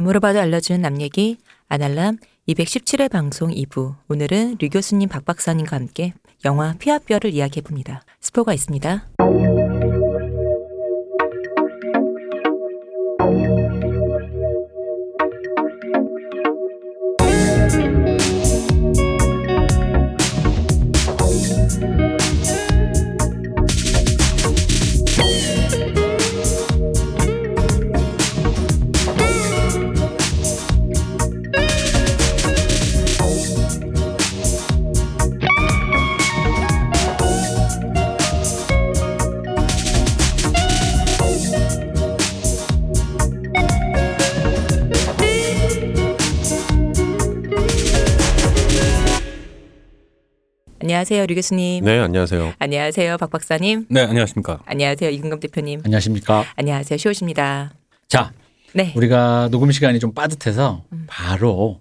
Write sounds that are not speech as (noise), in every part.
안 물어봐도 알려주는 남 얘기 아날람 217회 방송 2부 오늘은 류 교수님 박 박사님과 함께 영화 피와 뼈를 이야기해봅니다. 스포가 있습니다. 안녕하세요 류 교수님. 네, 안녕하세요. 안녕하세요 박 박사님. 네, 안녕하십니까. 안녕하세요 이근검 대표님. 안녕하십니까. 안녕하세요 시옷입니다. 자, 네 우리가 녹음 시간이 좀 빠듯해서 음. 바로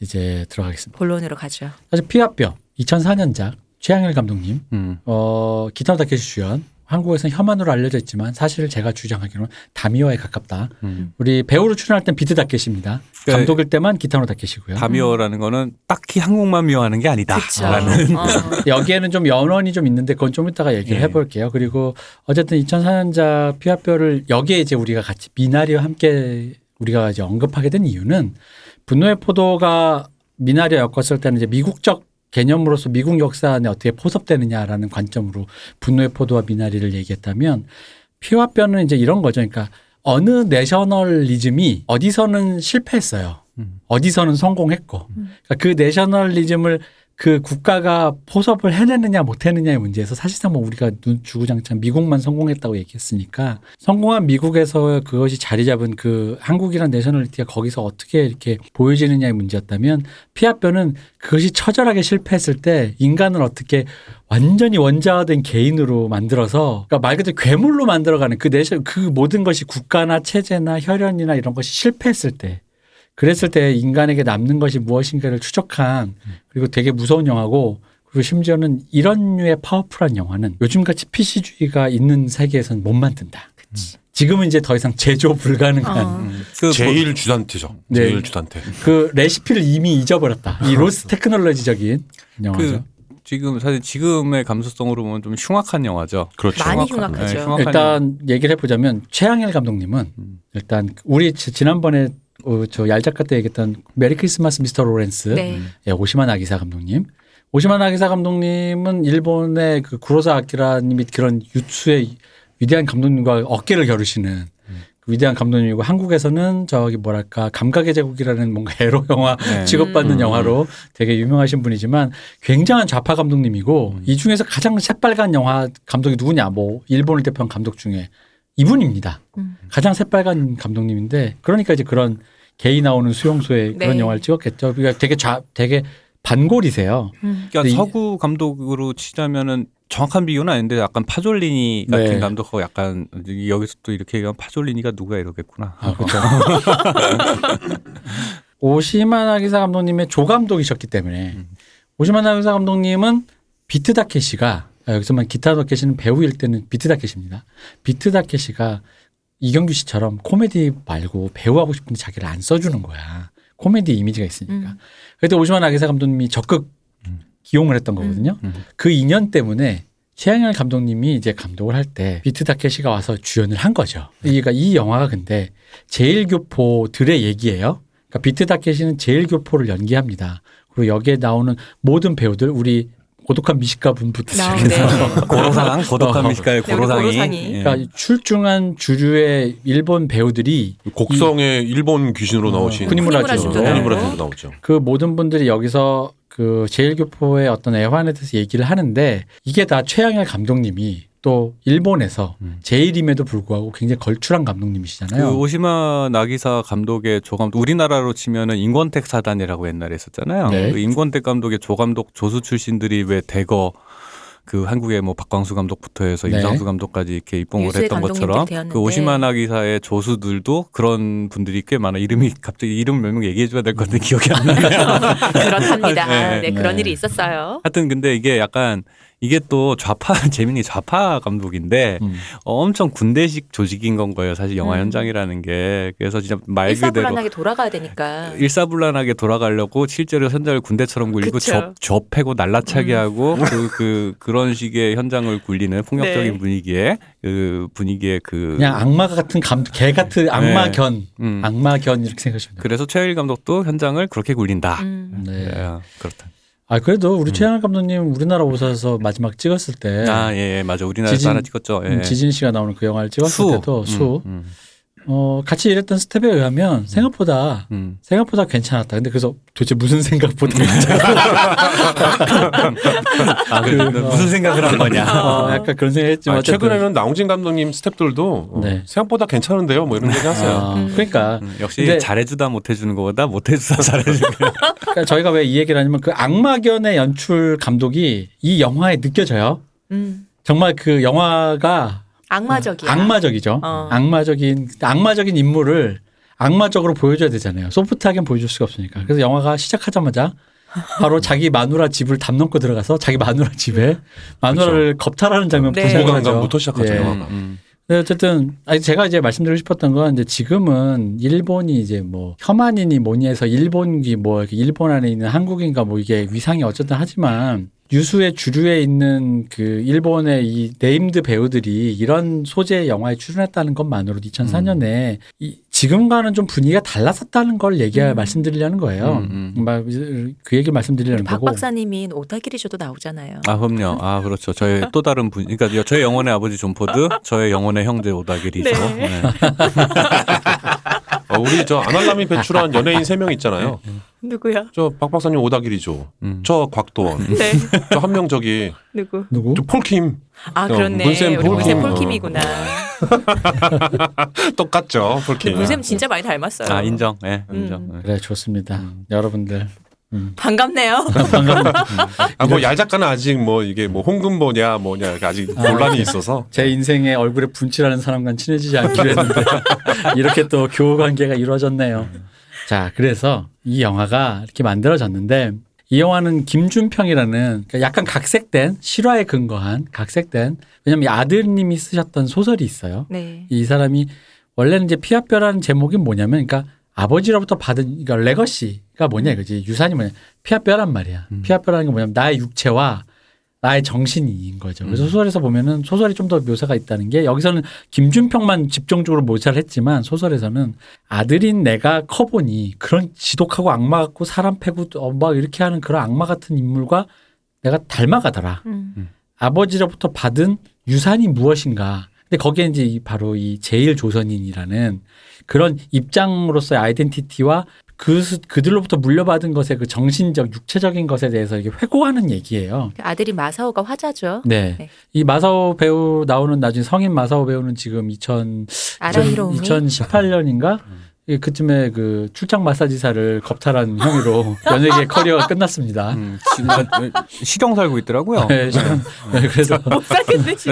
이제 들어가겠습니다. 본론으로 가죠. 사실 피와 뼈 2004년작 최양일 감독님, 음. 어, 기타노 다케시 주연. 한국에서는 혐한으로 알려져 있지만 사실 제가 주장하기로는 다미오에 가깝다. 음. 우리 배우로 출연할 땐 비트 다케시입니다. 그 감독일 때만 기타노 다케시고요. 다미어라는 거는 딱히 한국만 미워하는 게 아니다. 그쵸. 라는 어. (laughs) 여기에는 좀 연원이 좀 있는데 그건 좀 이따가 얘기를 예. 해볼게요. 그리고 어쨌든 2004년작 피아뼈를 여기에 이제 우리가 같이 미나리와 함께 우리가 이제 언급하게 된 이유는 분노의 포도가 미나리와 엮었을 때는 이제 미국적 개념으로서 미국 역사 안에 어떻게 포섭되느냐라는 관점으로 분노의 포도와 미나리를 얘기했다면 피와 뼈는 이제 이런 거죠. 그러니까 어느 내셔널리즘이 어디서는 실패했어요. 음. 어디서는 성공했고 그러니까 그 내셔널리즘을 그 국가가 포섭을 해내느냐 못해느냐의 문제에서 사실상 뭐 우리가 눈 주구장창 미국만 성공했다고 얘기했으니까 성공한 미국에서 그것이 자리 잡은 그 한국이란 내셔널리티가 거기서 어떻게 이렇게 보여지느냐의 문제였다면 피아뼈는 그것이 처절하게 실패했을 때 인간을 어떻게 완전히 원자화된 개인으로 만들어서 그러니까 말 그대로 괴물로 만들어가는 그 내셔 그 모든 것이 국가나 체제나 혈연이나 이런 것이 실패했을 때 그랬을 때 인간에게 남는 것이 무엇인가를 추적한 그리고 되게 무서운 영화고 그리고 심지어는 이런 류의 파워풀한 영화는 요즘같이 PC주의가 있는 세계에서는 못 만든다. 지금은 이제 더 이상 제조 불가능한 어. 음. 그 뭐- 제일 주단태죠. 네. 제일 주단태. 그 레시피를 이미 잊어버렸다. 이 로스 테크놀로지적인 영화죠. 그 지금 사실 지금의 감수성으로 보면 좀 흉악한 영화죠. 그렇죠. 많이 흉악한, 흉악하죠. 네, 흉악한 일단 얘기를 해보자면 최양일 감독님은 음. 일단 우리 지- 지난번에 어, 저 얄작가 때 얘기했던 Merry Christmas Mister Lawrence 네. 예, 오시마 나기사 감독님. 오시마 나기사 감독님은 일본의 그 구로사와 아키라님이 그런 유수의 위대한 감독님과 어깨를 겨루시는 그 위대한 감독님이고 한국에서는 저기 뭐랄까 감각의 제국이라는 뭔가 (laughs) 에로 영화 네. 취급받는 음. 영화로 되게 유명하신 분이지만 굉장한 좌파 감독님이고 음. 이 중에서 가장 새빨간 영화 감독이 누구냐 뭐 일본을 대표한 감독 중에 이분입니다. 음. 가장 새빨간 감독님인데 그러니까 이제 그런 게이 나오는 수용소에 그런 네. 영화를 찍었겠죠. 그러니까 되게 좌 되게 반골이세요. 음. 그러니까 서구 감독으로 치자면은 정확한 비교는 아닌데 약간 파졸리니 같은 네. 감독하고 약간 여기서 또 이렇게 얘기하면 파졸리니가 누가 이러겠구나. 아, 그렇죠. (laughs) 오시마 나기사 감독님의 조감독이셨기 때문에 음. 오시마 나기사 감독님은 비트 다케시가 아, 여기서만 기타 다케시는 배우일 때는 비트 다케시입니다. 비트 다케시가 이경규 씨처럼 코미디 말고 배우하고 싶은데 자기를 안 써주는 거야. 코미디 이미지가 있으니까. 음. 그때 오시마 나기사 감독님이 적극 음. 기용을 했던 거거든요. 음. 그 인연 때문에 최양일 감독님이 이제 감독을 할 때 비트 다케시가 와서 주연을 한 거죠. 그러니까 이 영화가 근데 재일교포들의 얘기예요. 그러니까 비트 다케시는 재일교포를 연기합니다. 그리고 여기에 나오는 모든 배우들 우리 고독한 미식가 분부터 나- 시작해서 네. (laughs) 고로상 고독한 어. 미식가의 네, 고로상이. 고로상이. 예. 그러니까 출중한 주류의 일본 배우들이 곡성의 일본 귀신으로 어, 나오신 쿠니무라 나오고. 신도 나오죠. 그 모든 분들이 여기서 그 제일교포의 어떤 애환에 대해서 얘기를 하는데 이게 다 최양열 감독님이 또 일본에서 음. 제일임에도 불구하고 굉장히 걸출한 그 감독님이시잖아요. 오시마 나기사 감독의 조감독 우리나라로 치면은 인권택 사단이라고 옛날에 있었잖아요. 네. 그 인권택 감독의 조감독 조수 출신들이 왜 대거 그 한국의 뭐 박광수 감독부터 해서 네. 임상수 감독까지 이렇게 입봉을 했던 것처럼 되었는데. 그 오시마 나 기사의 조수들도 그런 분들이 꽤 많아. 이름이 갑자기 이름 몇 명 얘기해 줘야 될것 같은데 (laughs) 기억이 안 나네요. 그렇답니다. (laughs) 네. 네, 그런 네. 일이 있었어요. 하여튼 근데 이게 약간 이게 또 좌파 (laughs) 재민이 좌파 감독인데 음. 어, 엄청 군대식 조직인 건 거예요. 사실 영화 음. 현장이라는 게 그래서 진짜 말 그대로 일사불란하게 돌아가야 되니까. 일사불란하게 돌아가려고 실제로 현장을 군대처럼 굴리고 그쵸. 접, 접해고 날라차게 음. 하고 그, 그 그런 식의 현장을 굴리는 폭력적인 네. 분위기에 그 분위기에 그 그냥 악마 같은 감, 개 같은 악마견, 음. 악마 견 이렇게 생각하시면 돼요. 그래서 최일 감독도 현장을 그렇게 굴린다. 음. 네. 예, 그렇다. 아 그래도 우리 음. 최양락 감독님 우리나라 오셔서 마지막 찍었을 때 아, 예, 예, 맞아. 우리나라에서 지진- 하나 찍었죠. 예. 음, 지진 씨가 나오는 그 영화를 찍었을 때도 음, 수 음, 어, 같이 일했던 스텝에 의하면 생각보다 음. 생각보다 괜찮았다. 근데 그래서 도대체 무슨 생각보다 괜찮았다. (laughs) 아, 그, 무슨 생각을 한 거냐? 어, 약간 그런 생각했지만 아. 최근에는 나홍진 감독님 스탭들도 어, 네. 생각보다 괜찮은데요. 뭐 이런 얘기 하세요. 아, 음. 그러니까, 음, 역시 근데- 잘해주다 못해주는 것보다 못해주다 잘해주는 거. (laughs) 그러니까 저희가 왜 이 얘기를 하냐면 그 악마견의 연출 감독이 이 영화에 느껴져요. 음. 정말 그 영화가 악마적이야. 악마적이죠. 어. 악마적인 악마적인 인물을 악마적으로 보여줘야 되잖아요. 소프트하게 보여줄 수가 없으니까. 그래서 영화가 시작하자마자 바로 자기 마누라 집을 담 넘고 들어가서 자기 마누라 집에 마누라를 겁탈하는 장면부터 네. 시작하죠. 보강감부터 시작하죠. 예. 영화가. 음, 네, 어쨌든 아니 제가 이제 말씀드리고 싶었던 건 이제 지금은 일본이 이제 뭐 혐한이니 뭐니 해서 일본기 뭐 이렇게 일본 안에 있는 한국인가 뭐 이게 위상이 어쨌든 하지만 유수의 주류에 있는 그 일본의 이 named 배우들이 이런 소재의 영화에 출연했다는 것만으로도 2004년에 이 지금과는 좀 분위기가 달랐었다는 걸 얘기 음. 말씀드리려는 거예요. 음, 음. 막그 얘기 말씀드리려는 박 거고. 박사님이 오다기리 죠도 나오잖아요. 아, 그럼요. 아, 그렇죠. 저의 또 다른 분, 그러니까 저의 영혼의 아버지 존 포드, 저의 영혼의 형제 오다기리 죠. 네. 네. 어, 우리 저 아날람이 배출한 연예인 세 명 있잖아요. 누구야? 저 박 박사님 오다기리 죠. 음. 저 곽도원. 네. 저 한 명 저기 누구? 누구? 저 폴킴 아 어, 그렇네. 문쌤 폴킴. 폴킴이구나. (laughs) 똑같죠. 폴킴. 문쌤 진짜 많이 닮았어요. 아, 인정. 예, 음. 인정. 예. 그래 좋습니다. 음. 여러분들 음. 반갑네요. (laughs) 아, 뭐얄 작가는 아직 뭐 이게 뭐 홍금보냐 뭐냐 아직 논란이 있어서 (laughs) 제 인생에 얼굴에 분칠하는 사람과 친해지지 않기로 했는데 이렇게 또 교우 관계가 이루어졌네요. 자, 그래서 이 영화가 이렇게 만들어졌는데 이 영화는 김준평이라는 그러니까 약간 각색된 실화에 근거한 각색된 왜냐면 이 아드님이 쓰셨던 소설이 있어요. 네. 이 사람이 원래는 이제 피아뼈라는 제목이 뭐냐면 그러니까 아버지로부터 받은 그러니까 레거시가 뭐냐 이거지 유산이 뭐냐 피아뼈란 말이야. 음. 피아뼈라는 게 뭐냐면 나의 육체와 나의 정신인 거죠. 그래서 음. 소설에서 보면은 소설이 좀 더 묘사가 있다는 게 여기서는 김준평만 집중적으로 묘사를 했지만 소설에서는 아들인 내가 커보니 그런 지독하고 악마 같고 사람 패고 어, 막 이렇게 하는 그런 악마 같은 인물과 내가 닮아가더라. 음. 아버지로부터 받은 유산이 무엇인가. 근데 거기에 이제 이 바로 이 재일 조선인이라는 그런 입장으로서의 identity와 그 스- 그들로부터 물려받은 것의 그 정신적 육체적인 것에 대해서 이게 회고하는 얘기예요. 그 아들이 마사오가 화자죠. 네. 네. 이 마사오 배우 나오는 나중에 성인 마사오 배우는 지금 2000 아라이 히로후미. 2018년인가? 그쯤에 그 출장 마사지사를 겁탈한 혐의로 (laughs) 연예계 커리어가 끝났습니다. 음, 지금 시경 살고 있더라고요. 네, 지금 네, 그래서.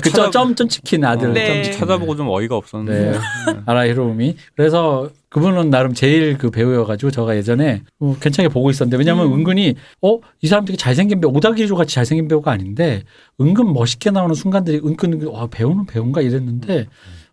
그점 점점 치킨 아들 네. 점 치킨. 찾아보고 좀 어이가 없었는데. 네. 아라 히로미. 그래서 그분은 나름 제일 그 배우여가지고 제가 예전에 어, 괜찮게 보고 있었는데 왜냐하면 음. 은근히 어 이 사람 되게 잘생긴 배우 오다기조 같이 잘생긴 배우가 아닌데 은근 멋있게 나오는 순간들이 은근 와 배우는 배우인가 이랬는데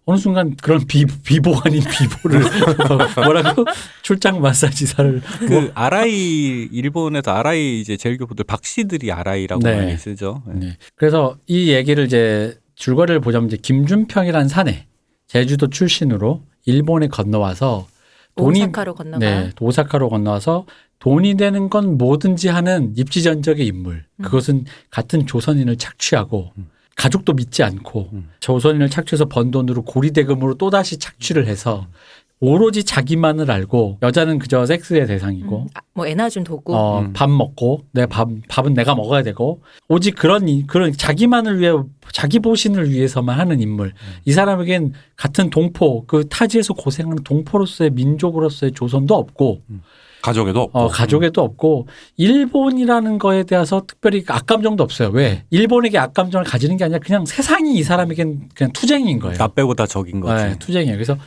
어느 순간 그런 비 비보 아닌 비보를 (laughs) (laughs) 뭐라고 출장 마사지사를 그 아라이 일본에서 아라이 이제 제일교포들 박씨들이 아라이라고 네. 많이 쓰죠. 네. 네. 그래서 이 얘기를 이제 줄거리를 보자면 이제 김준평이라는 사내 제주도 출신으로 일본에 건너와서 돈이 오사카로 건너가. 네, 오사카로 건너와서 돈이 되는 건 뭐든지 하는 입지전적의 인물. 음. 그것은 같은 조선인을 착취하고 음. 가족도 믿지 않고 음. 조선인을 착취해서 번 돈으로 고리대금으로 또다시 착취를 해서 오로지 자기만을 알고 여자는 그저 섹스의 대상이고 음. 아, 뭐 에나준 도구. 어, 음. 밥 먹고 내 밥 밥은 내가 먹어야 되고 오직 그런 이- 그런 자기만을 위해 자기 보신을 위해서만 하는 인물. 음. 이 사람에겐 같은 동포 그 타지에서 고생하는 동포로서의 민족으로서의 조선도 없고 가족에도 없고. 어, 가족에도 없고 일본이라는 거에 대해서 특별히 악감정도 없어요. 왜? 일본에게 악감정을 가지는 게 아니라 그냥 세상이 이 사람에겐 그냥 투쟁인 거예요. 나 빼고 다 적인 거지. 네, 투쟁이에요. 그래서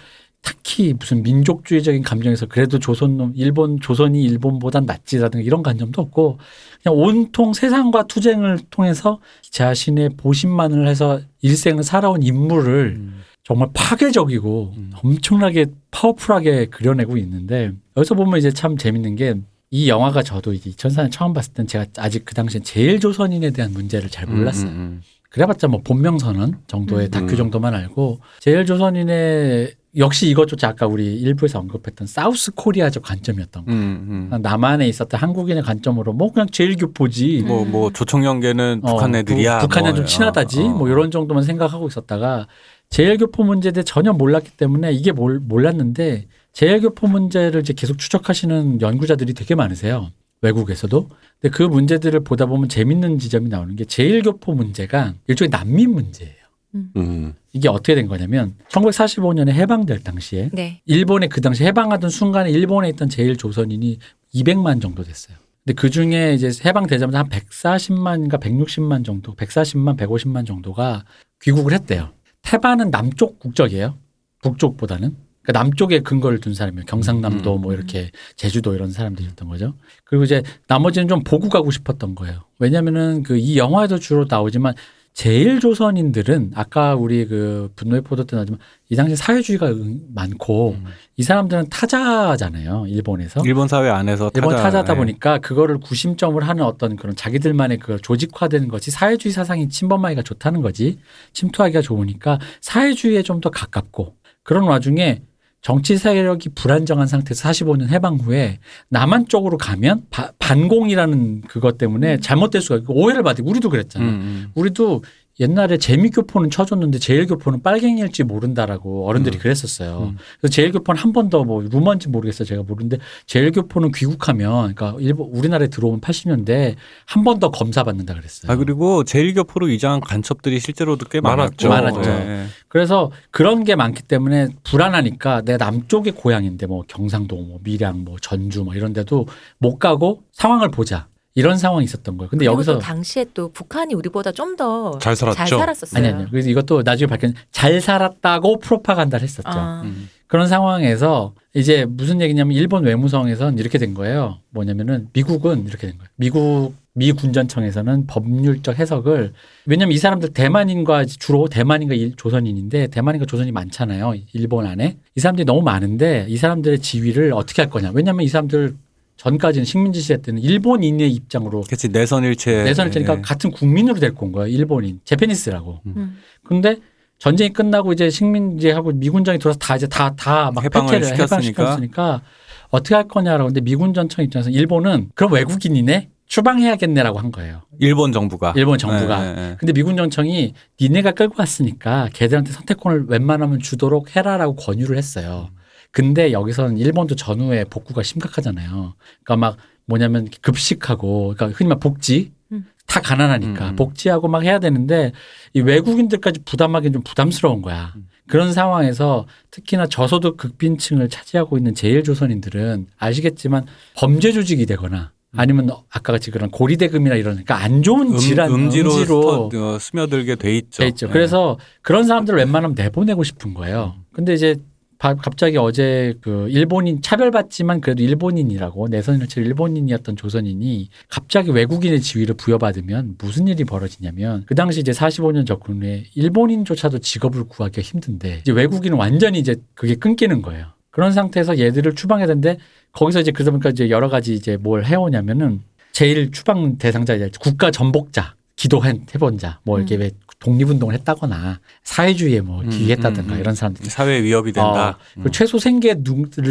특히 무슨 민족주의적인 감정에서 그래도 조선 일본 조선이 일본보단 낫지라든가 이런 관점도 없고 그냥 온통 세상과 투쟁을 통해서 자신의 보신만을 해서 일생을 살아온 인물을 음. 정말 파괴적이고 음. 엄청나게 파워풀하게 그려내고 있는데 여기서 보면 이제 참 재밌는 게 이 영화가 저도 이제 2004년 처음 봤을 땐 제가 아직 그 당시엔 제일 조선인에 대한 문제를 잘 몰랐어요. 음, 음, 그래봤자 뭐 본명선언 정도의 음. 다큐 음. 정도만 알고 제일 조선인의 역시 이것조차 아까 우리 일부에서 언급했던 사우스 코리아적 관점이었던 거. 음, 음. 남한에 있었던 한국인의 관점으로 뭐 그냥 제일 교포지. 뭐, 뭐, 조총연계는 어, 북한 애들이야. 부- 북한이랑 뭐, 좀 친하다지. 어, 어. 뭐 이런 정도만 생각하고 있었다가 제일교포 문제에 대해 전혀 몰랐기 때문에 이게 몰, 몰랐는데 제일교포 문제를 이제 계속 추적하시는 연구자들이 되게 많으세요. 외국에서도. 근데 그 문제들을 보다 보면 재밌는 지점이 나오는 게 제일교포 문제가 일종의 난민 문제예요. 음. 이게 어떻게 된 거냐면 1945년에 해방될 당시에 네. 일본에 그 당시 해방하던 순간에 일본에 있던 제일 조선인이 200만 정도 됐어요. 근데 그 중에 이제 해방되자마자 한 140만인가 160만 정도, 140만, 150만 정도가 귀국을 했대요. 태반은 남쪽 국적이에요. 북쪽보다는. 그러니까 남쪽에 근거를 둔 사람이에요. 경상남도 음. 뭐 이렇게 제주도 이런 사람들이었던 거죠. 그리고 이제 나머지는 좀 보고 가고 싶었던 거예요. 왜냐면은 그 이 영화에도 주로 나오지만 제일 조선인들은 아까 우리 그 분노의 포도 때 나지만 이 당시 사회주의가 응- 많고 음. 이 사람들은 타자잖아요. 일본에서. 일본 사회 안에서 일본 타자, 타자다 예. 보니까 그거를 구심점을 하는 어떤 그런 자기들만의 그 조직화되는 것이 사회주의 사상이 침범하기가 좋다는 거지 침투하기가 좋으니까 사회주의에 좀 더 가깝고 그런 와중에 정치 세력이 불안정한 상태에서 45년 해방 후에 남한 쪽으로 가면 바- 반공이라는 그것 때문에 잘못될 수가 있고 오해를 받고 우리도 그랬잖아. 음, 음. 우리도 옛날에 재미교포는 쳐줬는데 제일교포는 빨갱이일지 모른다라고 어른들이 음. 그랬었어요. 음. 그래서 제일교포는 한 번 더 뭐 루머인지 모르겠어요. 제가 모르는데 제일교포는 귀국하면 그러니까 일본 우리나라에 들어오면 80년대 한 번 더 검사 받는다 그랬어요. 아 그리고 제일교포로 위장한 간첩들이 실제로도 꽤 많았죠. 많았죠. 많았죠. 예. 그래서 그런 게 많기 때문에 불안하니까 내 남쪽의 고향인데 뭐 경상도, 뭐 밀양, 뭐 전주 뭐 이런 데도 못 가고 상황을 보자. 이런 상황이 있었던 거예요. 근데 여기서 또 당시에 또 북한이 우리보다 좀 더 잘 살았죠. 살았었어요. 아니 아니요. 그래서 이것도 나중에 밝힌 잘 살았다고 프로파간다를 했었죠. 아, 음. 그런 상황에서 이제 무슨 얘기냐면 일본 외무성에서는 이렇게 된 거예요. 뭐냐면은 미국은 이렇게 된 거예요. 미국 미 군전청에서는 법률적 해석을 왜냐면 이 사람들 대만인과 주로 대만인과 일- 조선인인데 대만인과 조선이 많잖아요. 일본 안에 이 사람들이 너무 많은데 이 사람들의 지위를 어떻게 할 거냐. 왜냐면 이 사람들 전까지는 식민지 시대 때는 일본인의 입장으로 그렇지 내선일체. 내선을 째니까 예. 같은 국민으로 데리고 온 거예요. 일본인 제페니스라고. 음. 근데 전쟁이 끝나고 이제 식민지하고 미군정이 들어서 다 이제 다 다막 해방을 폐퇴를 시켰으니까. 어떻게 할 거냐라고 근데 미군 전청 입장에서 일본은 그럼 외국인이네 추방해야겠네라고 한 거예요. 일본 정부가. 일본 정부가. 예. 근데 미군 정청이 니네가 끌고 왔으니까 걔들한테 선택권을 웬만하면 주도록 해라라고 권유를 했어요. 근데 여기서는 일본도 전후에 복구가 심각하잖아요. 그러니까 막 뭐냐면 급식하고 그러니까 흔히 말 복지 음. 다 가난하니까 음. 복지하고 막 해야 되는데 이 외국인들까지 부담하기는 좀 부담스러운 거야. 음. 그런 상황에서 특히나 저소득 극빈층을 차지하고 있는 제일 조선인들은 아시겠지만 범죄 조직이 되거나 아니면 아까 같이 그런 고리대금이나 이런 그러니까 안 좋은 질환 음, 음지로, 음지로 어, 스며들게 돼 있죠. 돼 있죠. 예. 그래서 그런 사람들 을 웬만하면 내보내고 싶은 거예요. 근데 이제 바- 갑자기 어제 그 일본인 차별받지만 그래도 일본인이라고 내선일체 일본인이었던 조선인이 갑자기 외국인의 지위를 부여받으면 무슨 일이 벌어지냐면 그 당시 이제 45년 접근 후에 일본인조차도 직업을 구하기가 힘든데 이제 외국인은 완전히 이제 그게 끊기는 거예요. 그런 상태에서 얘들을 추방해야 되는데 거기서 이제 그러다 보니까 이제 여러 가지 이제 뭘 해오냐면은 제일 추방 대상자 이제 국가 전복자 기도한 해본 자, 뭐 이렇게 음. 왜 독립운동을 했다거나 사회주의에 뭐 음, 기했다든가 음, 음. 이런 사람들. 사회 위협이 된다. 어, 그리고 최소 생계를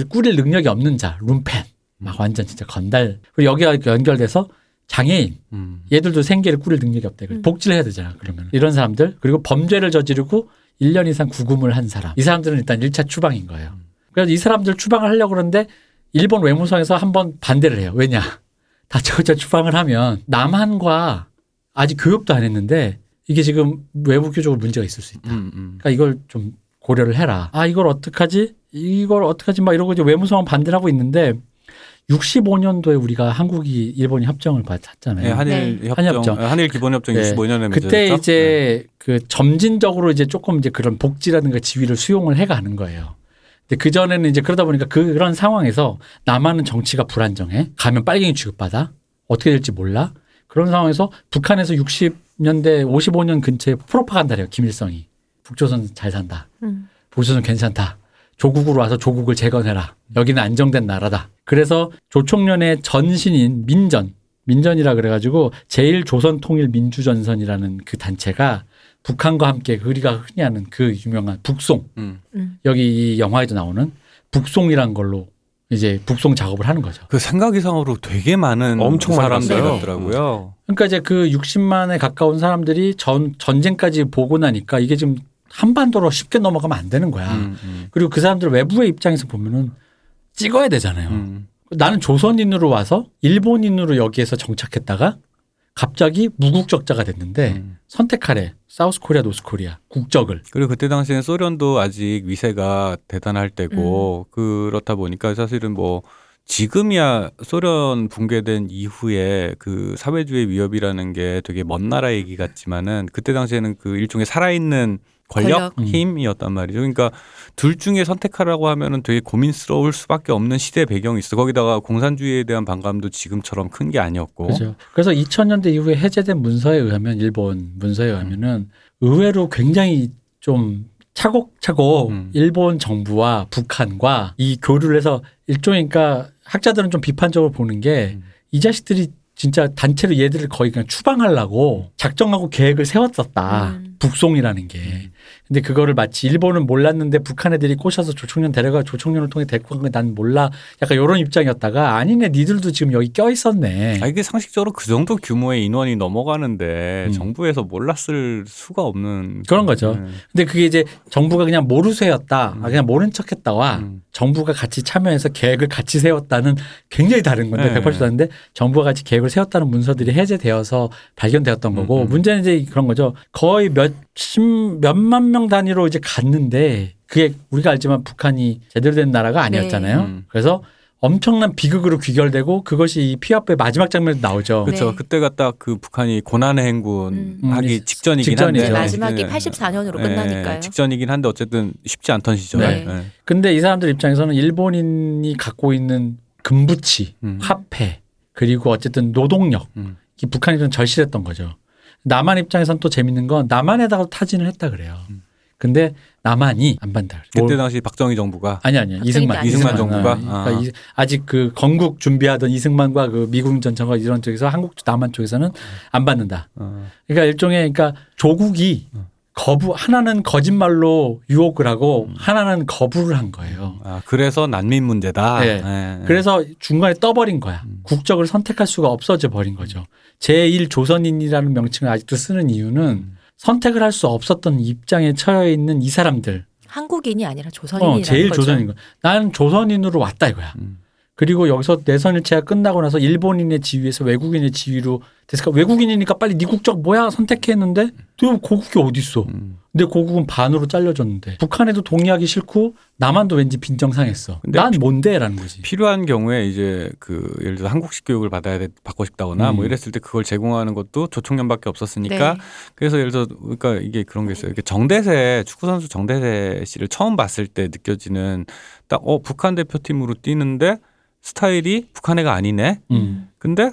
꾸릴 능력이 없는 자, 룸펜. 막 완전 진짜 건달. 그리고 여기가 연결돼서 장애인. 음. 얘들도 생계를 꾸릴 능력이 없다. 음. 복지를 해야 되잖아. 그러면. 이런 사람들. 그리고 범죄를 저지르고 1년 이상 구금을 한 사람. 이 사람들은 일단 1차 추방인 거예요. 그래서 이 사람들 추방을 하려고 그러는데 일본 외무성에서 한번 반대를 해요. 왜냐? (laughs) 다 저저 추방을 하면 남한과 아직 교육도 안 했는데 이게 지금 외부 교적으로 문제가 있을 수 있다. 음, 음. 그러니까 이걸 좀 고려를 해라. 아 이걸 어떡하지? 이걸 어떡하지? 막 이러고 이제 외무성은 반대를 하고 있는데 65년도에 우리가 한국이 일본이 협정을 받았잖아요. 예, 한일 네. 협정, 한일 협정. 예, 한일 기본 협정 네. 65년에 그때 이제 그 점진적으로 이제 조금 이제 그런 복지라든가 지위를 수용을 해가는 거예요. 근데 그 전에는 이제 그러다 보니까 그런 상황에서 남한은 정치가 불안정해. 가면 빨갱이 취급받아. 어떻게 될지 몰라. 그런 상황에서 북한에서 60 년대 55년 근처에 프로파간다래요. 김일성이. 북조선 잘 산다. 음. 북조선 괜찮다. 조국으로 와서 조국을 재건해라. 여기는 안정된 나라다. 그래서 조총련의 전신인 민전, 민전이라 그래가지고 제일조선통일민주전선이라는 그 단체가 북한과 함께 우리가 흔히 하는 그 유명한 북송 음. 음. 여기 이 영화에도 나오는 북송이란 걸로 이제 북송 작업을 하는 거죠. 그 생각 이상으로 되게 많은 엄청 많이 사람들이 갔어요. 갔더라고요. 그러니까 이제 그 60만에 가까운 사람들이 전 전쟁까지 보고 나니까 이게 지금 한반도로 쉽게 넘어가면 안 되는 거야. 음, 음, 그리고 그 사람들 외부의 입장에서 보면은 찍어야 되잖아요. 음. 나는 조선인으로 와서 일본인으로 여기에서 정착했다가 갑자기 무국적자가 됐는데 음. 선택하래. South Korea, North Korea 국적을. 그리고 그때 당시에는 소련도 아직 위세가 대단할 때고 그렇다 보니까 사실은 뭐 지금이야 소련 붕괴된 이후에 그 사회주의 위협이라는 게 되게 먼 나라 얘기 같지만은 그때 당시에는 그 일종의 살아있는 권력, 권력. 힘이었단 말이죠. 그러니까 둘 중에 선택하라고 하면은 되게 고민스러울 수밖에 없는 시대 배경이 있어. 거기다가 공산주의에 대한 반감도 지금처럼 큰 게 아니었고. 그렇죠. 그래서 2000년대 이후에 해제된 문서에 의하면 일본 문서에 의하면은 의외로 굉장히 좀 차곡차곡 음. 일본 정부와 북한과 이 교류를 해서 일종의 그러니까 학자들은 좀 비판적으로 보는 게이 음. 자식들이 진짜 단체로 얘들을 거의 그냥 추방하려고 작정하고 계획을 세웠었다. 음. 북송이라는 게. 근데 그거를 마치 일본은 몰랐는데 북한 애들이 꼬셔서 조총련 데려가 조총련을 통해 데리고 간거난 몰라. 약간 이런 입장이었다가 아니네 니들도 지금 여기 껴 있었네. 아 이게 상식적으로 그 정도 규모의 인원이 넘어가는데 음. 정부에서 몰랐을 수가 없는 그런 거죠. 네. 근데 그게 이제 정부가 그냥 모르쇠였다. 아, 그냥 모른 척했다와 음. 정부가 같이 참여해서 계획을 같이 세웠다는 굉장히 다른 건데 네. 180도 다른데 정부가 같이 계획을 세웠다는 문서들이 해제되어서 발견되었던 거고 음, 음. 문제는 이제 그런 거죠. 거의 몇십 몇만 명 단위로 이제 갔는데 그게 우리가 알지만 북한이 제대로 된 나라가 아니었잖아요. 음. 그래서 엄청난 비극으로 귀결되고 그것이 이 피아프의 마지막 장면에 나오죠. 그렇죠. 네. 그때가 딱 그 북한이 고난의 행군 음. 하기 음, 직전이긴 직전이죠. 한데 네, 마지막이 네. 84년으로 네, 끝나니까요. 직전이긴 한데 어쨌든 쉽지 않던 시절. 네. 네. 근데 이 사람들 입장에서는 일본인이 갖고 있는 금부치, 음. 화폐, 그리고 어쨌든 노동력, 음. 이 북한이 좀 절실했던 거죠. 남한 입장에서는 또 재밌는 건 남한에다가 타진을 했다 그래요. 음. 근데 남한이 안 반다. 그때 뭘- 당시 박정희 정부가 아니 아니요 갑자기 이승만. 이승만 정부가? 아, 그러니까 아. 이- 아직 그 건국 준비하던 이승만과 그 미국 전청과 이런 쪽에서 한국 남한 쪽에서는 안 받는다. 어, 그러니까 일종의 그러니까 조국이 음. 거부 하나는 거짓말로 유혹을 하고 하나는 거부를 한 거예요. 아, 그래서 난민 문제다. 네. 네. 그래서 중간에 떠버린 거야. 음. 국적을 선택할 수가 없어져 버린 거죠. 제1 조선인이라는 명칭을 아직도 쓰는 이유는 음. 선택을 할 수 없었던 입장에 처해 있는 이 사람들. 한국인이 아니라 조선인이라는 어, 제일 거죠. 조선인 거. 나는 조선인으로 왔다 이거야. 음. 그리고 여기서 내선일체가 끝나고 나서 일본인의 지위에서 외국인의 지위로 됐으니까 외국인이니까 빨리 네 국적 뭐야 선택해 했는데 또 고국이 어디 있어? 음. 근데 고국은 반으로 잘려졌는데 북한에도 동의하기 싫고 남한도 왠지 빈정상했어. 난 뭔데라는 거지. 필요한 경우에 이제 그 예를 들어 한국식 교육을 받아야 돼 받고 싶다거나 음. 뭐 이랬을 때 그걸 제공하는 것도 조총련밖에 없었으니까 네. 그래서 예를 들어 그러니까 이게 그런 게 있어요. 이렇게 정대세 축구 선수 정대세 씨를 처음 봤을 때 느껴지는 딱 어 북한 대표팀으로 뛰는데 스타일이 북한 애가 아니네. 음. 근데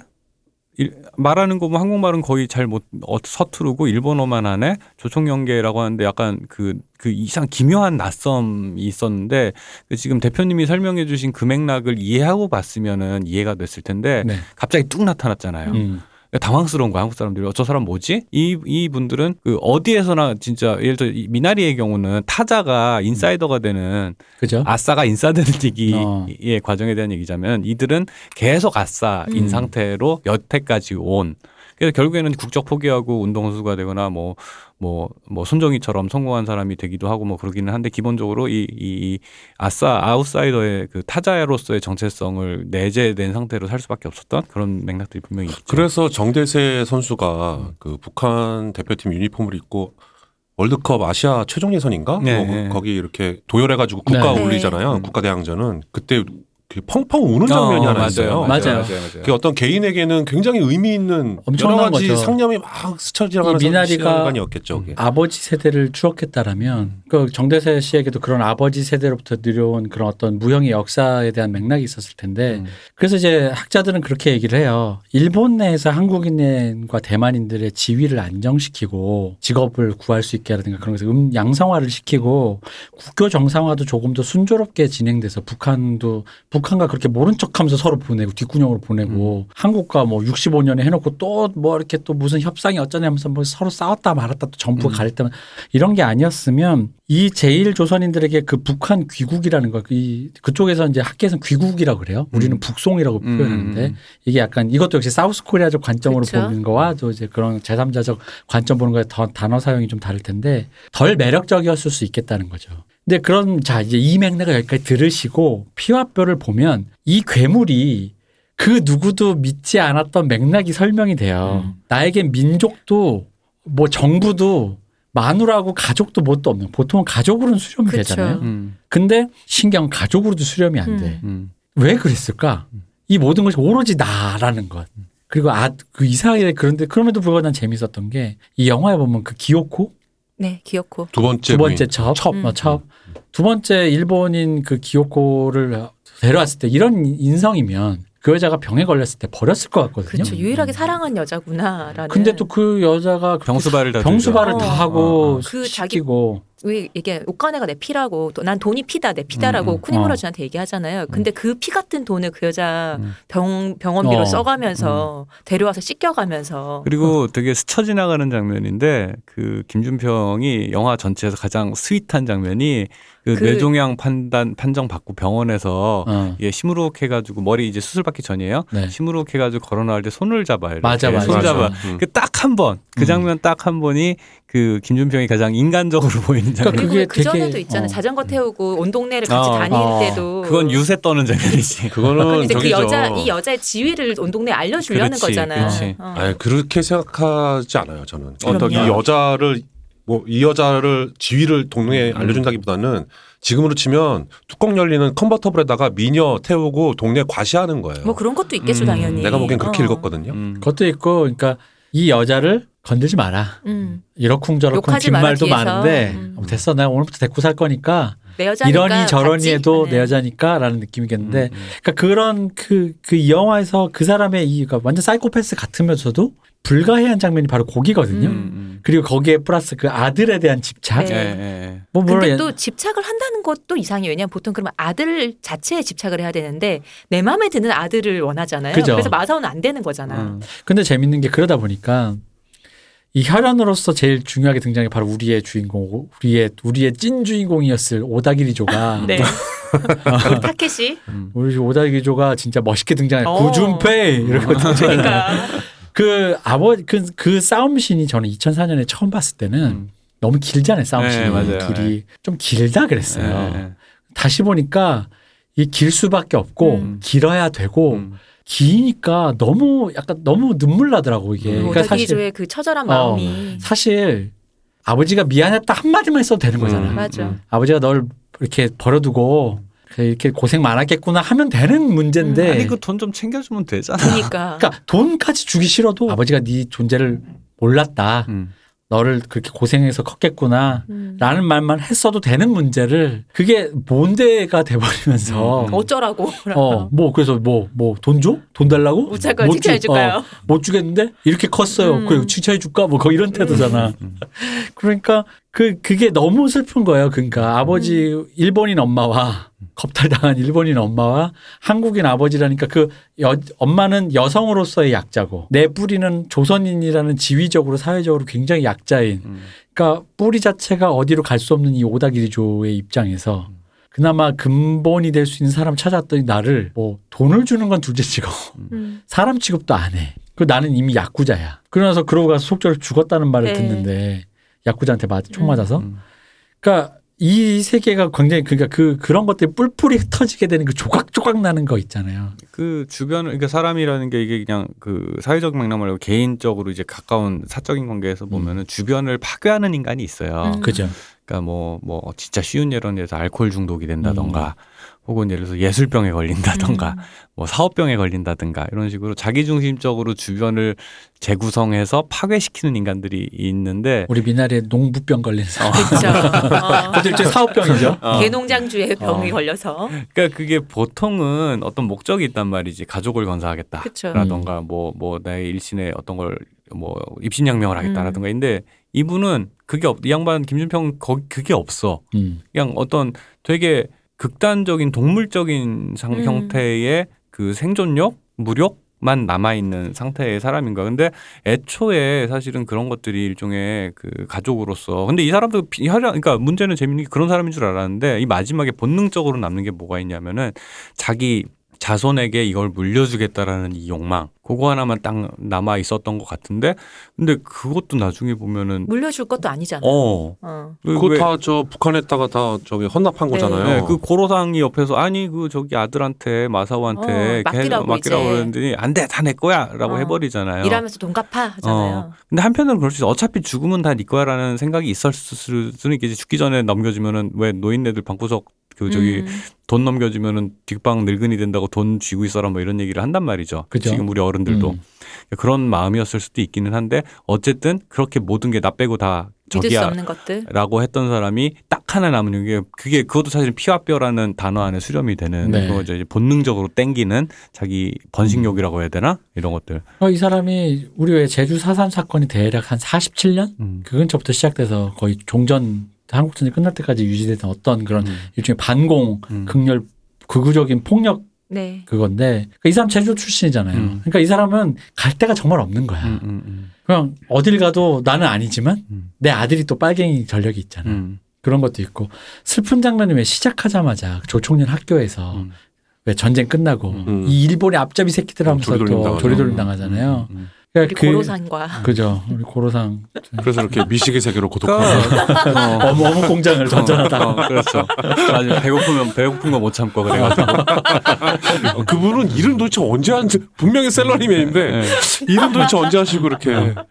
일- 말하는 거 뭐 한국말은 거의 잘 못 서투르고 일본어만 하네. 조총연계라고 하는데 약간 그그 이상 기묘한 낯섦이 있었는데 그 지금 대표님이 설명해 주신 그 맥락을 이해하고 봤으면은 이해가 됐을 텐데 네. 갑자기 뚝 나타났잖아요. 음. 그러니까 당황스러운 거야 한국 사람들이 어, 저 사람 뭐지? 이 이 분들은 그 어디에서나 진짜 예를 들어 이 미나리의 경우는 타자가 인사이더가 되는 그죠? 아싸가 인싸되는 얘기의 어. 과정에 대한 얘기자면 이들은 계속 아싸인 음. 상태로 여태까지 온 그래서 결국에는 국적 포기하고 운동선수가 되거나 뭐 뭐 뭐 손정희처럼 성공한 사람이 되기도 하고 뭐 그러기는 한데 기본적으로 이, 이, 이 아싸 아웃사이더의 그 타자로서의 정체성을 내재된 상태로 살 수밖에 없었던 그런 맥락들이 분명히 있죠. 그래서 정대세 선수가 그 북한 대표팀 유니폼을 입고 월드컵 아시아 최종 예선인가? 네, 뭐 네. 거기 이렇게 도열해가지고 국가 네. 올리잖아요. 네. 국가대항전은 그때 그 펑펑 우는 장면이 어, 하나 있어요. 맞아요. 맞아요. 맞아요. 그 어떤 개인에게는 굉장히 의미 있는 엄청난 여러 가지 거죠. 상념이 막 스쳐 지나가는 시간이었겠죠. 그게. 아버지 세대를 추억했다라면 그 정대세 씨에게도 그런 아버지 세대로부터 들여온 그런 어떤 무형의 역사에 대한 맥락이 있었을 텐데 음. 그래서 이제 학자들은 그렇게 얘기를 해요. 일본 내에서 한국인과 대만인들의 지위를 안정시키고 직업을 구할 수 있게 하라든가 그런 것을 음, 양성화를 시키고 국교 정상화도 조금 더 순조롭게 진행돼서 북한도 북 한과 그렇게 모른 척하면서 서로 보내고 뒷구녕으로 보내고 한국과 뭐 65년에 해놓고 또 뭐 이렇게 또 무슨 협상이 어쩌냐면서 뭐 서로 싸웠다 말았다 또 정부가 음. 가렸다 이런 게 아니었으면 이 제일 조선인들에게 그 북한 귀국이라는 거, 이 그쪽에서 이제 학계에서는 귀국이라고 그래요. 우리는 북송이라고 음, 표현하는데 음, 음. 이게 약간 이것도 역시 사우스 코리아적 관점으로 그쵸. 보는 거와 또 이제 그런 제3자적 관점 보는 거에 더 단어 사용이 좀 다를 텐데 덜 매력적이었을 수 있겠다는 거죠. 근데 그런 자 이제 이 맥락을 여기까지 들으시고 피와 뼈를 보면 이 괴물이 그 누구도 믿지 않았던 맥락이 설명이 돼요. 음. 나에겐 민족도 뭐 정부도 마누라고 가족도 뭣도 없는 보통은 가족으로는 수렴이 그쵸. 되잖아요. 음. 근데 신경 가족으로도 수렴이 안 돼. 음. 왜 그랬을까? 이 모든 것이 오로지 나라는 것. 그리고 아, 그 이상하게 그런데 그럼에도 불구하고 난 재밌었던 게 이 영화에 보면 그 기요코 네, 기억고. 두 번째 두 번째 부인. 첩, 첩, 음. 어, 첩. 두 번째 일본인 그 기요코를 데려왔을 때 이런 인성이면 그 여자가 병에 걸렸을 때 버렸을 것 같거든요. 그렇죠. 유일하게 사랑한 여자구나라는. 근데 또 그 여자가 병수발을 다 병수발을 들죠. 다 어, 하고 어, 어. 그 자기- 시키고 왜 이게 옷가네가 내 피라고 또 난 돈이 피다 내 피다라고 음, 음. 쿠니무라주한테 얘기하잖아요. 근데 그 피 같은 돈을 그 여자 음. 병 병원비로 어. 써가면서 데려와서 씻겨가면서 그리고 되게 스쳐 지나가는 장면인데 그 김준평이 영화 전체에서 가장 sweet한 장면이 그, 그- 뇌종양 판단 판정 받고 병원에서 어. 예, 시무룩 해가지고 머리 이제 수술 받기 전이에요. 네. 시무룩 해가지고 걸어 나올 때 손을 잡아요. 이렇게. 맞아, 맞아. 손 잡아. 음. 그딱 한 번. 그 음. 장면 딱 한 번이 그 김준평이 가장 인간적으로 (laughs) 보이는 장면. 그러니까 그게 그 전에도 되게- 있잖아요. 어. 자전거 태우고 온 동네를 같이 어, 다닐 어. 때도 그건 유세 떠는 장면이지. (laughs) 그거는 이제 그. 여자 이 여자의 지위를 온 동네 에 알려주려는 그렇지, 거잖아요. 그렇지. 어. 아니, 그렇게 생각하지 않아요. 저는 어떤 이. 여자를 뭐 이 여자를 지위를 동네에 음. 알려준다기보다는 지금으로 치면 뚜껑 열리는 컨버터블에다가 미녀 태우고 동네 과시하는 거예요. 뭐 그런 것도 있겠죠 음, 당연히. 내가 보기엔 그렇게 어. 읽었거든요. 음. 그것도 있고 그러니까 이 여자를 건들지 마라. 음. 이러쿵저러쿵 뒷말도. 많은데 음. 어, 됐어 내가 오늘부터 데리고 살 거니까 내 여자니까 이러니 저러니 같이? 해도 네. 내 여자니까라는 느낌이겠는데 음, 음. 그러니까 그런 그그 영화에서 그 사람의 이 그러니까 완전 사이코패스 같으면서도 불가해한 장면이 바로 거기거든요. 음, 음. 그리고 거기에 플러스 그 아들에 대한 집착. 네. 뭐 물론 근데 예- 또 집착을 한다는 것도 이상해요. 왜냐하면 보통 그러면 아들 자체에 집착을 해야 되는데 내 마음에 드는 아들을 원하잖아요. 그죠. 래서 마사오는 안 되는 거잖아. 음. 근데 재밌는 게 그러다 보니까 이 혈연으로서 제일 중요하게 등장해 바로 우리의 주인공, 우리의 우리의 찐 주인공이었을 오다기리조가 (laughs) 네. 우리 (laughs) 타케시. 우리 오다기리조가 진짜 멋있게 등장해. 어. 구준페이 이러고 등장해. 그러니까 그 아버지 그, 그 싸움 씬이 저는 2004년에 처음 봤을 때는 음. 너무 길잖아요 싸움 네, 씬이. 둘이 좀 길다 그랬어요. 예, 예. 다시 보니까 이 길 수밖에 없고 음. 길어야 되고 음. 기니까 너무 약간 너무 눈물 나더라고 이게. 음. 그러니까 사실 그 처절한 어. 마음이. 사실 아버지가 미안했다 한 마디만 했어도 되는 거잖아. 음. 맞아. 아버지가 널 이렇게 버려두고 이렇게 고생 많았겠구나 하면 되는 문제인데. 아니 그 돈 좀 챙겨주면 되잖아. 그러니까. 그러니까 돈까지 주기 싫어도 아버지가 네 존재를 몰랐다. 음. 너를 그렇게 고생해서 컸겠구나. 음. 라는 말만 했어도 되는 문제를 그게 뭔데가 돼버리면서 음. 어쩌라고. 어 뭐 그래서 뭐 뭐 돈 줘? 돈 달라고? 못? 못 칭찬해 주- 줄까요? 어, 못 주겠는데 이렇게 컸어요. 음. 그래 칭찬해 줄까? 뭐 거의 이런 태도잖아. 음. (laughs) 그러니까 그 그게 너무 슬픈 거예요. 그러니까 아버지 일본인 엄마와 겁탈당한 일본인 엄마와 한국인 아버지라니까 그 여, 엄마는 여성으로서의 약자고 내 뿌리는 조선인이라는 지위적으로 사회적으로 굉장히 약자인 음. 그러니까 뿌리 자체가 어디로 갈 수 없는 이 오다기리조의 입장에서 그나마 근본이 될 수 있는 사람 찾았더니 나를 뭐 돈을 주는 건 둘째치고 음. 사람 취급도 안 해. 그 나는 이미 야쿠자야. 그러나서 그러고 가서 속절을 죽었다는 말을 네. 듣는데 야쿠자한테 맞, 총 음. 맞아서. 음. 그러니까 이 세계가 굉장히 그러니까 그 그런 것들이 뿔뿔이 흩어지게 되는 그 조각조각 나는 거 있잖아요. 그 주변 그러니까 사람이라는 게 이게 그냥 그 사회적 맥락 말고 개인적으로 이제 가까운 사적인 관계에서 보면은 주변을 파괴하는 인간이 있어요. 음. 그죠? 그러니까 뭐뭐 진짜 쉬운 예로는 해서 알코올 중독이 된다던가 혹은 예를 들어서 예술병에 걸린다던가 음. 뭐 사업병에 걸린다든가 이런 식으로 자기중심적으로 주변을 재구성해서 파괴시키는 인간들이 있는데 우리 미나리에 농부병 걸린 사람. 그렇죠. 어. (laughs) 그것도 일종의 사업병이죠. 어. 개농장주의 병이 어. 걸려서. 그러니까 그게 보통은 어떤 목적이 있단 말이지 가족을 건사하겠다. 그쵸. 라던가 뭐뭐 나의 일신에 어떤 걸 뭐 입신양명을 음. 하겠다라든가 근데 이분은 그게 없, 이 양반 김준평 거 그게 없어. 음. 그냥 어떤 되게 극단적인 동물적인 상, 음. 형태의 그 생존력, 무력 만 남아 있는 상태의 사람인가. 근데 애초에 사실은 그런 것들이 일종의 그 가족으로서. 근데 이 사람도 혈연, 그러니까 문제는 재밌는 게 그런 사람인 줄 알았는데 이 마지막에 본능적으로 남는 게 뭐가 있냐면은 자기 자손에게 이걸 물려주겠다라는 이 욕망. 그거 하나만 딱 남아 있었던 것 같은데 근데 그것도 나중에 보면은 물려줄 것도 아니잖아. 어. 어. 그 그거 왜- 다저 북한에다가 다 저기 헌납한 네. 거잖아요. 네, 그 고로상이 옆에서 아니 그 저기 아들한테 마사오한테 어, 맡기라고 걔- 맡기라고 이제. 그러는데 안돼 다 내 거야라고 어. 해버리잖아요. 일하면서 돈 갚아 하잖아요. 어. 근데 한편으로는 그럴 수 있어. 어차피 죽으면 다 네 거야라는 생각이 있을 수는 있겠지. 죽기 전에 넘겨주면은 왜 노인네들 방구석 그 저기 음. 돈 넘겨주면은 뒷방 늙은이 된다고 돈 쥐고 있어라 뭐 이런 얘기를 한단 말이죠. 그죠. 지금 우리 어른들도 음. 그런 마음이었을 수도 있기는 한데 어쨌든 그렇게 모든 게 나 빼고 다 믿을 수 저기야 없는 것들. 라고 했던 사람이 딱 하나 남은 게 그게 그것도 사실 피와 뼈라는 단어 안에 수렴이 되는 네. 그거 이제 본능적으로 땡기는 자기 번식욕이라고 해야 되나 이런 것들. 어, 이 사람이 우리 왜 제주 사삼 사건이 대략 한 47년 음. 그 근처부터 시작돼서 거의 종전 한국 전쟁 끝날 때까지 유지됐던 어떤 그런 음. 일종의 반공 음. 극렬 극우적인 폭력 네. 그건데 그러니까 이 사람 제주 출신이잖아요. 음. 그러니까 이 사람은 갈 데가 정말 없는 거야. 음, 음, 음, 그냥 어딜 가도 나는 아니지만 음. 내 아들이 또 빨갱이 전력이 있잖아. 음, 그런 것도 있고 슬픈 장면이 왜 시작하자마자 조총련 학교에서 음. 왜 전쟁 끝나고 음. 이 일본의 앞잡이 새끼들 하면서 조리돌림 또. 조리돌림 음, 당하잖아요. 음, 우리 그러니까 고로상과 그죠. 우리 고로상 그래서 이렇게 미식의 세계로 고독한. 그러니까 어, 어묵 어묵 공장을. 어, 어, 그렇죠. 아주 배고프면 배고픈 거 못 참고 그래가지고. 어, 그분은 일은 도대체 언제 한 분명히 셀러리맨인데 네. 일은 도대체 언제 하시고 그렇게 미식만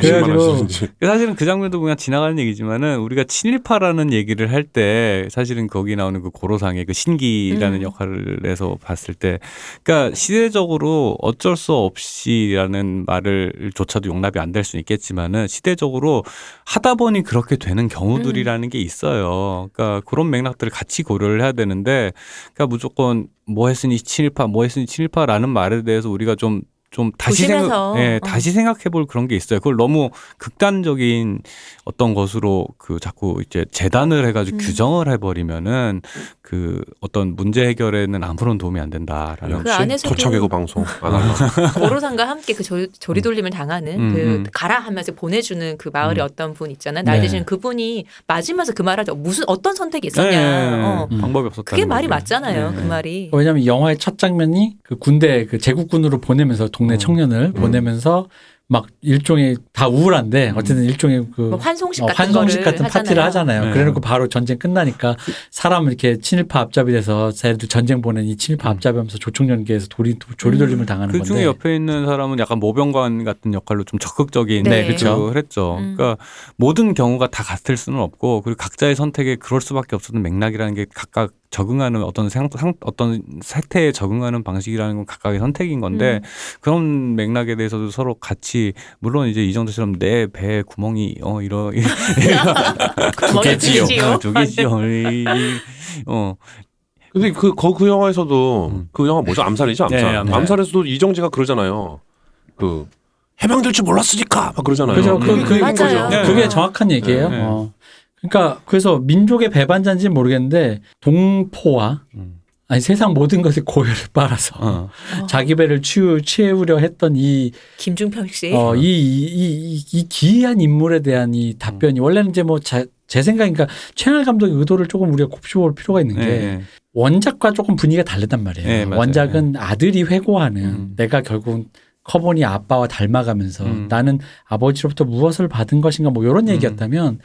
그래가지고 하시는지. 사실은 그 장면도 그냥 지나가는 얘기지만은 우리가 친일파라는 얘기를 할 때 사실은 거기 나오는 그 고로상의 그 신기라는 음. 역할을 해서 봤을 때 그러니까 시대적으로 어쩔 수 없이라는 말을 조차도 용납이 안 될 수는 있겠지만은 시대적으로 하다 보니 그렇게 되는 경우들이라는 게 있어요. 그러니까 그런 맥락들을 같이 고려를 해야 되는데 그러니까 무조건 뭐 했으니 친일파 뭐 했으니 친일파라는 말에 대해서 우리가 좀 좀 다시. 생각, 예, 어. 다시 생각해 볼 그런 게 있어요. 그걸 너무 극단적인 어떤 것으로 그 자꾸 이제 재단을 해가지고 음. 규정을 해버리면은 그 어떤 문제 해결에는 아무런 도움이 안 된다라는. 그 안에서도 토착외고 방송 안 하나. (laughs) 고로상과 함께 그 조, 조리 돌림을 당하는 음, 그 음. 가라 하면서 보내주는 그 마을의 음. 어떤 분 있잖아요. 나이 네. 드시는 그분이 맞으면서 그 말하죠. 무슨 어떤 선택이 있었냐. 네, 어. 음. 방법이 없었다. 그게 말이 맞잖아요. 그 말이. 왜냐하면 이 영화의 첫 장면이 그 군대 그 제국군으로 보내면서 동네 음. 청년을 보내면서 막 일종의 다 우울한데 어쨌든 일종의 그뭐 환송식 어, 같은 환송식 같은 파티를 하잖아요. 네. 그래놓고 바로 전쟁 끝나니까 사람 이렇게 친일파 앞잡이 돼서 쟤들 전쟁 보낸 이 친일파 앞잡이 하면서 조총련계에서 도리, 조리돌림을 당하는 그 건데. 중에 옆에 있는 사람은 약간 모병관 같은 역할로 좀 적극적인 네, 그쵸. 그 했죠. 음. 그러니까 모든 경우가 다 같을 수는 없고 그리고 각자의 선택에 그럴 수밖에 없었던 맥락이라는 게 각각 적응하는 어떤 상, 상 어떤 세태에 적응하는 방식이라는 건 각각의 선택인 건데 음. 그런 맥락에 대해서도 서로 같이 물론 이제 이정도처럼 내 배에 구멍이 어 이러 (laughs) 두 개지요. 두 개지요. 어 근데 그, 거, 그 영화에서도 음. 그 영화 뭐죠? 암살이죠? 암살. 네, 암살. 암살에서도 이정재가 그러잖아요. 그 해방될 줄 몰랐으니까 막 그러잖아요. 그죠. 그, 그, 그 맞아요. 거죠. 네. 그게 정확한 얘기예요. 네. 어. 그러니까 그래서 민족의 배반자인지는 모르겠는데 동포와 음. 아니 세상 모든 것에 고열을 빨아서 어. 자기 배를 치우, 치우려 했던 이, 김중평 씨. 어, 이, 이, 이, 이 기이한 인물에 대한 이 음. 답변이 원래는 이제 뭐제 생각이니까 최양할 감독의 의도를 조금 우리가 곱씹어볼 필요가 있는 게 네. 원작과 조금 분위기가 다르단 말이에요. 네. 원작은 아들이 회고하는 음. 내가 결국 커보니 아빠와 닮아가면서 음. 나는 아버지로부터 무엇을 받은 것인가 뭐 이런 음. 얘기였다면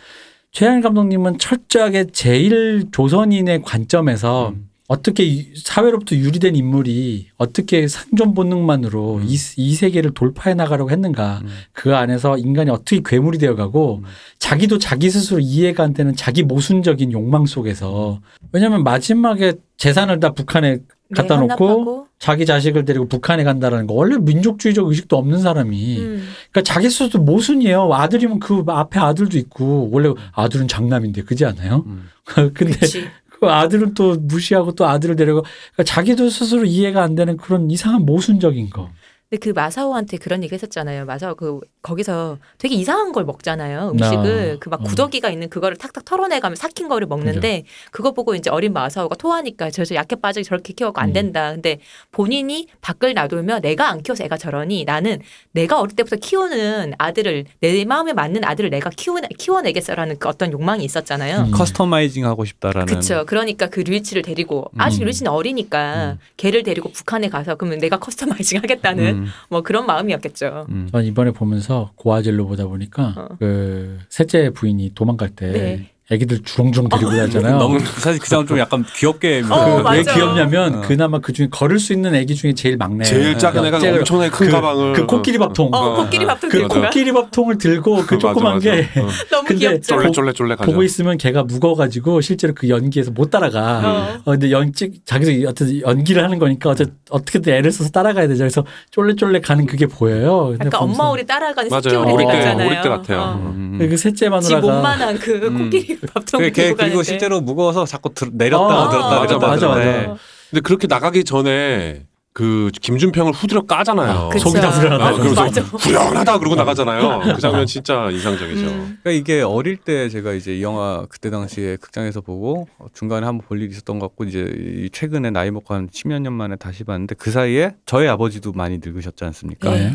최양일 감독님은 철저하게 제일 조선인의 관점에서 음. 어떻게 이- 사회로부터 유리된 인물이 어떻게 생존 본능만으로 음. 이, 이 세계를 돌파해 나가려고 했는가. 음. 그 안에서 인간이 어떻게 괴물이 되어가고 음. 자기도 자기 스스로 이해가 안 되는 자기 모순적인 욕망 속에서 왜냐하면 마지막에 재산을 다 북한에 갖다 네, 놓고 헌납하고. 자기 자식을 데리고 북한에 간다라는 거 원래 민족주의적 의식도 없는 사람이 음. 그러니까 자기 스스로 모순이에요 아들이면 그 앞에 아들도 있고 원래 아들은 장남인데 그지 않아요? 음. (laughs) 근데 그치. 그 아들은 또 무시하고 또 아들을 데리고 그러니까 자기도 스스로 이해가 안 되는 그런 이상한 모순적인 거. 근데 그 마사오한테 그런 얘기 했었잖아요. 마사오 그 거기서 되게 이상한 걸 먹잖아요. 음식을 아, 그막 어. 구더기가 있는 그거를 탁탁 털어내가면 삭힌 거를 먹는데 그거 보고 이제 어린 마사오가 토하니까 저저 약해 빠지게 저렇게 키워고 안 음. 된다. 근데 본인이 밖에 놔두면 내가 안 키워서 애가 저러니 나는 내가 어릴 때부터 키우는 아들을 내 마음에 맞는 아들을 내가 키워 키워내겠어라는 그 어떤 욕망이 있었잖아요. 음. customizing 하고 싶다라는 그렇죠. 그러니까 그 류이치를 데리고 아직 음. 류이치는 어리니까 걔를 데리고 북한에 가서 그러면 내가 (laughs) customizing 하겠다는 음, (laughs) 뭐 그런 마음이었겠죠. 음. 전 이번에 보면서 고화질로 보다 보니까 어. 그 셋째 부인이 도망갈 때 네. 애기들 주렁주렁 데리고 다녔잖아요. 너무 사실 그 장면 좀 약간 귀엽게 어, 그왜 맞아. 귀엽냐면 어. 그나마 그 중에 걸을 수 있는 애기 중에 제일 막내. 제일 작은 애가 제일- 엄청나게 큰 그, 가방을 그 코끼리 밥통. 어, 코끼리 밥통 그 가. 코끼리 밥통을 들고 그 맞아, 조그만 맞아. 게 어. (laughs) 너무 귀엽죠. 쫄래 쫄래 쫄래 가죠. 보고 있으면 걔가 무거워가지고 실제로 그 연기에서 못 따라가. 어. 어, 근데 연기 자기도 어떤 연기를 하는 거니까 어째 어떻게든 애를 써서 따라가야 되죠. 그래서 쫄래쫄래 가는 그게 보여요. 근데 약간 엄마 오리 따라가는 새끼. 오리 때, 같잖아요. 어릴 때 같아요. 어. 음, 음. 그 셋째 지 마누라가 몸만한 그 음. 코끼리 밥통 그게 걔 들고 가는데. 그리고 실제로 무거워서 자꾸 들, 내렸다가 어, 들었다 맞아, 내렸다 맞아, 하던데. 어. 근데 그렇게 나가기 전에 그 김준평을 후드려 까잖아요. 그쵸. 속이 다 후련하다. 아, 그러면서 맞아. 후련하다 그러고 나가잖아요. 그 장면 진짜 인상적이죠. 음. 그러니까 이게 어릴 때 제가 이제 이 영화 그때 당시에 극장에서 보고 어, 중간에 한번 볼 일이 있었던 것 같고 이제 이 최근에 나이 먹고 한 10여 년 만에 다시 봤는데 그 사이에 저희 아버지도 많이 늙으셨지 않습니까? 네.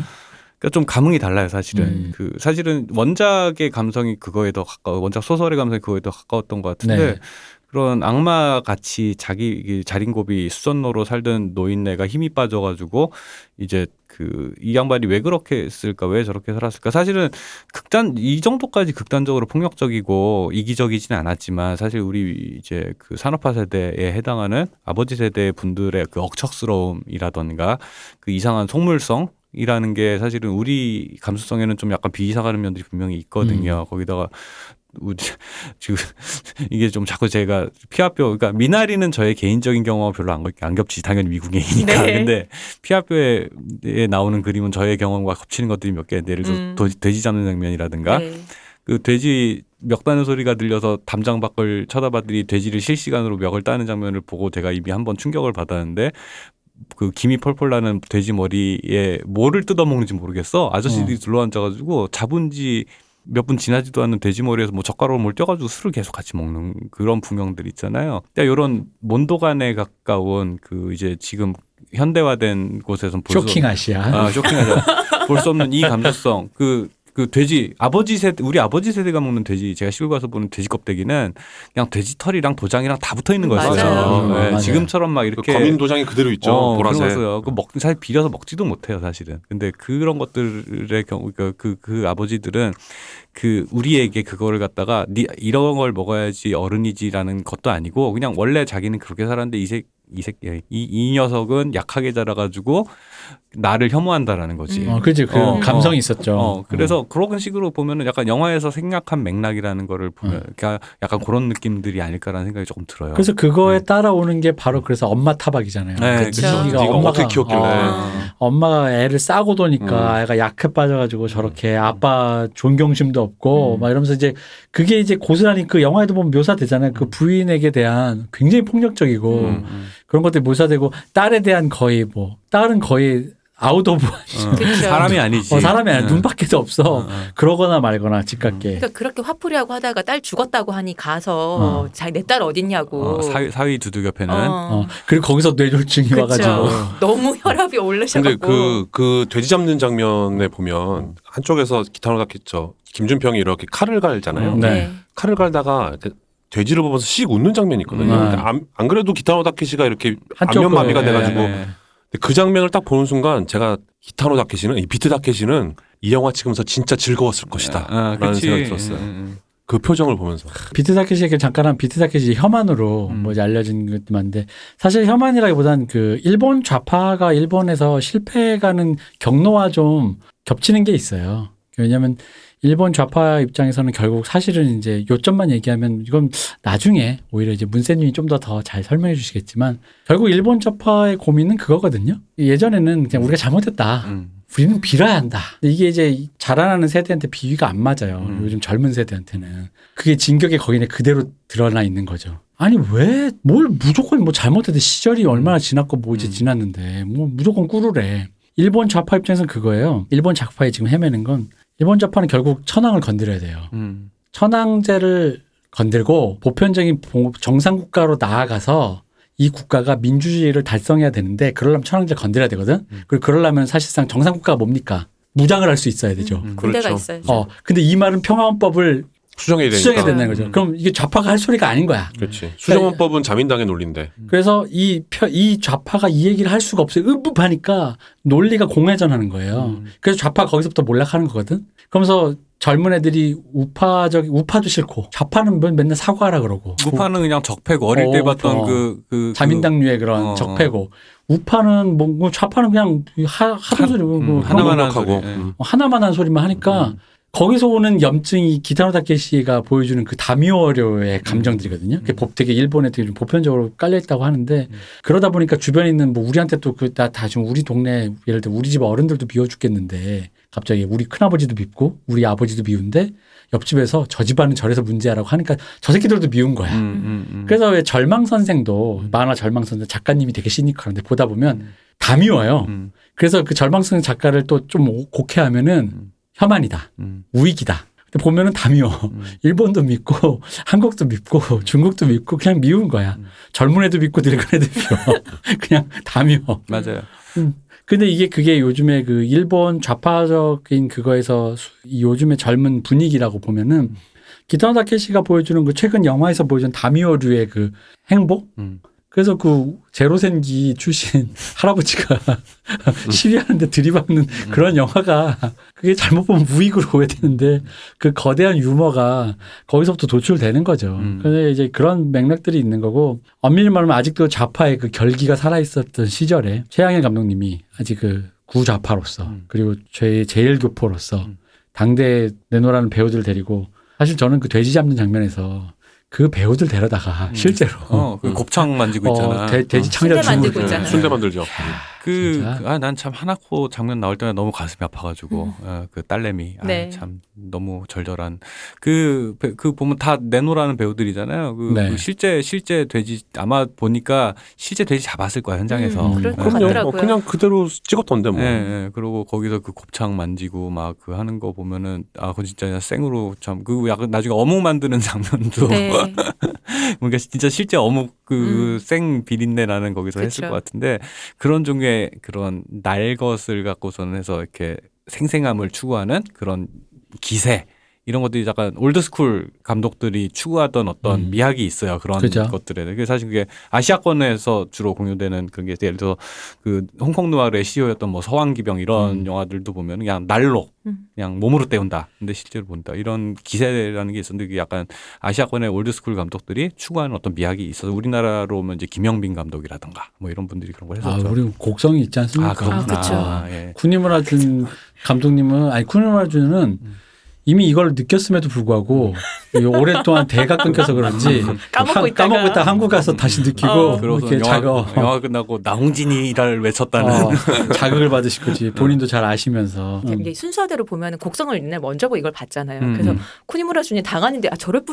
네. 그러니까 좀 감흥이 달라요, 사실은. 음. 그 사실은 원작의 감성이 그거에 더 가까워, 원작 소설의 감성이 그거에 더 가까웠던 것 같은데 네. 그런 악마 같이 자기 이 자린고비 수선노로 살던 노인네가 힘이 빠져가지고 이제 그 이 양반이 왜 그렇게 했을까, 왜 저렇게 살았을까? 사실은 극단 이 정도까지 극단적으로 폭력적이고 이기적이지는 않았지만 사실 우리 이제 그 산업화 세대에 해당하는 아버지 세대 분들의 그 억척스러움이라던가 그 이상한 속물성 이라는 게 사실은 우리 감수성에는 좀 약간 비이상하는 면들이 분명히 있거든요. 거기다가 우리 (laughs) 지금 이게 좀 자꾸 제가 피아뼈 그러니까 미나리는 저의 개인적인 경험과 별로 안, 겹- 안 겹치지 당연히 미국인이니까 네. 근데 피아뼈에 나오는 그림은 저의 경험과 겹치는 것들이 몇 개 예를 들어 음. 서 돼지 잡는 장면이라든가 네. 그 돼지 멱 다는 소리가 들려서 담장 밖을 쳐다봤더니 돼지를 실시간으로 멱을 따는 장면을 보고 제가 이미 한번 충격을 받았는데 그 김이 펄펄 나는 돼지 머리에 뭐를 뜯어 먹는지 모르겠어 아저씨들이 둘러앉아가지고 잡은 지 몇 분 지나지도 않는 돼지 머리에서 뭐 젓가락으로 뭘 떼가지고 술을 계속 같이 먹는 그런 풍경들 있잖아요. 그러니까 이런 몬도간에 가까운 그 이제 지금 현대화된 곳에서 볼 수- 쇼킹 아시아. 아, 쇼킹하죠. 볼수 없는 이 감수성. 그, 그 돼지, 아버지 세대, 우리 아버지 세대가 먹는 돼지, 제가 시골 가서 보는 돼지 껍데기는 그냥 돼지 털이랑 도장이랑 다 붙어 있는 거였어요. 맞아요. 네, 맞아요. 지금처럼 막그 이렇게. 거민 도장이 그대로 있죠. 어, 보라색. 그 먹, 사실 비려서 먹지도 못해요, 사실은. 근데 그런 것들의 경우, 그, 그, 그 아버지들은 그 우리에게 그거를 갖다가 니 이런 걸 먹어야지 어른이지라는 것도 아니고 그냥 원래 자기는 그렇게 살았는데 이색 이색 이, 이 녀석은 약하게 자라가지고 나를 혐오한다라는 거지. 음. 어, 그지 그 어, 감성이 어. 있었죠. 어, 그래서 그런 식으로 보면은 약간 영화에서 생략한 맥락이라는 거를 보면 음. 그러니까 약간 그런 느낌들이 아닐까라는 생각이 조금 들어요. 그래서 그거에 네. 따라오는 게 바로 그래서 엄마 타박이잖아요. 네, 그쵸. 그러니까 네가 어떻게 키웠길래. 어, 엄마가 애를 싸고 도니까 애가 약해 빠져가지고 저렇게 아빠 존경심도 없고 음. 막 이러면서 이제 그게 이제 고스란히 그 영화에도 보면 묘사되잖아요. 그 부인에게 대한 굉장히 폭력적이고 음, 음. 그런 것들이 묘사되고 딸에 대한 거의 뭐 딸은 거의 out of 어. 사람이 아니지. 어, 사람이 아니라 응. 눈밖에도 없어. 어, 어. 그러거나 말거나 집값게. 그러니까 그렇게 화풀이하고 하다가 딸 죽었다고 하니 가서 어. 자기 내 딸 어딨냐고. 어, 사위, 사위 두둑 옆에는 어, 그리고 거기서 뇌졸중이 그쵸. 와가지고 너무 혈압이 근데 올르셔갖고. 그, 그 돼지 잡는 장면에 보면 한쪽에서 기타노 다키죠. 김준평이 이렇게 칼을 갈잖아요. 음, 네. 칼을 갈다가 돼지를 보면서 씩 웃는 장면이 있거든요. 음. 그러니까 안, 안 그래도 기타노 다키시가 이렇게 한쪽 안면 마비가 그- 돼가지고 네. 그 장면을 딱 보는 순간 제가 기타노 다케시는 이 비트 다케시는 이 영화 찍으면서 진짜 즐거웠을 것이다. 아, 라는 그치. 생각이 들었어요. 음, 음. 그 표정을 보면서. 비트 타케시 얘기 잠깐 한 비트 타케시 혐한으로 음. 뭐 이제 알려진 많은데 사실 혐한이라기보단 그 일본 좌파가 일본에서 실패해가는 경로와 좀 겹치는 게 있어요. 왜냐하면 일본 좌파 입장에서는 결국 사실은 이제 요점만 얘기하면 이건 나중에 오히려 이제 문세님이 좀 더 더 잘 설명해 주시겠지만 결국 일본 좌파의 고민은 그거거든요. 예전에는 그냥 우리가 잘못했다. 음. 우리는 빌어야 한다. 이게 이제 자라나는 세대한테 비위가 안 맞아요. 음. 요즘 젊은 세대한테는. 그게 진격의 거인에 그대로 드러나 있는 거죠. 아니 왜 뭘 무조건 뭐 잘못해도 시절이 얼마나 지났고 뭐 이제 음. 지났는데 뭐 무조건 꾸르래. 일본 좌파 입장에서는 그거예요. 일본 좌파에 지금 헤매는 건 일본 좌파는 결국 천황을 건드려야 돼요. 음. 천황제를 건들고 보편적인 보- 정상 국가로 나아가서 이 국가가 민주주의를 달성해야 되는데 그러려면 천황제를 건드려야 되거든. 음. 그리고 그러려면 사실상 정상 국가가 뭡니까? 무장을 할 수 있어야 되죠. 음. 군대가 그렇죠. 있어야죠. 어, 근데 이 말은 평화헌법을 수정해야 되니까. 수정해야 된다는 거죠. 음. 그럼 이게 좌파가 할 소리가 아닌 거야. 그렇지. 수정헌법은 자민당의 논리인데. 그래서 이, 펴- 이 좌파가 이 얘기를 할 수가 없어요. 읍읍하니까 논리가 공회전하는 거예요. 음. 그래서 좌파 거기서부터 몰락하는 거거든. 그러면서 젊은 애들이 우파적 우파도 싫고 좌파는 맨- 맨날 사과하라 그러고 우파는 그냥 적폐고 어릴 때 어, 봤던 어. 그, 그 자민당류의 그런 어, 적폐고 우파는 뭐, 뭐 좌파는 그냥 하, 하도 소리 뭐, 음, 하나만 하나만 한 하고. 소리. 예. 음. 하나만 한 소리만 하니까 음. 거기서 오는 염증이 기타노 다케시가 보여주는 그 다미오료의 감정들이거든요. 그게 법 되게 일본에 되게 좀 보편적으로 깔려 있다고 하는데 음. 그러다 보니까 주변에 있는 뭐 우리한테 또그나다 지금 우리 동네 예를 들어 우리 집 어른들도 미워 죽겠는데 갑자기 우리 큰아버지도 밉고 우리 아버지도 미운데 옆집에서 저 집안은 저래서 문제야라고 하니까 저 새끼들도 미운 거야. 음, 음, 음. 그래서 왜 절망 선생도 만화 절망 선생 작가님이 되게 시니컬한데 보다 보면 음. 다 미워요. 음, 그래서 그 절망 선생 작가를 또 좀 곡해하면은 음. 혐한이다. 음, 우익이다. 보면은 다 미워. 음. 일본도 믿고 한국도 믿고 중국도 믿고 그냥 미운 거야. 음. 젊은 애도 믿고 늙은 애도 미워. (laughs) 그냥 다 미워. 맞아요. 근데 이게 그게 요즘에 그 일본 좌파적인 그거에서 요즘의 젊은 분위기라고 보면은 기타노 다케시가 보여주는 그 최근 영화에서 보여준 다미오류의 그 행복? 음. 그래서 그 제로센기 출신 (laughs) 할아버지가 시위하는데 들이박는 그런 영화가 그게 잘못 보면 무익으로 오해되는데 그 거대한 유머가 거기서부터 도출되는 거죠. 음. 근데 이제 그런 맥락들이 있는 거고 엄밀히 말하면 아직도 좌파의 그 결기가 살아있었던 시절에 최양일 감독님이 아직 그 구좌파로서 음. 그리고 제 제일 교포로서 음. 당대 내노라는 배우들 데리고 사실 저는 그 돼지 잡는 장면에서 그 배우들 데려다가 음. 실제로 어, 그 곱창 만지고 있잖아. 어, 돼, 돼지 어. 창자 순대 만들고 주고 있잖아요. 순대 만들죠. 그? 그, 아, 난 참 하나코 장면 나올 때마다 너무 가슴이 아파가지고, 어, 그 딸내미. 아, 네. 참 너무 절절한. 그, 배- 그 보면 다 내노라는 배우들이잖아요. 그, 네. 그 실제, 실제 돼지, 아마 보니까 실제 돼지 잡았을 거야, 현장에서. 음, 그럴 것 예. 그럼요. 같더라고요. 뭐 그냥 그대로 찍었던데 뭐. 예, 예. 그리고 거기서 그 곱창 만지고 막 그 하는 거 보면은 아, 그거 진짜 그냥 생으로 참 그 약간 나중에 어묵 만드는 (laughs) 장면도 네. (laughs) 그러니까 진짜 실제 어묵 그 음. 생 비린내 나는 거기서 했을 그쵸. 것 같은데 그런 종류의 그런 날 것을 갖고서는 해서 이렇게 생생함을 추구하는 그런 기세 이런 것들이 약간 old school 감독들이 추구하던 어떤 음. 미학이 있어요 그런 그죠. 것들에 그게 사실 그게 아시아권에서 주로 공유되는 그런 게 예를 들어 그 홍콩 누아르의 시초였던 뭐 성항기병 이런 음. 영화들도 보면 그냥 날로 음. 그냥 몸으로 때운다. 근데 실제로 본다. 이런 기세라는 게 있었는데 그게 약간 아시아권의 old school 감독들이 추구하는 어떤 미학이 있어서 우리나라로 오면 이제 김영빈 감독이라든가 뭐 이런 분들이 그런 걸 아, 했었죠. 우리 곡성이 있지 않습니까? 아, 그렇구나. 아, 그쵸. 아, 예. 쿠니무라준 감독님은 아니 쿠니무라준은 음. 이미 이걸 느꼈음에도 불구하고 이 오랫동안 대가 끊겨서 그런지 (laughs) 까먹고 하- 있다가. 까먹고 있다 한국 가서 다시 느끼고 어. 그러고서 이렇게 영화, 자극 영화 끝나고 나홍진이를 외쳤다는 어, (laughs) 자극을 받으실 거지 본인도 잘 아시면서 음. 이제 순서대로 보면 곡성을 옛날 먼저 보고 이걸 봤잖아요. 음. 그래서 쿠니무라 준이 당하는데 아 저럴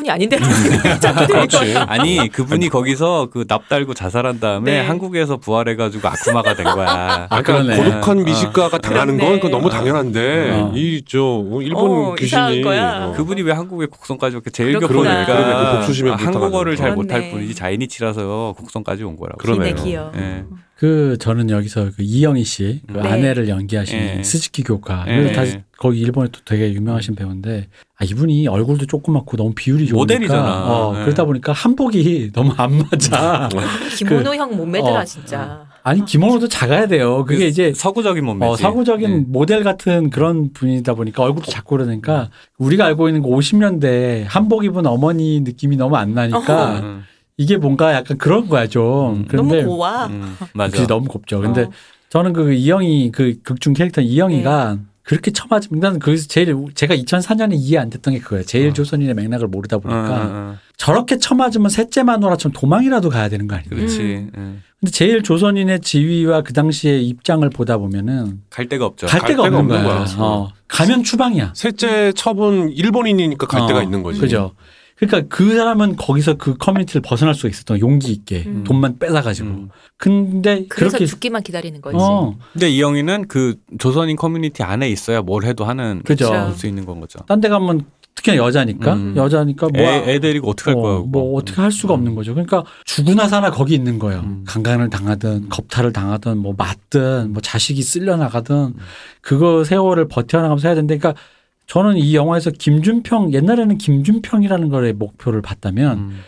자꾸 드는 (laughs) 그렇지. 아니 그분이 거기서 그 납 달고 자살한 다음에 네. 한국에서 부활해가지고 아쿠마가 된 거야. 아, 그러네. 고독한 미식가가 당하는 건. 그건 너무 당연한데 어. 이저 일본 어, 이 귀신이 거야. 어. 그분이 왜 한국에 곡성까지 이렇게 제일 그러네, 그러네. 그 복수심에 아, 한국어를 잘. 못할. 뿐이지 자이니치라서 곡성까지 온 거라고. 그러네요. 예. 그 저는 여기서 그 이영희 씨, 그 네. 아내를 연기하신 예. 스즈키 교카. 예. 다시 거기 일본에 또 되게 유명하신 배우인데 아 이분이 얼굴도 조그맣고 너무 비율이 좋으니까 모델이잖아. 어, 예. 그러다 보니까 한복이 (laughs) 너무 안 맞아. (laughs) 김원호형 몸매더라 어. 진짜. 아니 김원호도 작아야 돼요. 그게 이제 서구적인 몸매지. 어, 사고적인 네. 모델 같은 그런 분이다 보니까 얼굴도 작고 그러니까 우리가 알고 있는 그 50년대 한복 입은 어머니 느낌이 너무 안 나니까 음, 이게 뭔가 약간 그런 거야 좀. 음. 그런데 너무 고와. 음, 맞아. 그게 너무 곱죠. 근데 어. 저는 그 이영희 그 극중 캐릭터 이영희가 그렇게 쳐맞으면 나는 거기서 제일 제가 2004년에 이해 안 됐던 게 그거예요. 제일 어. 조선인의 맥락을 모르다 어, 보니까 어, 어. 저렇게 쳐맞으면 셋째 마누라처럼 도망이라도 가야 되는 거 아니에요. 그렇지. 음. 음. 근데 제일 조선인의 지위와 그 당시의 입장을 보다 보면은 갈 데가 없죠. 갈 갈 데가 데가 없는 없는 거야. 거야. 어. 가면 추방이야. 셋째 첩은 일본인이니까 갈 어, 데가 있는 거지. 그죠. 그러니까 그 사람은 거기서 그 커뮤니티를 벗어날 수가 있었던 용기 있게 음. 돈만 뺏어가지고. 음. 근데 그래서 그렇게 죽기만 기다리는 거지. 어, 근데 이영희는 그 조선인 커뮤니티 안에 있어야 뭘 해도 하는 그죠. 볼수 있는 건 거죠. 딴 데 가면 특히나 여자니까 음. 여자니까 뭐 애, 애 데리고 어떻게 할 어, 거야? 뭐 어떻게 할 수가 없는 거죠. 그러니까 죽으나 사나 거기 있는 거예요. 음. 강간을 당하든 겁탈을 당하든 뭐 맞든 뭐 자식이 쓸려 나가든 음. 그거 세월을 버텨나가면서 해야 되는데 그러니까 저는 이 영화에서 김준평 옛날에는 김준평이라는 거에 목표를 봤다면 음.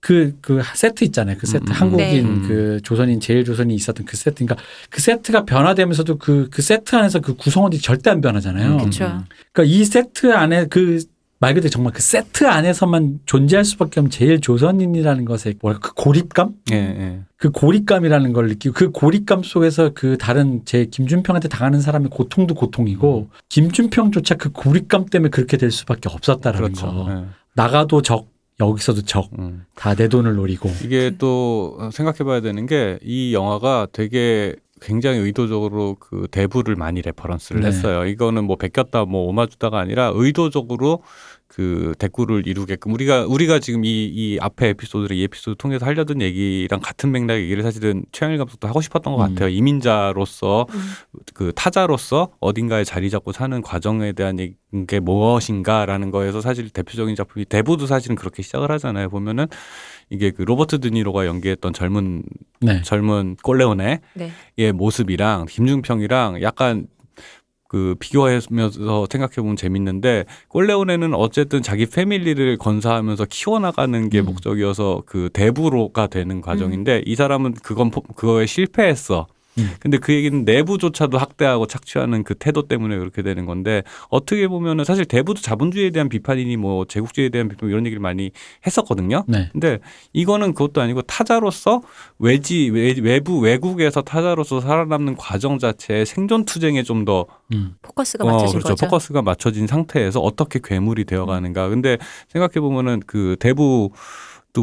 그, 그 세트 있잖아요. 그 세트. 음, 음. 한국인 네. 그 조선인, 제일 조선이 있었던 그 세트. 그러니까 그 세트가 변화되면서도 그, 그 세트 안에서 그 구성원들이 절대 안 변하잖아요. 음, 그쵸. 그러니까 이 세트 안에 그, 말 그대로 정말 그 세트 안에서만 존재할 수밖에 없는 제일 조선인이라는 것에 뭐랄까 그 고립감? 예, 예. 그 고립감이라는 걸 느끼고 그 고립감 속에서 그 다른 제 김준평한테 당하는 사람의 고통도 고통이고 김준평조차 그 고립감 때문에 그렇게 될 수밖에 없었다라는 그렇죠. 거. 예. 나가도 적, 여기서도 적. 음. 다 내 돈을 노리고. 이게 또 생각해 봐야 되는 게 이 영화가 되게 굉장히 의도적으로 그 대부를 많이 reference를 네. 했어요. 이거는 뭐 베꼈다 뭐 오마주다가 아니라 의도적으로 그 대구를 이루게끔 우리가 우리가 지금 이, 이 앞에 에피소드를 이 에피소드 통해서 하려던 얘기랑 같은 맥락의 얘기를 사실은 최양일 감독도 하고 싶었던 것 음. 같아요. 이민자로서 음. 그 타자로서 어딘가에 자리 잡고 사는 과정에 대한 얘기- 게 무엇인가라는 거에서 사실 대표적인 작품이 대부도 사실은 그렇게 시작을 하잖아요. 보면은 이게 그 로버트 드니로가 연기했던 젊은 네. 젊은 꼴레오네의 네. 모습이랑 김중평이랑 약간 그 비교하면서 생각해 보면 재밌는데 꼴레오네는 어쨌든 자기 패밀리를 건사하면서 키워나가는 게 음. 목적이어서 그 대부로가 되는 과정인데 이 사람은 그건 포- 그거에 실패했어. 음. 근데 그 얘기는 내부조차도 학대하고 착취하는 그 태도 때문에 그렇게 되는 건데 어떻게 보면은 사실 대부도 자본주의에 대한 비판이니 뭐 제국주의에 대한 비판 이런 얘기를 많이 했었거든요. 네. 근데 이거는 그것도 아니고 타자로서 외지 외, 외부 외국에서 타자로서 살아남는 과정 자체의 생존 투쟁에 좀더 음. 어, 포커스가 맞춰진 그렇죠. 거죠. 포커스가 맞춰진 상태에서 어떻게 괴물이 되어가는가. 근데 생각해 보면은 그 대부도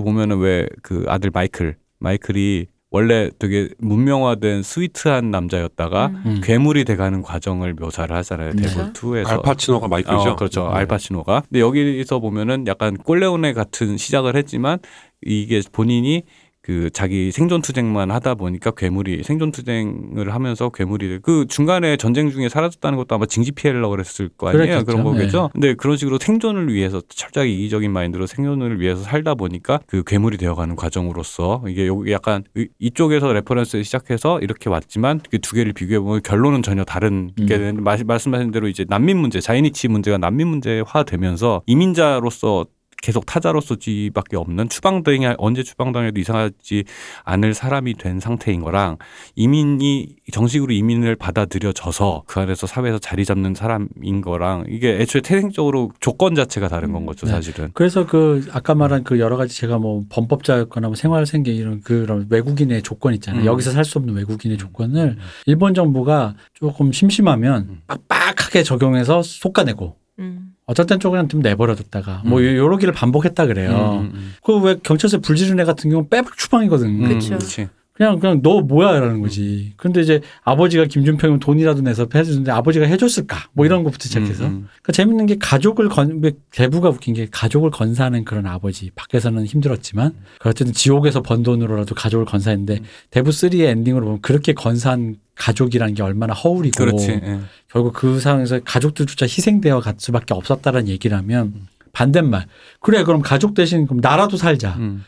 보면은 왜 그 아들 마이클 마이클이 원래 되게 문명화된 sweet한 남자였다가 음. 음. 괴물이 돼가는 과정을 묘사를 하잖아요. 네. 대부 2에서 알파치노가 마이클이죠. 어, 그렇죠. 네. 알파치노가. 근데 여기서 보면은 약간 꼴레오네 같은 시작을 했지만 이게 본인이 그 자기 생존 투쟁만 하다 보니까 괴물이 생존 투쟁을 하면서 괴물이 그 중간에 전쟁 중에 사라졌다는 것도 아마 징집 피해 그랬을 거 아니에요. 그랬겠죠. 그런 거겠죠. 근데 그런 식으로 생존을 위해서 철저하게 이기적인 마인드로 생존을 위해서 살다 보니까 그 괴물이 되어가는 과정으로서 이게 여기 약간 이- 이쪽에서 reference 시작해서 이렇게 왔지만 그 두 개를 비교해 보면 결론은 전혀 다른 음. 게 마- 말씀하신 대로 이제 난민 문제, 자이니치 문제가 난민 문제화 되면서 이민자로서 계속 타자로서지밖에 없는 추방당이 언제 추방당해도 이상하지 않을 사람이 된 상태인 거랑 이민이 정식으로 이민을 받아들여져서 그 안에서 사회에서 자리 잡는 사람인 거랑 이게 애초에 태생적으로 조건 자체가 다른 건 거죠 네. 사실은. 그래서 그 아까 말한 그 여러 가지 제가 뭐 범법자였거나 뭐 생활생계 이런 그런 외국인의 조건 있잖아요. 음. 여기서 살 수 없는 외국인의 조건을 일본 정부가 조금 심심하면 음. 빡빡하게 적용해서 솎아내고 음. 어쩔 땐 조금 좀 내버려뒀다가 뭐 음. 요- 요러기를 반복했다 그래요. 음, 음, 그왜 경찰서에 불지른 애 같은 경우는 빼박 추방이거든. 음. 그렇지. 그냥 그냥 너 뭐야라는 거지. 근데 이제 아버지가 김준평이면 돈이라도 내서 해주는데 아버지가 해줬을까? 뭐 이런 것부터 시작해서. 음, 음. 그러니까 재밌는 게 가족을 건왜 대부가 웃긴 게 가족을 건사하는 그런 아버지 밖에서는 힘들었지만 그 어쨌든 지옥에서 번 돈으로라도 가족을 건사했는데 대부 3의 엔딩으로 보면 그렇게 건사한 가족이라는 게 얼마나 허울이고 그렇지. 예. 결국 그 상황에서 가족들조차 희생되어 갈 수밖에 없었다는 얘기라면 반대말 그래 그럼 가족 대신 그럼 나라도 살자 음.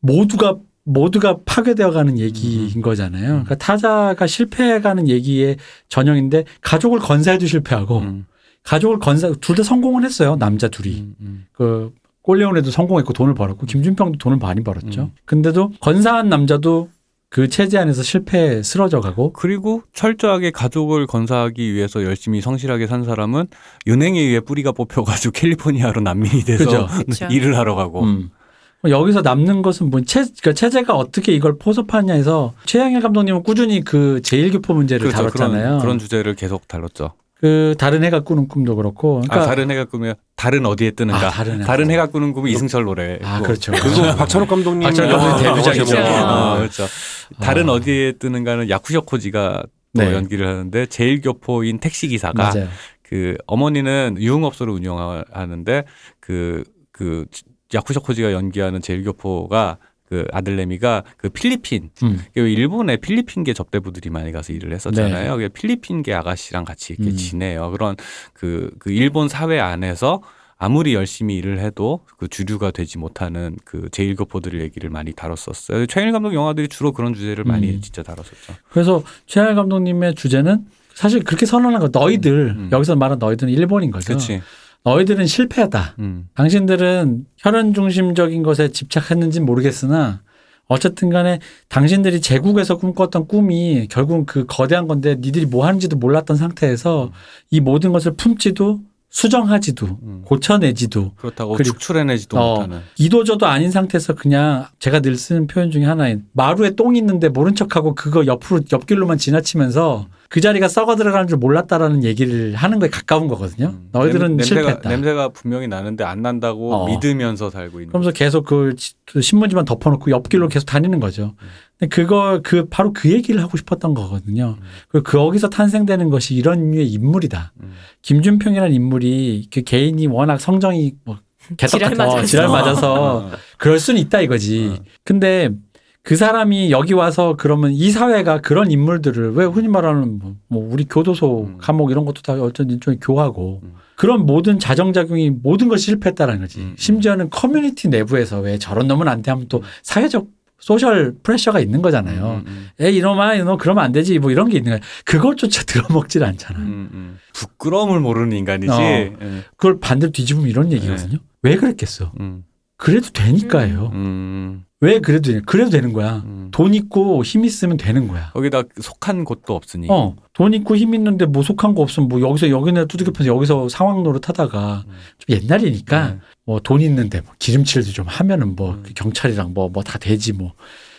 모두가 모두가 파괴되어 가는 얘기인 거잖아요. 그러니까 타자가 실패해 가는 얘기의 전형인데 가족을 건사해도 실패하고 음. 가족을 건사 둘 다 성공을 했어요. 남자 둘이 음, 음. 그 꼴레온에도 성공했고 돈을 벌었고 김준평도 돈을 많이 벌었죠. 음. 근데도 건사한 남자도 그 체제 안에서 실패에 쓰러져 가고 그리고 철저하게 가족을 건사하기 위해서 열심히 성실하게 산 사람은 은행에 의해 뿌리가 뽑혀가지고 (laughs) 캘리포니아로 난민이 돼서 그죠. 그쵸. (laughs) 일을 하러 가고. 음. 여기서 남는 것은 뭐 체, 그러니까 체제가 어떻게 이걸 포섭하냐에서 최양일 감독님은 꾸준히 그 제1교포 문제를 그렇죠. 다뤘잖아요. 그런, 그런 주제를 계속 다뤘죠. 그 다른 해가 꾸는 꿈도 그렇고. 그러니까 아, 다른 해가 꾸면 다른 어디에 뜨는가? 아, 다른 해가 해가 꾸는 꿈이 이승철 노래. 아, 그렇죠. 그리고 박찬욱 감독님 박찬욱 감독님 영화 데뷔작이죠. 아, 아. 그렇죠. 다른 어디에 뜨는가는 야쿠셔 코지가 또 네. 연기를 하는데 제일 교포인 택시 기사가. 그 어머니는 유흥업소를 운영하는데 그그 야쿠셔 코지가 연기하는 제일 교포가 그 아들내미가 그 필리핀 음. 그 일본에 필리핀계 접대부들이 많이 가서 일을 했었잖아요. 그 필리핀계 아가씨랑 같이 이렇게 음. 지내요. 그런 그, 그 일본 사회 안에서 아무리 열심히 일을 해도 그 주류가 되지 못하는 그 제일교포들의 얘기를 많이 다뤘었어요. 최일 감독 영화들이 주로 그런 주제를 많이 음. 진짜 다뤘었죠. 그래서 최양일 감독님의 주제는 사실 그렇게 선언한 거 너희들 음. 여기서 말한 너희들은 일본인 거죠. 그렇지. 너희들은 실패다. 음. 당신들은 혈연 중심적인 것에 집착했는지는 모르겠으나 어쨌든 간에 당신들이 제국에서 꿈꿨던 꿈이 결국 그 거대한 건데 니들이 뭐 하는지도 몰랐던 상태에서 이 모든 것을 품지도 수정하지도 음. 고쳐내지도 그렇다고 그리고- 축출해내지도 어, 못하는. 이도저도 아닌 상태에서 그냥 제가 늘 쓰는 표현 중에 하나인 마루에 똥 있는데 모른 척하고 그거 옆으로 옆길로만 지나치면서 그 자리가 썩어 들어가는 줄 몰랐다라는 얘기를 하는 거에 가까운 거거든요. 음. 너희들은 냄- 실패했다. 냄새가, 분명히 나는데 안 난다고 어. 믿으면서 살고 있는. 그러면서 계속 그 지- 그 신문지만 덮어놓고 옆길로 계속 다니는 거죠. 근데 그거 그 바로 그 얘기를 하고 싶었던 거거든요. 그리고 거기서 탄생되는 것이 이런 류의 인물이다. 음. 김준평이라는 인물이 그 개인이 워낙 성정이 뭐 개떡 지랄 같아. 어, 맞아서. 지랄 맞아서 어. 그럴 수는 있다 이거지. 근데 그 사람이 여기 와서 그러면 이 사회가 그런 인물들을 왜 흔히 말하는 뭐, 뭐 우리 교도소 음. 감옥 이런 것도 다 어쩐 일종의 교화고 음. 그런 모든 자정작용이 모든 것이 실패했다는 거지. 음. 심지어는 커뮤니티 내부에서 왜 저런 놈은 안 돼 하면 또 사회적 social pressure가 있는 거잖아요. 에 이놈아 이놈 그러면 안 되지 뭐 이런 게 있는 거야. 그것조차 (laughs) 들어먹질 않잖아. 부끄러움을 모르는 인간이지. 어. 예. 그걸 반대로 뒤집으면 이런 얘기거든요. 왜 그랬겠어? 음, 그래도 되니까요. 음, 왜 그래도 되냐? 그래도 되는 거야. 음. 돈 있고 힘 있으면 되는 거야. 거기다 속한 곳도 없으니. 어, 돈 있고 힘 있는데 뭐 속한 거 없으면 뭐 여기서 여기네 두들겨 서 여기서 상황 노릇 하다가 음. 좀 옛날이니까 네. 뭐돈 있는데 뭐 기름칠도 좀 하면은 뭐 음. 경찰이랑 뭐 뭐 다 되지 뭐.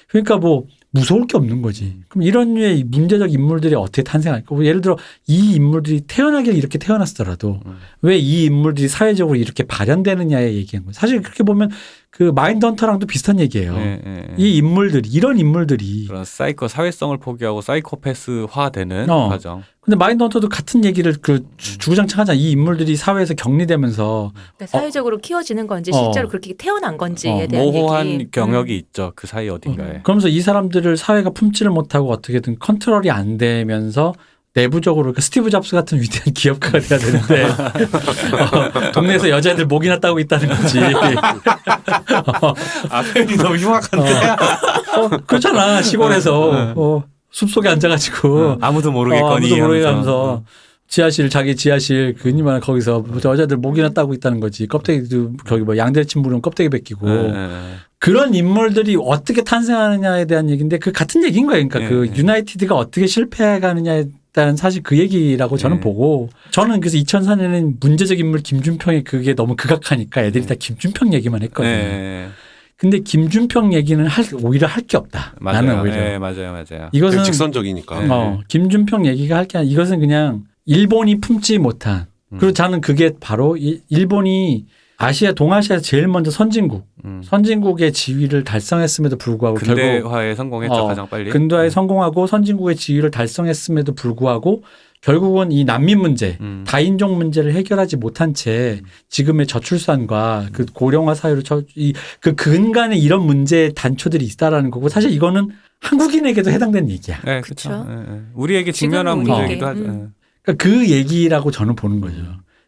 그러니까 뭐 무서울 게 없는 거지. 그럼 이런 류의 문제적 인물들이 어떻게 탄생할까? 뭐 예를 들어 이 인물들이 태어나길 이렇게 태어났더라도 음. 왜이 인물들이 사회적으로 이렇게 발현되느냐에 얘기한 거예요. 사실 그렇게 보면 그 마인드 헌터랑도 비슷한 얘기예요. 예, 예, 예. 이 인물들이 이런 인물들이 그런 사이코 사회성을 포기하고 사이코패스화되는 어. 과정. 근데 마인드 헌터도 같은 얘기를 그 주- 주구장창 하잖아. 이 인물들이 사회에서 격리되면서 그러니까 사회적으로 키워지는 건지 어. 실제로 그렇게 태어난 건지에 어, 대한 모호한 얘기. 영역이 음. 있죠. 그 사이 어딘가에. 그러면서 이 사람들을 사회가 품지를 못하고 어떻게든 컨트롤이 안 되면서 내부적으로 그 스티브 잡스 같은 위대한 (laughs) 기업가가 돼야 되는데 어, 동네에서 여자애들 목이나 따고 있다는 거지. 아, 표현이 너무 흉악한데. 어, 그렇잖아 시골에서 어, 숲속에 앉아가지고 아무도 어, 모르겠거니. 아무도. 하면서 지하실 자기 지하실 그니만 거기서 여자들 목이나 따고 있다는 거지 껍데기도 거기 뭐 양대침 물으면 껍데기 벗기고 예, 예, 예. 그런 인물들이 어떻게 탄생하느냐에 대한 얘기인데 그 같은 얘기인 거예요. 그러니까 네, 그 네. 유나이티드가 어떻게 실패해가느냐에 대한 사실 그 얘기라고 저는 네. 보고 저는 그래서 2004년에는 문제적 인물 김준평이 그게 너무 극악하니까 애들이 다 김준평 얘기만 했거든요. 네, 근데 김준평 얘기는 할, 오히려 할 게 없다. 맞아요. 나는 오히려. 네, 맞아요, 맞아요. 이것은 직선적이니까. 네. 어, 김준평 얘기가 할 게 아니라 이것은 그냥 일본이 품지 못한 음. 그리고 저는 그게 바로 이- 일본이 아시아 동아시아에서 제일 먼저 선진국 음. 선진국의 지위를 달성했음에도 불구하고 근대화에 성공했죠 어, 가장 빨리. 근대화에 성공하고 선진국의 지위를 달성했음에도 불구하고 결국은 이 난민 문제, 음. 다인종 문제를 해결하지 못한 채 지금의 저출산과 그 고령화 사회로 이그 근간에 이런 문제의 단초들이 있다라는 거고 사실 이거는 한국인에게도 해당되는 얘기야. 네, 그쵸. 그렇죠. 우리에게 직면한 문제이기도 하죠. 음. 그러니까 그 얘기라고 저는 보는 거죠.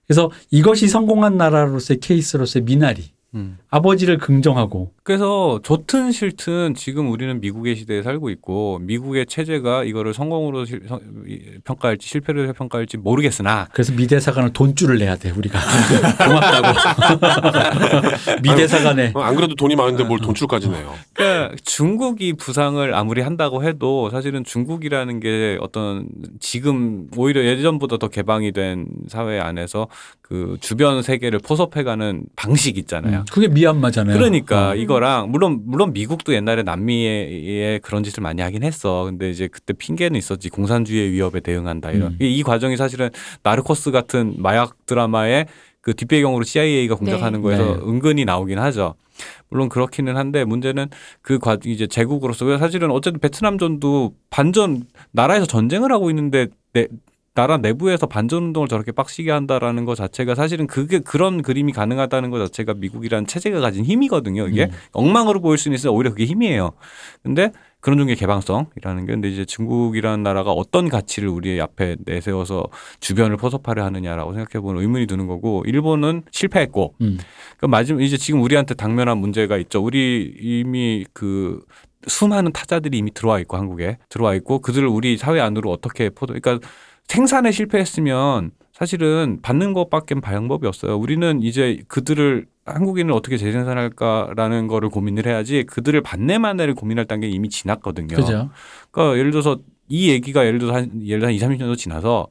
그래서 이것이 성공한 나라로서의 케이스로서의 미나리. 예. 음. 아버지를 긍정하고 그래서 좋든 싫든 지금 우리는 미국의 시대에 살고 있고 미국의 체제가 이거를 성공으로 실- 성- 이- 평가할지 실패를 평가할지 모르겠으나 그래서 미대사관을 돈줄을 내야 돼 우리가 (laughs) 고맙다고 (laughs) 미대사관에 어, 안 그래도 돈이 많은데 뭘 돈줄까지 내요. 그러니까 중국이 부상을 아무리 한다고 해도 사실은 중국이라는 게 어떤 지금 오히려 예전보다 더 개방이 된 사회 안에서 그 주변 세계를 포섭해가는 방식 있잖아요. 음, 그게 미얀마잖아요. 그러니까 어. 이거랑 물론 물론 미국도 옛날에 남미에 그런 짓을 많이 하긴 했어. 근데 이제 그때 핑계는 있었지 공산주의의 위협에 대응한다 이런. 음. 이, 이 과정이 사실은 나르코스 같은 마약 드라마의 그 뒷배경으로 CIA가 공작하는 네. 거에서 네. 은근히 나오긴 하죠. 물론 그렇기는 한데 문제는 그 과, 이제 제국으로서 사실은 어쨌든 베트남전도 반전 나라에서 전쟁을 하고 있는데 내, 나라 내부에서 반전 운동을 저렇게 빡시게 한다라는 것 자체가 사실은 그게 그런 그림이 가능하다는 것 자체가 미국이라는 체제가 가진 힘이거든요. 이게 음. 엉망으로 보일 수는 있어요. 오히려 그게 힘이에요. 근데 그런 종류의 개방성이라는 게 근데 이제 중국이라는 나라가 어떤 가치를 우리 앞에 내세워서 주변을 포섭하려 하느냐라고 생각해 보면 의문이 드는 거고 일본은 실패했고 음. 그 마지막 이제 지금 우리한테 당면한 문제가 있죠. 우리 이미 그 수많은 타자들이 이미 들어와 있고 한국에 들어와 있고 그들을 우리 사회 안으로 어떻게 포도 그러니까 생산에 실패했으면 사실은 받는 것밖에 방법이 없어요. 우리는 이제 그들을 한국인을 어떻게 재생산할까라는 거를 고민을 해야지 그들을 반내만을 고민할 단계 이미 지났거든요. 그죠. 그러니까 예를 들어서 이 얘기가 예를 들어서 한 예를 들어 한 2, 30년 정도 지나서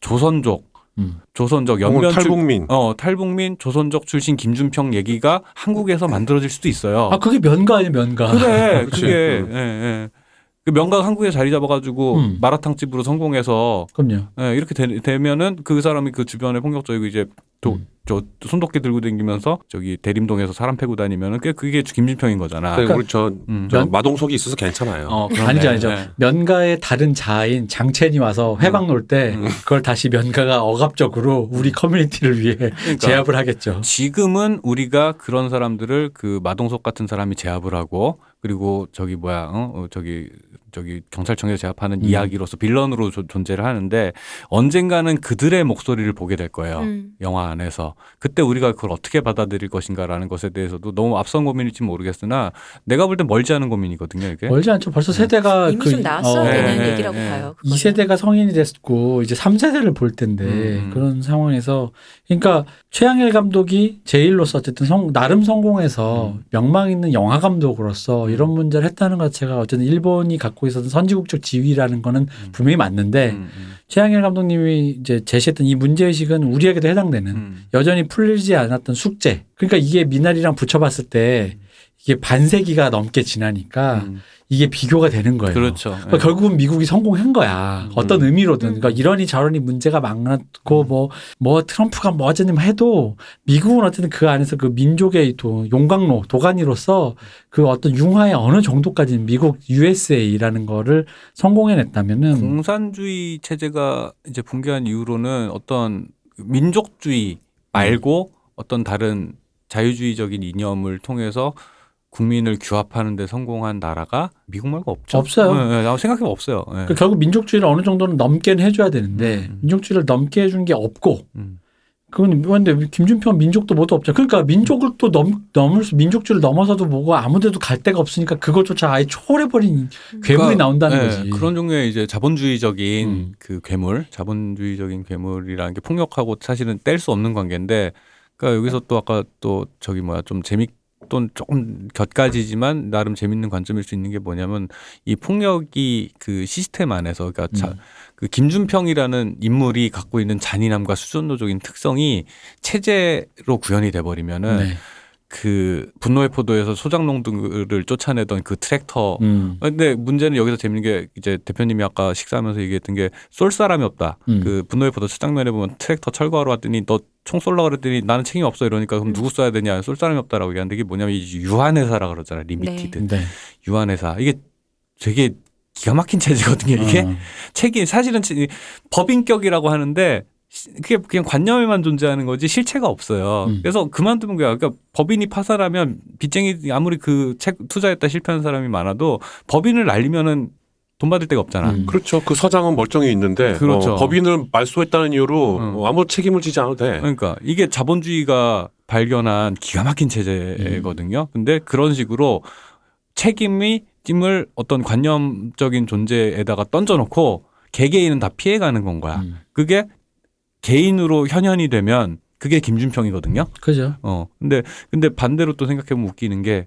조선족 음. 조선족 혹은 연변 출- 탈북민. 어 탈북민 조선족 출신 김준평 얘기가 한국에서 만들어질 수도 있어요. 아 그게 면가 아니에요 면가. 그래. (laughs) 그게 예, 예. 그 명각 한국에 자리 잡아가지고 음. 마라탕 집으로 성공해서 그럼요. 예, 이렇게 되, 면은그 사람이 그 주변에 폭력적이고 이제 또 음. 저 손도끼 들고 다니면서 저기 대림동에서 사람 패고 다니면은 그 그게 김준평인 거잖아. 그러니까 우리 저, 음. 저 면- 마동석이 있어서 괜찮아요. 어. 아니죠 아니죠. 예. 면가의 다른 자아인 장첸이 와서 회방 놀때 음. 그걸 다시 면가가 억압적으로 우리 커뮤니티를 위해 그러니까 제압을 하겠죠. 지금은 우리가 그런 사람들을 그 마동석 같은 사람이 제압을 하고 그리고 저기 뭐야 어, 어, 저기 저기 경찰청에서 제압하는 음. 이야기로서 빌런으로 조- 존재를 하는데 언젠가는 그들의 목소리를 보게 될 거예요. 음. 영화 안에서 그때 우리가 그걸 어떻게 받아들일 것인가라는 것에 대해서도 너무 앞선 고민일지 모르겠으나 내가 볼 땐 멀지 않은 고민이거든요 이게 멀지 않죠. 벌써 세대가 이미 그좀 나왔어야 어, 되는 네, 얘기라고 네. 봐요. 이 그거는. 세대가 성인이 됐고 이제 3세대를 볼 텐데 음. 그런 상황에서 그러니까 최양일 감독이 제일로서 어쨌든 성, 나름 성공해서 음. 명망 있는 영화 감독으로서 이런 문제를 했다는 것 자체가 어쨌든 일본이 갖고 있었던 선지국적 지위라는 거는 분명히 맞는데 음, 음, 최양일 감독님이 이제 제시했던 이 문제의식은 우리에게도 해당되는 음. 여전히 풀리지 않았던 숙제. 그러니까 이게 미나리랑 붙여봤을 때 이게 반세기가 넘게 지나니까 음. 이게 비교가 되는 거예요. 그렇죠. 그러니까 결국은 미국이 성공한 거야. 음. 어떤 의미로든. 음. 그러니까 이러니 저러니 문제가 많았고 음. 뭐, 뭐 트럼프가 뭐 어쨌든 해도 미국은 어쨌든 그 안에서 그 민족의 또 용광로, 도가니로서 그 어떤 융화의 어느 정도까지 미국 USA라는 거를 성공해냈다면은 공산주의 체제가 이제 붕괴한 이후로는 어떤 민족주의 말고 어떤 다른 자유주의적인 이념을 통해서 국민을 규합하는 데 성공한 나라가 미국 말고 없죠. 없어요. 네, 네, 생각해보면 없어요. 네. 그러니까 결국 민족주의를 어느 정도는 넘게는 해줘야 되는데 음. 민족주의를 넘게 해준 게 없고 음. 그건 근데 김준평 민족도 모두 없죠. 그러니까 민족을 또 넘, 넘을 수 민족주의를 넘어서도 뭐고 아무데도 갈 데가 없으니까 그것조차 아예 초월해버린 괴물이 그러니까, 나온다는 네, 거지. 그런 종류의 이제 자본주의적인 음. 그 괴물, 자본주의적인 괴물이라는 게 폭력하고 사실은 뗄 수 없는 관계인데, 그러니까 여기서 또 아까 또 저기 뭐야 좀 재밌 또 조금 곁가지지만 나름 재밌는 관점일 수 있는 게 뭐냐면 이 폭력이 그 시스템 안에서 그러니까 자, 음. 그 김준평이라는 인물이 갖고 있는 잔인함과 수준도적인 특성이 체제로 구현이 돼 버리면은 네. 그 분노의 포도에서 소작농들을 쫓아내던 그 트랙터 음. 근데 문제는 여기서 재밌는 게 이제 대표님이 아까 식사하면서 얘기했던 게 쏠 사람이 없다. 음. 그 분노의 포도 첫 장면에 보면 트랙터 철거하러 왔더니 너 총 쏠라 그랬더니 나는 책임 없어 이러니까 그럼 누구 쏴야 되냐 쏠 사람이 없다라고 얘기하는데 이게 뭐냐면 이 유한회사라 그러잖아 limited 네. 유한회사 이게 되게 기가 막힌 체제거든요 이게 어. 책임 사실은 치- 법인격이라고 하는데 시- 그게 그냥 관념에만 존재하는 거지 실체가 없어요. 음. 그래서 그만두면 거야. 그러니까 법인이 파산하면 빚쟁이 아무리 그 책 투자했다 실패한 사람이 많아도 법인을 날리면은 돈 받을 데가 없잖아. 음. 그렇죠. 그 서장은 멀쩡히 있는데 그렇죠. 어, 법인을 말소했다는 이유로 음. 어, 아무 책임을 지지 않아도 돼. 그러니까 이게 자본주의가 발견한 기가 막힌 체제거든요. 근데 그런 식으로 책임이 찜을 어떤 관념적인 존재에다가 던져놓고 개개인은 다 피해가는 건 거야. 음. 그게 개인으로 현현이 되면 그게 김준평이거든요. 그죠. 어. 근데 근데 반대로 또 생각해 보면 웃기는 게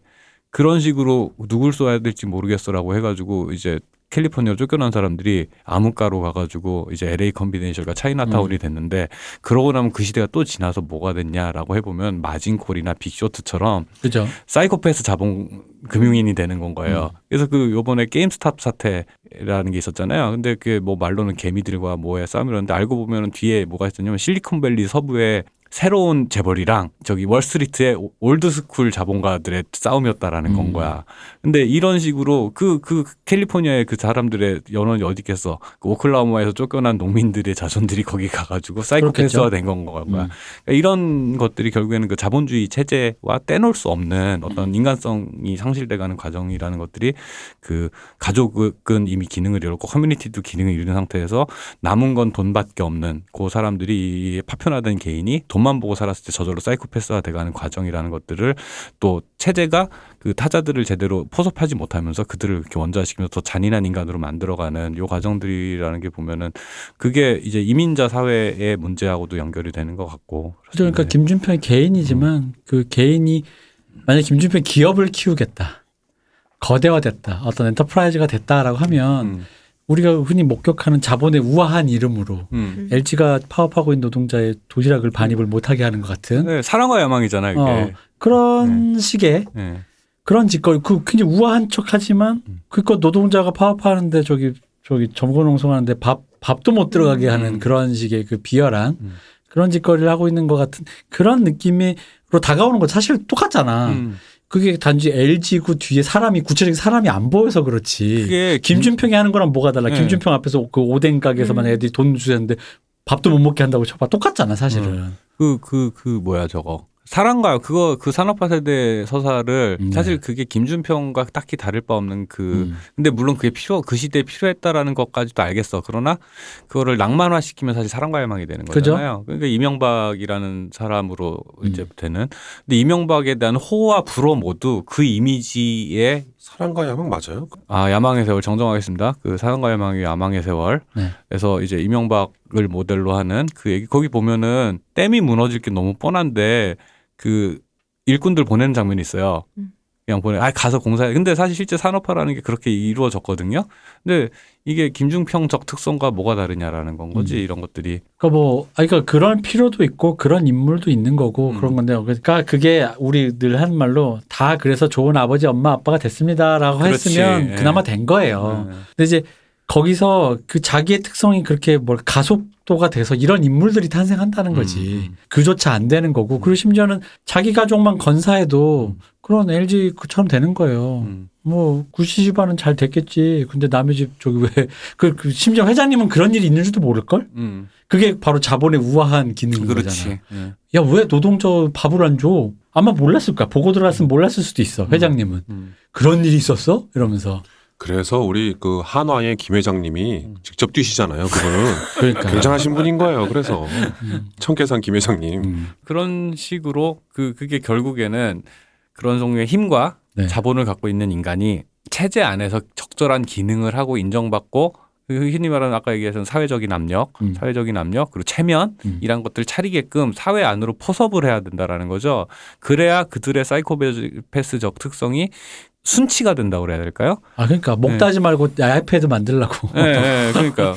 그런 식으로 누굴 쏘아야 될지 모르겠어라고 해가지고 이제 캘리포니아 쫓겨난 사람들이 암흑가로 가가지고 이제 LA 컨피덴셜과 차이나타운이 됐는데 그러고 나면 그 시대가 또 지나서 뭐가 됐냐라고 해보면 마진콜이나 빅쇼트처럼 그죠? 사이코패스 자본 금융인이 되는 건 거예요. 그래서 그 요번에 게임스탑 사태라는 게 있었잖아요. 근데 그게 뭐 말로는 개미들과 뭐의 싸움이었는데 알고 보면은 뒤에 뭐가 있었냐면 실리콘밸리 서부에 새로운 재벌이랑 저기 월스트리트의 오- old school 자본가들의 싸움이었다라는 건 음. 거야. 근데 이런 식으로 그, 그 캘리포니아의 그 사람들의 연원이 어디 있겠어. 그 오클라호마에서 쫓겨난 농민들의 자손들이 거기 가가지고 사이코패스화 된 건 거야. 음. 그러니까 이런 것들이 결국에는 그 자본주의 체제와 떼놓을 수 없는 어떤 인간성이 상실돼가는 과정이라는 것들이 그 가족은 이미 기능을 잃었고 커뮤니티도 기능을 잃은 상태에서 남은 건 돈밖에 없는 그 사람들이 이 파편화된 개인이 돈만 보고 살았을 때 저절로 사이코패스화 돼가는 과정이라는 것들을 또 체제가 그 타자들을 제대로 포섭하지 못하면서 그들을 이렇게 원자시키면서 더 잔인한 인간으로 만들어가는 요 과정들이라는 게 보면은 그게 이제 이민자 사회의 문제하고도 연결이 되는 것 같고? 그러니까 네. 김준평이 개인이지만 그 개인이 만약 김준평이 기업을 키우겠다. 거대화됐다. 어떤 enterprise가 됐다라고 하면 음. 우리가 흔히 목격하는 자본의 우아한 이름으로 음. LG가 파업하고 있는 노동자의 도시락을 반입을 못하게 하는 것 같은 네, 사랑과 야망이잖아요, 이게. 어, 그런 식의 네. 그런 짓거리 그 굉장히 우아한 척하지만 음. 그거 노동자가 파업하는데 저기 저기 점거농성하는데 밥 밥도 못 들어가게 하는 음. 그런 식의 그 비열한 음. 그런 짓거리를 하고 있는 것 같은 그런 느낌으로 다가오는 거 사실 똑같잖아. 음. 그게 단지 LG구 뒤에 사람이 구체적인 사람이 안 보여서 그렇지. 그게 김준평이 하는 거랑 뭐가 달라? 네. 김준평 앞에서 그 오뎅 가게에서만 음. 애들이 돈 주는데 밥도 못 먹게 한다고 쳐봐. 똑같잖아, 사실은. 그, 그, 그, 뭐야, 저거. 사랑가요. 그거, 그 산업화 세대 서사를 네. 사실 그게 김준평과 딱히 다를 바 없는 그, 음. 근데 물론 그게 필요, 그 시대에 필요했다라는 것까지도 알겠어. 그러나 그거를 낭만화 시키면 사실 사랑과 야망이 되는 그죠? 거잖아요. 그러니까 이명박이라는 사람으로 이제 음. 되는. 근데 이명박에 대한 호와 불호 모두 그 이미지에 사랑과 야망 맞아요? 아 야망의 세월 정정하겠습니다. 그 사랑과 야망의 야망의 세월. 네. 그래서 이제 이명박을 모델로 하는 그 얘기 거기 보면은 댐이 무너질 게 너무 뻔한데 그 일꾼들 보내는 장면이 있어요. 음. 그냥 보내. 아 가서 공사해. 근데 사실 실제 산업화라는 게 그렇게 이루어졌거든요. 근데 이게 김중평적 특성과 뭐가 다르냐라는 건 거지 음. 이런 것들이. 그러니까 뭐, 아, 그러니까 그런 필요도 있고 그런 인물도 있는 거고 음. 그런 건데요. 그러니까 그게 우리 늘 하는 말로 다 그래서 좋은 아버지, 엄마, 아빠가 됐습니다라고 그렇지. 했으면 예. 그나마 된 거예요. 네. 근데 이제 거기서 그 자기의 특성이 그렇게 뭘 가속도가 돼서 이런 인물들이 탄생한다는 거지. 음, 음. 그조차 안 되는 거고. 그리고 심지어는 자기 가족만 건사해도 그런 LG 그처럼 되는 거예요. 음. 뭐 구시 집안은 잘 됐겠지. 근데 남의 집 저기 왜 (laughs) 그 심지어 회장님은 그런 일이 있는 줄도 모를 걸? 음. 그게 바로 자본의 우아한 기능인 그렇지. 거잖아. 예. 야왜 노동자 밥을 안 줘? 아마 몰랐을 거야. 보고 들어갔으면 몰랐을 수도 있어. 회장님은 음. 그런 일이 있었어? 이러면서 그래서 우리 그 한화의 김 회장님이 직접 뛰시잖아요. 그분은 (laughs) 그러니까 굉장하신 분인 거예요. 그래서 음. 청계산 김 회장님. 음. 그런 식으로 그 그게 결국에는 그런 종류의 힘과 네. 자본을 갖고 있는 인간이 체제 안에서 적절한 기능을 하고 인정받고 그 흔히 말하는 아까 얘기했던 사회적인 압력, 음. 사회적인 압력 그리고 체면 음. 이런 것들 차리게끔 사회 안으로 포섭을 해야 된다라는 거죠. 그래야 그들의 사이코패스적 특성이 순치가 된다고 그래야 될까요? 아 그러니까 목 네. 따지 말고 아이패드 만들라고. 예, 예, (laughs) 그러니까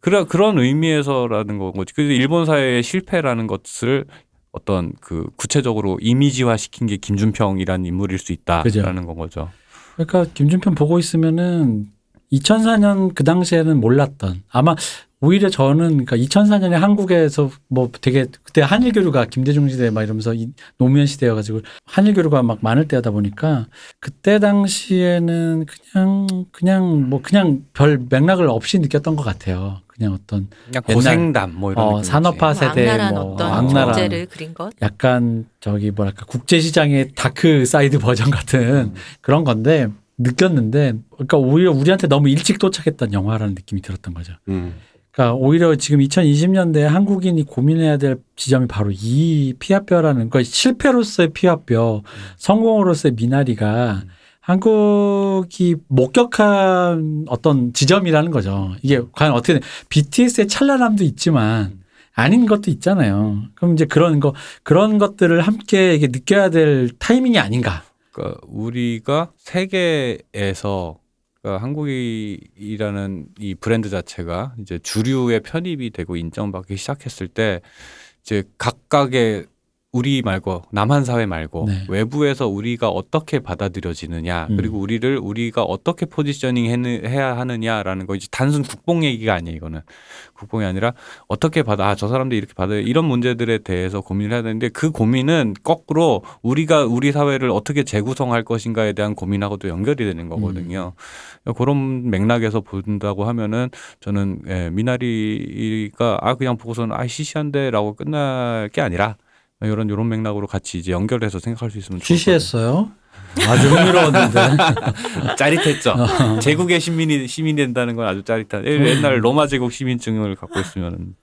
그래 그런 의미에서라는 거지. 그래서 일본 사회의 실패라는 것을 어떤 그 구체적으로 이미지화 시킨 게 김준평이라는 인물일 수 있다라는 건 거죠. 그러니까 김준평 보고 있으면은 2004년 그 당시에는 몰랐던 아마 오히려 저는 그러니까 2004년에 한국에서 뭐 되게 그때 한일 교류가 김대중 시대 막 이러면서 이 노무현 시대여 가지고 한일 교류가 막 많을 때다 보니까 그때 당시에는 그냥 그냥 뭐 그냥 별 맥락을 없이 느꼈던 것 같아요. 그냥 어떤 그냥 고생담 뭐 이런 어. 산업화 뭐 세대 악랄한 뭐 어떤 그린 것. 약간 저기 뭐랄까 국제 시장의 dark side 버전 같은 그런 건데 느꼈는데 그러니까 오히려 우리한테 너무 일찍 도착했던 영화라는 느낌이 들었던 거죠. 음. 그러니까 오히려 지금 2020년대에 한국인이 고민해야 될 지점이 바로 이 피아뼈라는 그 실패로서의 피아뼈, 성공으로서의 미나리가 한국이 목격한 어떤 지점이라는 거죠. 이게 과연 어떻게 BTS의 찬란함도 있지만 아닌 것도 있잖아요. 그럼 이제 그런 거 그런 것들을 함께 이게 느껴야 될 타이밍이 아닌가. 그러니까 우리가 세계에서 그러니까 한국이라는 이 브랜드 자체가 이제 주류에 편입이 되고 인정받기 시작했을 때 이제 각각의 우리 말고 남한 사회 말고 네. 외부에서 우리가 어떻게 받아들여지느냐 음. 그리고 우리를 우리가 어떻게 포지셔닝 해야 하느냐라는 거 이제 단순 국뽕 얘기가 아니에요 이거는 국뽕이 아니라 어떻게 받아 아, 저 사람들이 이렇게 받아요 이런 문제들에 대해서 고민을 해야 되는데 그 고민은 거꾸로 우리가 우리 사회를 어떻게 재구성할 것인가에 대한 고민하고도 연결이 되는 거거든요 그런 맥락에서 본다고 하면은 저는 예, 미나리가 아 그냥 보고서는 아 시시한데라고 끝날 게 아니라 이런 이런 맥락으로 같이 이제 연결해서 생각할 수 있으면 좋을 취시했어요. 아주 흥미로웠는데. (laughs) 짜릿했죠. 제국의 시민이 시민이 된다는 건 아주 짜릿한. 옛날 로마 제국 시민증을 갖고 있으면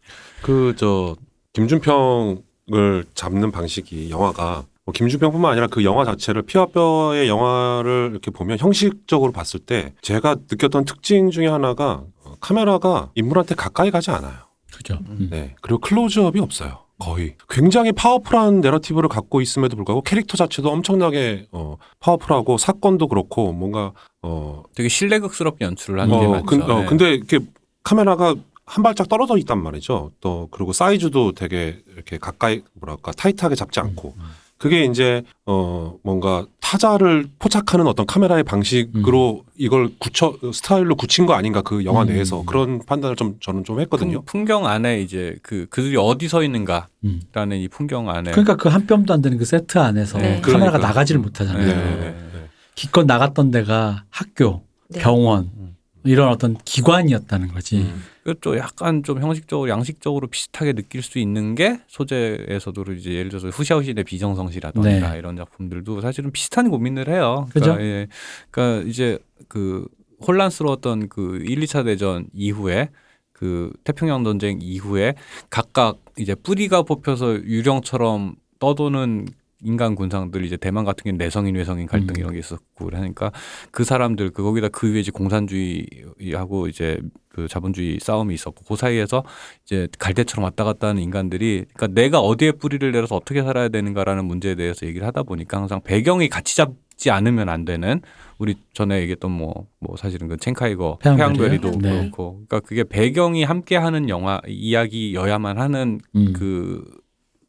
그 저 김준평을 잡는 방식이 영화가 뭐 김준평뿐만 아니라 그 영화 자체를 피와 뼈의 영화를 이렇게 보면 형식적으로 봤을 때 제가 느꼈던 특징 중에 하나가 어, 카메라가 인물한테 가까이 가지 않아요. 그죠. 음. 네. 그리고 클로즈업이 없어요. 거의 굉장히 파워풀한 내러티브를 갖고 있음에도 불구하고 캐릭터 자체도 엄청나게 어, 파워풀하고 사건도 그렇고 뭔가 어, 되게 신뢰극스럽게 연출을 하는 게 어. 근, 어, 네. 근데 이렇게 카메라가 한 발짝 떨어져 있단 말이죠. 또 그리고 사이즈도 되게 이렇게 가까이 뭐랄까 타이트하게 잡지 않고 그게 이제 어 뭔가 타자를 포착하는 어떤 카메라의 방식으로 이걸 굳혀 스타일로 굳힌 거 아닌가 그 영화 음. 내에서 그런 판단을 좀 저는 좀 했거든요. 풍, 풍경 안에 이제 그 그들이 어디 서 있는가라는 음. 이 풍경 안에 그러니까 그 한 뼘도 안 되는 그 세트 안에서 네. 카메라가 그러니까. 나가지를 못하잖아요. 네, 네, 네, 네, 네. 네. 기껏 나갔던 데가 학교, 네. 병원 음. 이런 어떤 기관이었다는 거지. 음. 그좀 약간 좀 형식적으로 양식적으로 비슷하게 느낄 수 있는 게 소재에서도 이제 예를 들어서 후샤오신의 비정성시라던가 네. 이런 작품들도 사실은 비슷한 고민을 해요. 그죠? 그러니까, 예. 그러니까 이제 그 혼란스러웠던 그 1, 2차 대전 이후에 그 태평양 전쟁 이후에 각각 이제 뿌리가 뽑혀서 유령처럼 떠도는 인간 군상들 이제 대만 같은 경우는 내성인 외성인 갈등 음. 이런 게 있었고 그러니까 그 사람들 그 거기다 그 위에 이제 공산주의하고 이제 그 자본주의 싸움이 있었고 그 사이에서 이제 갈대처럼 왔다 갔다 하는 인간들이 그러니까 내가 어디에 뿌리를 내려서 어떻게 살아야 되는가라는 문제에 대해서 얘기를 하다 보니까 항상 배경이 같이 잡지 않으면 안 되는 우리 전에 얘기했던 뭐뭐 사실은 그 첸카이거? 태양별이도 네. 그렇고 그러니까 그게 배경이 함께 하는 영화 이야기여야만 하는 음. 그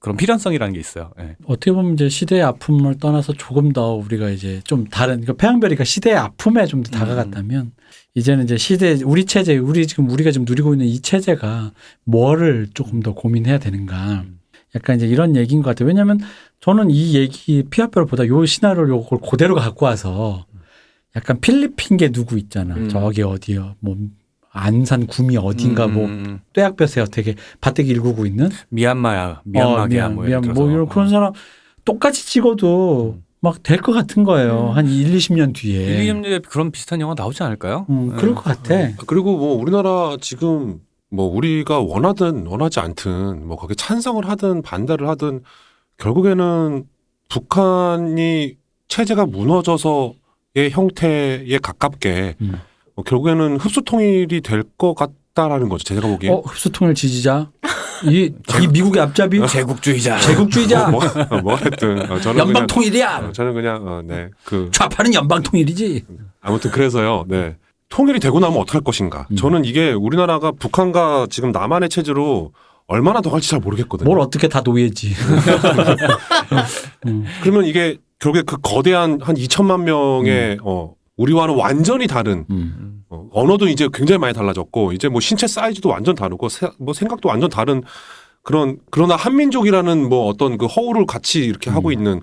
그런 필연성이라는 게 있어요. 예. 어떻게 보면 이제 시대의 아픔을 떠나서 조금 더 우리가 이제 좀 다른 그러니까 태양별이가 시대의 아픔에 좀 더 다가갔다면 이제는 이제 시대 우리 체제 우리 지금 우리가 지금 누리고 있는 이 체제가 뭐를 조금 더 고민해야 되는가 약간 이제 이런 얘기인 것 같아요. 왜냐하면 저는 이 얘기 피아뼈보다 요 시나리오를 요걸 그대로 갖고 와서 약간 필리핀 게 누구 있잖아. 음. 저기 어디요. 뭐 안산 구미 어딘가 음, 뭐 음, 떼약볕에 어떻게 밭대기 일구고 있는 미얀마야 미얀마야 어, 미얀, 뭐, 미얀, 뭐. 이런 그런 사람 똑같이 찍어도 음. 막될 것 같은 거예요. 한 1, 20년 뒤에. 1, 2년에 그런 비슷한 영화 나오지 않을까요? 음, 예. 그럴 것 같아. 그리고 뭐 우리나라 지금 뭐 우리가 원하든 원하지 않든 뭐 거기에 찬성을 하든 반대를 하든 결국에는 북한이 체제가 무너져서의 형태에 가깝게 음. 뭐 결국에는 흡수 통일이 될 것 같다라는 거죠. 제가 보기에. 어, 흡수통일 지지자. 이, 이 미국의 앞잡이 (laughs) 제국주의자. 제국주의자. 뭐, 뭐, 뭐 하여튼 어, 저는 그냥 연방 통일이야. 어, 저는 그냥 어, 네. 그 좌파는 연방 통일이지. 아무튼 그래서요. 네. 통일이 되고 나면 어떡할 것인가. 음. 저는 이게 우리나라가 북한과 지금 남한의 체제로 얼마나 더 갈지 잘 모르겠거든요. 뭘 어떻게 다 노예지. (laughs) 음. 그러면 이게 결국에 그 거대한 한 2천만 명의 어 우리와는 완전히 다른 음. 어, 언어도 이제 굉장히 많이 달라졌고 이제 뭐 신체 사이즈도 완전 다르고 세- 뭐 생각도 완전 다른 그런 그러나 한민족이라는 뭐 어떤 그 허울을 같이 이렇게 하고 음. 있는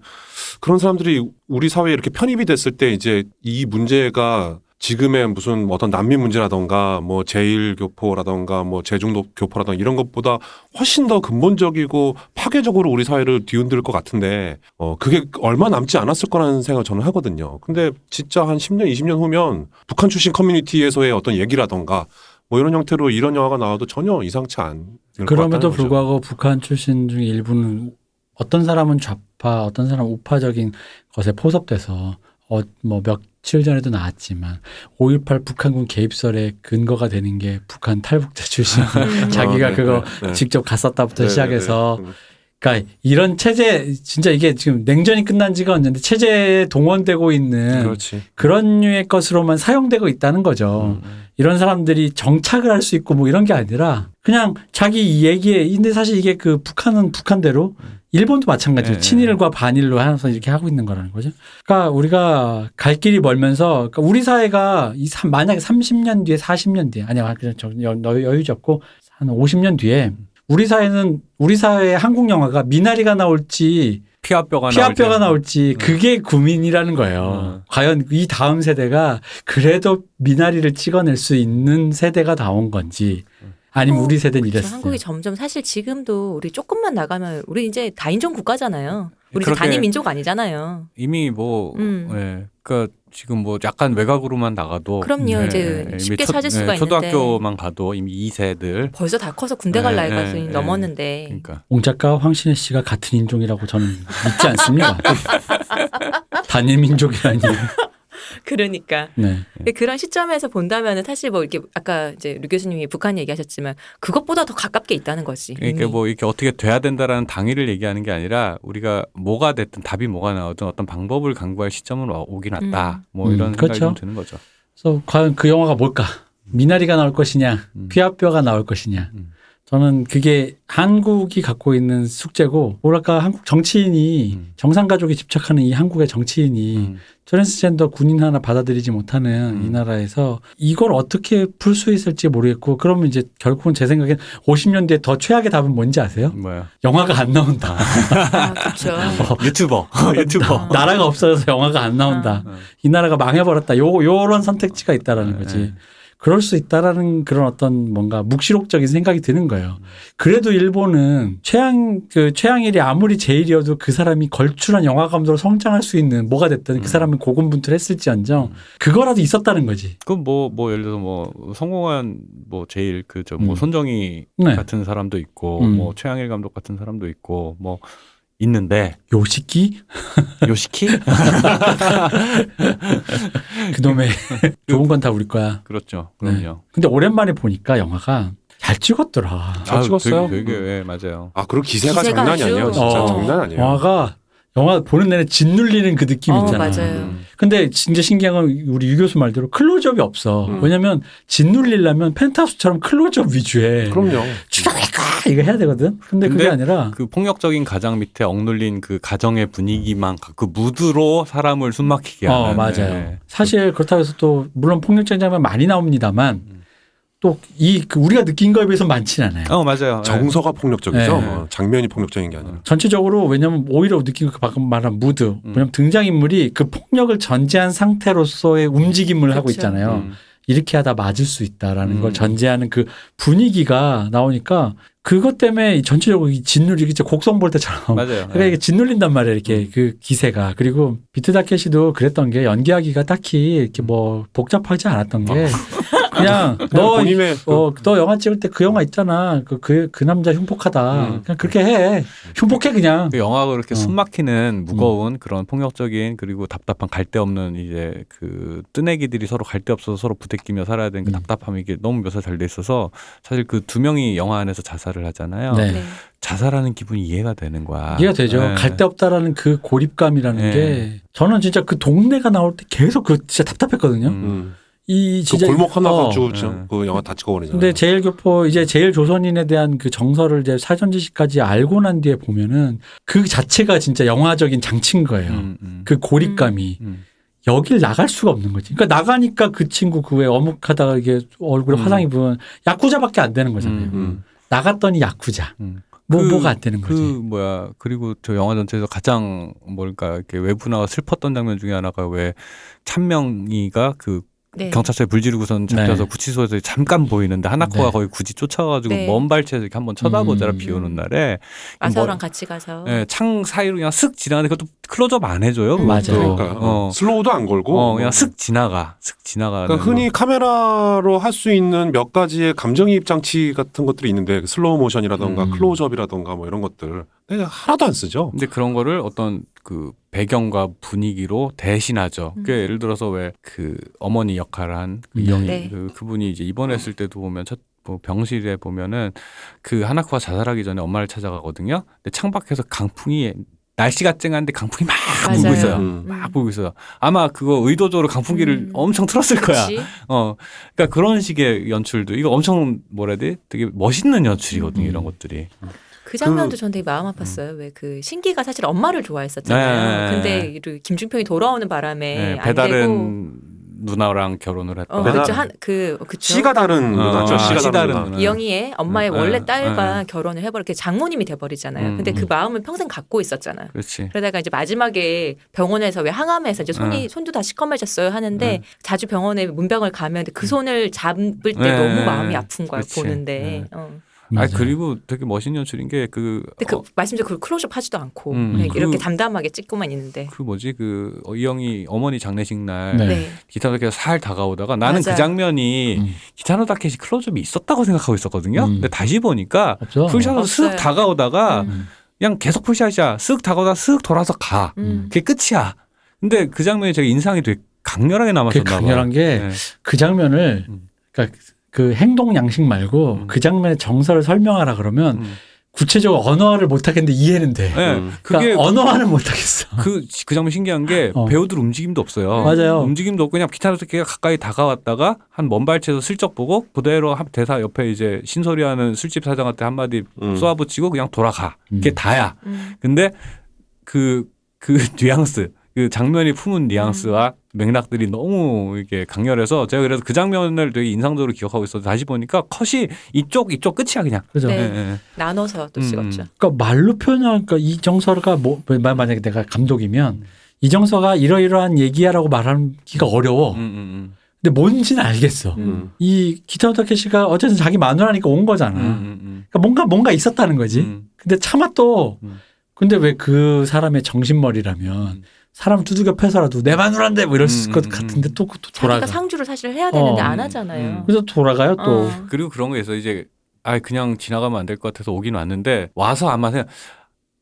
그런 사람들이 우리 사회에 이렇게 편입이 됐을 때 이제 이 문제가 지금의 무슨 어떤 난민 문제라던가 뭐 제일 교포라던가 뭐 제중독 교포라던가 이런 것보다 훨씬 더 근본적이고 파괴적으로 우리 사회를 뒤흔들 것 같은데 어 그게 얼마 남지 않았을 거라는 생각을 저는 하거든요. 근데 진짜 한 10년 20년 후면 북한 출신 커뮤니티에서의 어떤 얘기라던가 뭐 이런 형태로 이런 영화가 나와도 전혀 이상치 것 그럼에도 같다는 거죠. 불구하고 북한 출신 중에 일부는 어떤 사람은 좌파, 어떤 사람은 우파적인 것에 포섭돼서 어, 뭐 며칠 전에도 나왔지만 5.18 북한군 개입설의 근거가 되는 게 북한 탈북자 출신 음. (laughs) (laughs) 자기가 어, 네, 그거 네, 네. 직접 갔었다부터 네, 네, 시작해서 네. 음. 그러니까 이런 체제 진짜 이게 지금 냉전이 끝난 지가 언젠데 체제에 동원되고 있는 그렇지. 그런 류의 것으로만 사용되고 있다는 거죠. 음. 이런 사람들이 정착을 할 수 있고 뭐 이런 게 아니라 그냥 자기 이 얘기에 근데 사실 이게 그 북한은 북한대로 일본도 마찬가지로 네. 친일과 반일로 하면서 이렇게 하고 있는 거라는 거죠. 그러니까 우리가 갈 길이 멀면서 그러니까 우리 사회가 이 삼- 만약에 30년 뒤에 40년 뒤에 아니야 그냥 여유 잡고 한 50년 뒤에 우리 사회는 우리 사회의 한국 영화가 미나리가 나올지 피아뼈가 피아뼈가 나올지. 나올지 그게 고민이라는 거예요. 음. 과연 이 다음 세대가 그래도 미나리를 찍어낼 수 있는 세대가 나온 건지 아니면 어, 우리 세대는 그렇죠. 이랬어요. 한국이 점점 사실 지금도 우리 조금만 나가면 우리 이제 다인종 국가잖아요. 우리 단일 민족 아니잖아요. 이미 뭐 음. 예. 그러니까 지금 뭐 약간 외곽으로만 나가도 그럼요. 예, 이제 예, 이미 쉽게 초- 찾을 수가 예, 있는데. 초등학교만 가도 이미 2세들 벌써 다 커서 군대 갈 네, 나이가 네, 네. 넘었는데 그러니까 옹 작가와 황신혜 씨가 같은 인종이라고 저는 믿지 않습니다. (laughs) 단일 민족이라니. (laughs) 그러니까 네. 근데 그런 시점에서 본다면은 사실 뭐 이렇게 아까 이제 류 교수님이 북한 얘기하셨지만 그것보다 더 가깝게 있다는 거지. 그러니까 이미. 뭐 이렇게 어떻게 돼야 된다라는 당위를 얘기하는 게 아니라 우리가 뭐가 됐든 답이 뭐가 나오든 어떤 방법을 강구할 시점은 와- 오긴 왔다. 음. 뭐 음, 이런 생각이 그렇죠. 좀 드는 거죠. 그래서 과연 그 영화가 뭘까? 미나리가 나올 것이냐, 음. 피와뼈가 나올 것이냐. 음. 저는 그게 한국이 갖고 있는 숙제고, 뭐랄까 한국 정치인이 음. 정상 가족이 집착하는 이 한국의 정치인이 음. 트랜스젠더 군인 하나 받아들이지 못하는 음. 이 나라에서 이걸 어떻게 풀 수 있을지 모르겠고, 그러면 이제 결국은 제 생각엔 50년 뒤에 더 최악의 답은 뭔지 아세요? 뭐야? 영화가 안 나온다. (laughs) 아, 그렇죠. 유튜버, 유튜버. 나라가 없어져서 영화가 안 나온다. 어. 이 나라가 망해버렸다. 요, 요런 선택지가 있다라는 네, 거지. 네. 그럴 수 있다라는 그런 어떤 뭔가 묵시록적인 생각이 드는 거예요. 그래도 일본은 최양, 그 최양일이 아무리 제일이어도 그 사람이 걸출한 영화 감독으로 성장할 수 있는 뭐가 됐든 음. 그 사람은 고군분투했을지언정 그거라도 있었다는 거지. 그럼 뭐, 뭐, 예를 들어서 뭐, 성공한 뭐, 제일 그, 저, 뭐, 음. 손정희 네. 같은 사람도 있고, 음. 뭐, 최양일 감독 같은 사람도 있고, 뭐, 있는데, 요시키? 요시키? (laughs) 그놈의 (laughs) 좋은 건 다 우리 거야. 그렇죠. 네. 그럼요. 근데 오랜만에 보니까 영화가 잘 찍었더라. 잘 아유, 찍었어요. 되게, 되게, 예, 맞아요. 아 그리고 기세가, 기세가 장난이 아주- 아니에요. 진짜 어. 장난 아니에요. 영화가 영화 보는 내내 짓눌리는 그 느낌 어, 있잖아. 맞아요. 음. 근데 진짜 신기한 건 우리 유 교수 말대로 클로즈업이 없어. 음. 왜냐면 짓눌리려면 펜트하우스처럼 클로즈업 위주에 그럼요. 추적할까 이거 해야 되거든. 근데 그게 근데 아니라 그 폭력적인 가장 밑에 억눌린 그 가정의 분위기만 가- 그 무드로 사람을 숨막히게 하는. 어 맞아요. 예. 사실 그렇다고 해서 또 물론 폭력적인 장면 많이 나옵니다만 음. 또이 우리가 느낀 거에 비해서 많진 않아요. 어 맞아요. 예. 정서가 폭력적이죠. 네. 어, 장면이 폭력적인 게 아니라. 전체적으로 왜냐면 오히려 느낀 그 방금 말한 무드. 왜냐면 등장 인물이 그 폭력을 전제한 상태로서의 움직임을 하고 그렇죠. 있잖아요. 음. 이렇게 하다 맞을 수 있다라는 음. 걸 전제하는 그 분위기가 나오니까 그것 때문에 이 전체적으로 이 짓눌리 진짜 곡성 볼 때처럼 맞아요. (laughs) 그러니까 이게 짓눌린단 말이에요. 이렇게 그 기세가 그리고 비트 다케시도 그랬던 게 연기하기가 딱히 이렇게 뭐 복잡하지 않았던 게 그냥 (laughs) 그냥 너 본인의 그- 어, 너 영화 찍을 때 그 영화 있잖아. 그, 그, 그 남자 흉폭하다. 음. 그냥 그렇게 해. 흉폭해, 그냥. 그 영화가 그렇게 어. 숨 막히는 무거운 그런 폭력적인 그리고 답답한 갈데 없는 이제 그 뜨내기들이 서로 갈데 없어서 서로 부대끼며 살아야 되는 그 음. 답답함이 이게 너무 묘사 잘 돼 있어서 사실 그 두 명이 영화 안에서 자살을 하잖아요. 네. 네. 자살하는 기분이 이해가 되는 거야. 이해가 되죠. 네. 갈데 없다라는 그 고립감이라는 네. 게 저는 진짜 그 동네가 나올 때 계속 그 진짜 답답했거든요. 음. 음. 이그 진짜 골목 하나 어. 가지고 네. 그 영화 다 찍어버리잖아요. 근데 제일 교포 이제 제일 조선인에 대한 그 정서를 이제 사전 지식까지 알고 난 뒤에 보면은 그 자체가 진짜 영화적인 장치인 거예요. 음, 음. 그 고립감이 음. 여길 나갈 수가 없는 거지. 그러니까 나가니까 그 친구 그 왜 어묵하다가 이게 얼굴에 음. 화상 입은 야쿠자밖에 안 되는 거잖아요. 음, 음. 나갔더니 야쿠자. 음. 뭐 그- 뭐가 안 되는 그 거지. 뭐야 그리고 저 영화 전체에서 가장 뭘까 이렇게 외부나가 슬펐던 장면 중에 하나가 왜 찬명이가 그 네. 경찰서에 불 지르고선 잡혀서 네. 구치소에서 잠깐 보이는데 하나코가 네. 거의 굳이 쫓아가지고 네. 먼 발치에서 이렇게 한번 쳐다보잖아 음. 비 오는 날에 마사오랑 뭐- 같이 가서 예, 창 사이로 그냥 슥 지나가는데 그것도 클로즈업 안 해줘요. 음. 맞아요. 그러니까 어. 슬로우도 안 걸고 어, 그냥 슥 지나가, 슥 지나가는. 그러니까 흔히 카메라로 할 수 있는 몇 가지의 감정이입 장치 같은 것들이 있는데 그 슬로우 모션이라던가 음. 클로즈업이라던가 뭐 이런 것들 근데 하나도 안 쓰죠. 근데 그런 거를 어떤 그 배경과 분위기로 대신하죠. 음. 그 예를 들어서 왜 그 어머니 역할을 한그 음. 이영희 네. 그 그분이 이제 입원했을 때도 보면 첫뭐 병실에 보면은 그 하나코가 자살하기 전에 엄마를 찾아가거든요. 근데 창밖에서 강풍이 날씨가 쨍한데 강풍이 막 맞아요. 불고 있어요. 음. 막 불고 있어요. 아마 그거 의도적으로 강풍기를 음. 엄청 틀었을 거야. 그치? 어, 그러니까 그런 식의 연출도 이거 엄청 뭐라 해야 돼? 되게 멋있는 연출이거든요. 음. 이런 것들이. 그 장면도 전 되게 마음 아팠어요. 왜그 신기가 사실 엄마를 좋아했었잖아요. 네. 근데 이 김중평이 돌아오는 바람에 네, 안 되고 배다른 누나랑 결혼을 했던. 어, 그쵸 한그 그쵸. 씨가 다른 누나죠. 아, 씨가 씨 다른 다른 누나. 이영희의 엄마의 네, 원래 네, 딸과 네. 결혼을 해버려 그 장모님이 돼버리잖아요. 음, 근데 그 음. 마음을 평생 갖고 있었잖아. 그렇지. 그러다가 이제 마지막에 병원에서 왜 항암해서 이제 손이 네. 손도 다 시커매졌어요 하는데 네. 자주 병원에 문병을 가면 그 손을 잡을 때 네. 너무 마음이 아픈 거야 그치. 보는데. 네. 어. 아. 그리고 되게 멋있는 연출인 게그그 말씀대로 그 클로즈업 하지도 않고 음, 그냥 그- 이렇게 담담하게 찍고만 있는데. 그 뭐지 그 어, 이영이 어머니 장례식 날 네. 네. 기타노다케가 살 다가오다가 나는 그 맞아요. 장면이 음. 기타노다켓이 클로즈업이 있었다고 생각하고 있었거든요. 음. 근데 다시 보니까. 풀샷으로. 쓱 다가오다가 음. 그냥 계속 풀샷이야. 쓱 다가오다 쓱 돌아서 가. 음. 그게 끝이야. 근데 그 장면이 되게 인상이 되게 강렬하게 남았었나 봐. 강렬한 게 네. 그 장면을 음. 그러니까 그 행동 양식 말고 음. 그 장면의 정서를 설명하라 그러면 음. 구체적으로 언어화를 못 하겠는데 이해는 돼. 네. 음. 그게 그러니까 언어화는 못 하겠어. 그, 그 장면 신기한 게 어. 배우들 움직임도 없어요. 맞아요. 움직임도 없고 그냥 기타노다케가 가까이 다가왔다가 한 먼 발치에서 슬쩍 보고 그대로 한 대사 옆에 이제 신소리하는 술집 사장한테 한마디 음. 쏘아붙이고 그냥 돌아가. 그게 음. 다야. 음. 근데 그, 그 (laughs) 뉘앙스, 그 장면이 품은 뉘앙스와 맥락들이 너무 이게 강렬해서 제가 그래서 그 장면을 되게 인상적으로 기억하고 있어서 다시 보니까 컷이 이쪽, 이쪽 끝이야 그냥. 그죠? 네. 예, 예. 나눠서 또 음, 찍었죠. 음. 그러니까 말로 표현하니까 이정서가 뭐 만약에 내가 감독이면 이정서가 이러이러한 얘기야라고 말하기가 어려워. 음, 음, 근데 뭔지는 알겠어. 음. 이 기타 오타케시가 어쨌든 자기 마누라니까 온 거잖아. 음, 음, 음, 그러니까 뭔가 뭔가 있었다는 거지. 음. 근데 차마 또 음. 근데 왜 그 사람의 정신머리라면 음. 사람 두들겨 패서라도 내 마누라인데 뭐 이럴 음, 것 음, 같은데 음. 또, 또 자기가 돌아가. 상주를 사실 해야 되는데 어. 안 하잖아요. 음. 그래서 돌아가요 또. 어. 그리고 그런 게 있어 이제 아 그냥 지나가면 안 될 것 같아서 오긴 왔는데 와서 아마 그냥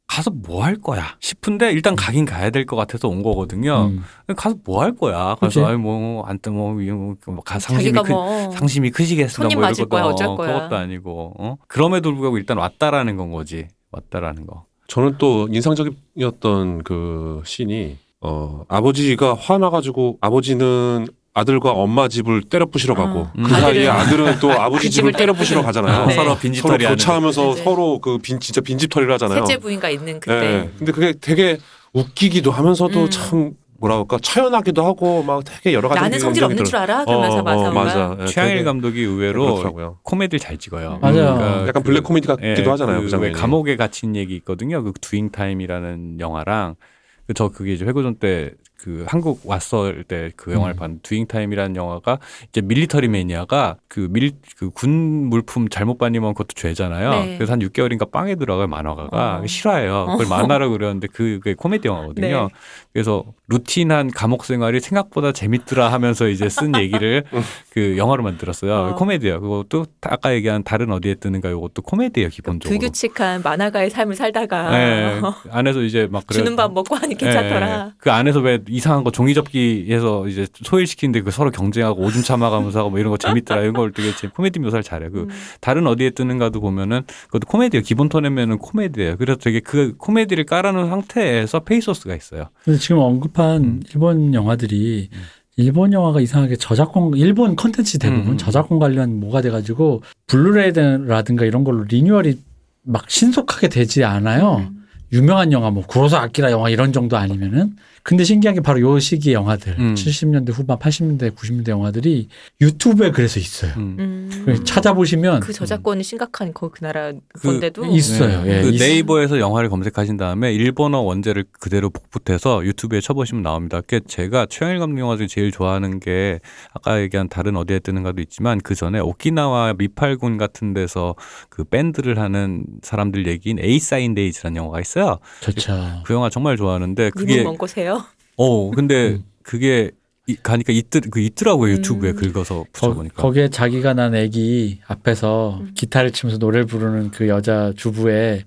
가서 뭐 할 거야 싶은데 일단 가긴 가야 될 것 같아서 온 거거든요. 음. 가서 뭐 할 거야? 가서 아이 뭐안뜨뭐 뭐, 뭐, 가- 상심이 자기가 크, 뭐 상심이 크시겠어 손님 뭐 맞을 거야, 이러거든. 어쩔 어, 거야. 그것도 아니고 어? 그럼에도 불구하고 일단 왔다라는 건 거지 왔다라는 거. 저는 또 인상적이었던 그 씬이 어 아버지가 화나가지고 아버지는 아들과 엄마 집을 때려 부시러 가고 어. 그 음. 사이에 아들은 아들은 또 아버지 그 집을 집을 때려 부시러 가잖아요. 네. 서로 서로 빈집털이 하는. 교차하면서 네. 서로 그 빈 진짜 빈집털이를 하잖아요. 셋째 부인가 있는 그때 예. 근데 그게 되게 웃기기도 하면서도 음. 참 뭐라 그럴까 처연하기도 하고 막 되게 여러 가지 나는 성질 없는 줄 알아? 그러면서 어, 어, 마사오가 맞아. 예, 최양일 되게 감독이 의외로 그렇더라고요. 코미디를 잘 찍어요. 맞아요. 약간 블랙 코미디 같기도 하잖아요, 그그 장면이. 왜 감옥에 갇힌 얘기 있거든요. 그 Doing Time이라는 영화랑 그 저 그게 이제 회고전 때 그 한국 왔을 때 그 영화를 음. 봤는데 두잉 타임이라는 영화가 이제 밀리터리 매니아가 그 밀 그 군 물품 잘못 받으면 그것도 죄잖아요. 네. 그래서 한 6개월인가 빵에 들어가요 만화가가 어. 싫어해요. 그걸 만화라고 그랬는데 그게 코미디 영화거든요. 네. 그래서 루틴한 감옥 생활이 생각보다 재밌더라 하면서 이제 쓴 (laughs) 얘기를 그 영화로 만들었어요. 어. 코미디예요. 그것도 아까 얘기한 다른 어디에 뜨는가 이것도 코미디예요 기본적으로. 불규칙한 만화가의 삶을 살다가 네, (laughs) 안에서 이제 막 그래. 주는 밥 먹고 하니 괜찮더라. 예, 그 안에서 왜 이상한 거 종이 접기해서 이제 소일시키는데 그 서로 경쟁하고 오줌 참아가면서 하고 뭐 이런 거 재밌더라 이런 걸 되게 재- 코미디 묘사를 잘해. 그 음. 달은 어디에 뜨는가도 보면은 그것도 코미디예요. 기본 톤이면은 코미디예요. 그래서 되게 그 코미디를 깔아놓은 상태에서 페이소스가 있어요. 지금 언급한 음. 일본 영화들이 일본 영화가 이상하게 저작권 일본 컨텐츠 대부분 음, 음. 저작권 관련 뭐가 돼가지고 블루레이라든가 이런 걸로 리뉴얼이 막 신속하게 되지 않아요. 음. 유명한 영화 뭐 구로사 아키라 영화 이런 정도 아니면은 근데 신기한 게 바로 요 시기 영화들 음. 70년대 후반 80년대 90년대 영화들이 유튜브에 그래서 있어요. 음. 음. 그래서 찾아보시면 그 저작권이 심각한 거, 그 나라 그 건데도 있어요. 네. 예, 그 있- 네이버에서 영화를 검색하신 다음에 일본어 원제를 그대로 복붙해서 유튜브에 쳐보시면 나옵니다. 그 제가 최영일 감독 영화 중에 제일 좋아하는 게 아까 얘기한 다른 어디에 뜨는가도 있지만 그 전에 오키나와 미팔군 같은 데서 그 밴드를 하는 사람들 얘기인 A Sign Days라는 영화가 있어요. 좋죠. 그 영화 정말 좋아하는데 그게 그게 먼 곳에요. 어 근데 음. 그게 이- 가니까 있더 그 있더라고요 유튜브에 음. 긁어서 거, 붙여보니까. 거 기에 자기가 난 애기 앞에서 음. 기타를 치면서 노래를 부르는 그 여자 주부의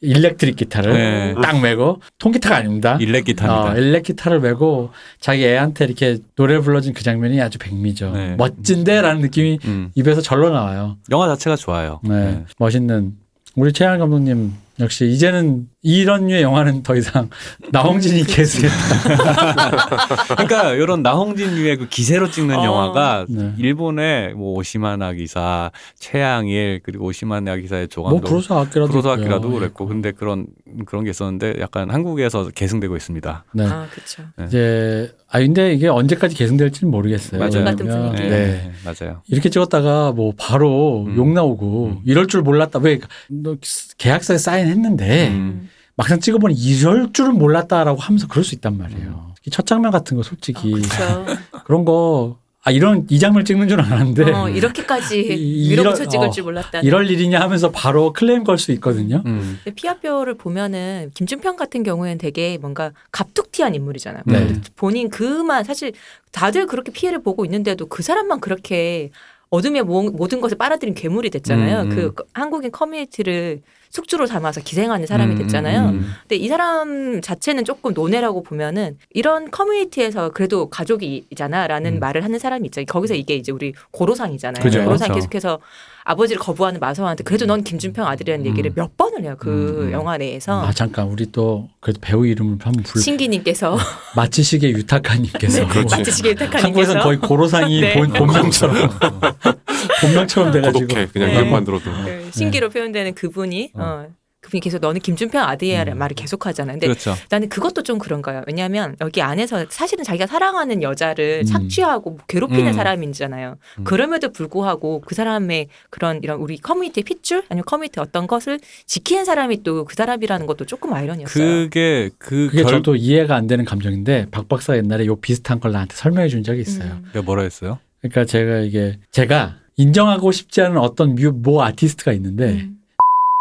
일렉트릭 기타를 네. 딱 메고 통기타가 아닙니다. 일렉 기타입니다. 어, 일렉 기타를 메고 자기 애한테 이렇게 노래 불러준 그 장면이 아주 백미죠. 네. 멋진데라는 느낌이 음. 입에서 절로 나와요. 영화 자체가 좋아요. 네. 네. 멋있는 우리 최양 감독님 역시 이제는 이런 류의 영화는 더 이상 나홍진이 계수했다. (laughs) 그러니까 이런 나홍진 류의 그 기세로 찍는 어. 영화가 네. 일본의 뭐 오시마나 기사, 최양일 그리고 오시마나 기사의 뭐 조감독 구로사 아키라도 프로소 있고요. 아키라도 예. 그랬고 근데 그런 그런 게 있었는데 약간 한국에서 계승되고 있습니다. 네. 아, 그렇죠. 이제 아 근데 이게 언제까지 계승될지는 모르겠어요. 맞아요. 같은 왜냐면 분위기. 네. 맞아요. 이렇게 찍었다가 뭐 바로 음. 욕 나오고 음. 이럴 줄 몰랐다. 왜 너 계약서에 사인했는데 음. 막상 찍어보니 이럴 줄은 몰랐다라고 하면서 그럴 수 있단 말이에요. 이첫 장면 같은 거 솔직히 그렇죠. (laughs) 그런 거 아 이런 이 장면 찍는 줄 알았는데 어, 이렇게까지 (laughs) 이- 밀어붙여 찍을 어, 줄 몰랐다. 이럴 일이냐 하면서 바로 클레임 걸 수 있거든요. 음. 근데 피아표를 보면은 김준평 같은 경우에는 되게 뭔가 갑툭튀한 인물이잖아요. 네. 본인 그만 사실 다들 그렇게 피해를 보고 있는데도 그 사람만 그렇게 어둠의 모- 모든 것을 빨아들인 괴물이 됐잖아요. 음, 음. 그 한국인 커뮤니티를 숙주로 삼아서 기생하는 사람이 음, 됐잖아요. 음, 근데 이 사람 자체는 조금 논외라고 보면은 이런 커뮤니티에서 그래도 가족이잖아라는 음. 말을 하는 사람이 있죠. 거기서 이게 이제 우리 고로상이잖아요. 그죠. 고로상 그렇죠. 계속해서 아버지를 거부하는 마사오한테 그래도 넌 김준평 아들이라는 얘기를 음. 몇 번을 해요. 그 음, 음. 영화 내에서. 아 잠깐 우리 또 그래도 배우 이름을 한번 불 신기님께서 (laughs) 마치시게 유타카님께서 네, 그렇지. 마치시게 택하님께서 한국에서는 거의 고로상이 (laughs) 네. 본, 본명처럼 (laughs) 본명처럼 돼가지고 고독해 그냥 네. 이름만 들어도 그 신기로 표현되는 그분이 어. 그분이 계속 너는 김준평 아들이야라는 음. 말을 계속 하잖아요. 근데 그렇죠. 나는 그것도 좀 그런 거예요. 왜냐하면 여기 안에서 사실은 자기가 사랑하는 여자를 음. 착취하고 괴롭히는 음. 사람이잖아요. 음. 그럼에도 불구하고 그 사람의 그런 이런 우리 커뮤니티의 핏줄 아니면 커뮤니티 어떤 것을 지키는 사람이 또 그 사람이라는 것도 조금 아이러니였어요. 그게 그 그게 결... 저도 이해가 안 되는 감정인데 박 박사 옛날에 요 비슷한 걸 나한테 설명해 준 적이 있어요. 음. 내가 뭐라 했어요? 그러니까 제가 이게 제가 인정하고 싶지 않은 어떤 뮤, 모 아티스트가 있는데 음.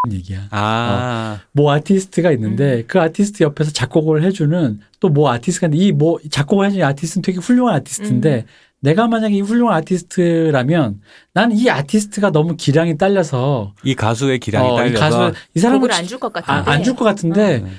얘기야. 아, 모 아티스트가 음. 있는데 그 아티스트 옆에서 작곡을 해주는 또 모 아티스트가 있는데 이뭐 작곡을 해주는 아티스트는 되게 훌륭한 아티스트인데 음. 내가 만약에 이 훌륭한 아티스트라면 난 이 아티스트가 너무 기량이 딸려서 이 가수의 기량이 어, 이 딸려서 가수 이 사람을 곡을 안줄 것 같은데 안줄 것 같은데 음.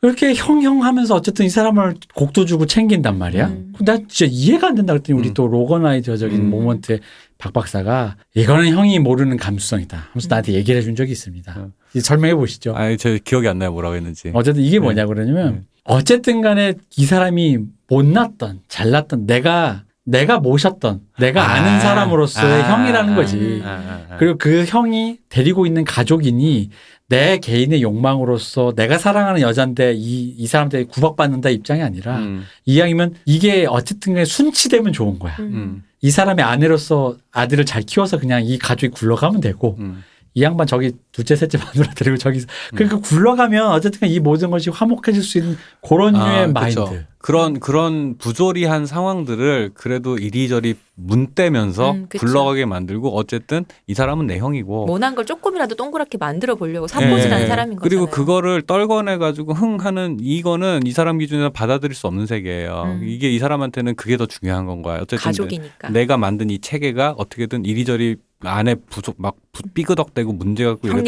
그렇게 형형 하면서 어쨌든 이 사람을 곡도 주고 챙긴단 말이야. 음. 나 진짜 이해가 안 된다 그랬더니 우리 음. 또 organizer적인 음. moment에 박 박사가 이거는 형이 모르는 감수성이다. 하면서 음. 나한테 얘기를 해준 적이 있습니다. 음. 이제 설명해 보시죠. 아니 저 기억이 안 나요 뭐라고 했는지. 어쨌든 이게 네. 뭐냐 그러냐면 네. 어쨌든 간에 이 사람이 못났던 잘났던 내가 내가 모셨던 내가 아. 아는 사람으로서의 아. 형이라는 아. 거지. 아, 아, 아. 그리고 그 형이 데리고 있는 가족이니 내 개인의 욕망으로서 내가 사랑하는 여잔데 이, 이 사람한테 구박받는다 입장이 아니라 음, 이왕이면 이게 어쨌든 간에 순치되면 좋은 거야. 음. 음, 이 사람의 아내로서 아들을 잘 키워서 그냥 이 가족이 굴러가면 되고 음. 이 양반 저기 둘째 셋째 마누라 데리고 저기 그러니까 굴러가면 어쨌든 이 모든 것이 화목해질 수 있는 그런 류의 아, 마인드. 그쵸. 그런 그런 부조리한 상황들을 그래도 이리저리 문대면서 음. 굴러가게 만들고 어쨌든 이 사람은 내 형이고 모난 걸 조금이라도 동그랗게 만들어 보려고 사포질하는 예. 사람인 거잖아요. 그리고 그거를 떨궈내 가지고 흥하는 이거는 이 사람 기준에서 받아들일 수 없는 세계예요. 음. 이게 이 사람한테는 그게 더 중요한 건 거야. 어쨌든 가족이니까. 내가 만든 이 체계가 어떻게든 이리저리 안에 부족 막 부- 삐그덕대고 문제가 있고 이래도.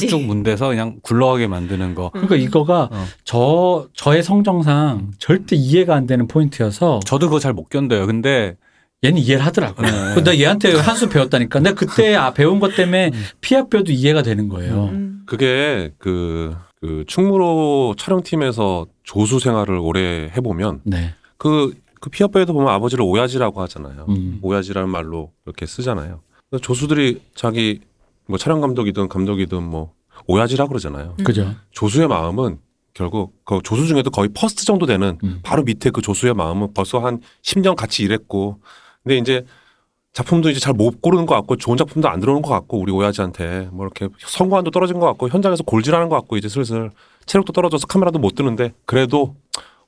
쭉쭉쭉 문대서 그냥 굴러가게 만드는 거. 그러니까 이거가 어. 저 저의 성정상 절대 이해가 안 되는 포인트여서 저도 그거 잘 못 견뎌요. 근데 얘는 이해를 하더라고. 네. 요나 얘한테 한 수 배웠다니까. 근데 그때 아, 배운 것 때문에 피아뼈도 이해가 되는 거예요. 음. 그게 그, 그 충무로 촬영팀에서 조수 생활을 오래 해보면 네. 그, 그 피와 뼈에도 보면 아버지를 오야지라고 하잖아요. 음. 오야지라는 말로 이렇게 쓰잖아요. 조수들이 자기 뭐 촬영 감독이든 감독이든 뭐 오야지라 그러잖아요. 음. 그죠. 조수의 마음은 결국 그 조수 중에도 거의 first 정도 되는 음. 바로 밑에 그 조수의 마음은 벌써 한 10년 같이 일했고 근데 이제 작품도 이제 잘 못 고르는 것 같고 좋은 작품도 안 들어오는 것 같고 우리 오야지한테 뭐 이렇게 성공한도 떨어진 것 같고 현장에서 골질하는 것 같고 이제 슬슬 체력도 떨어져서 카메라도 못 드는데 그래도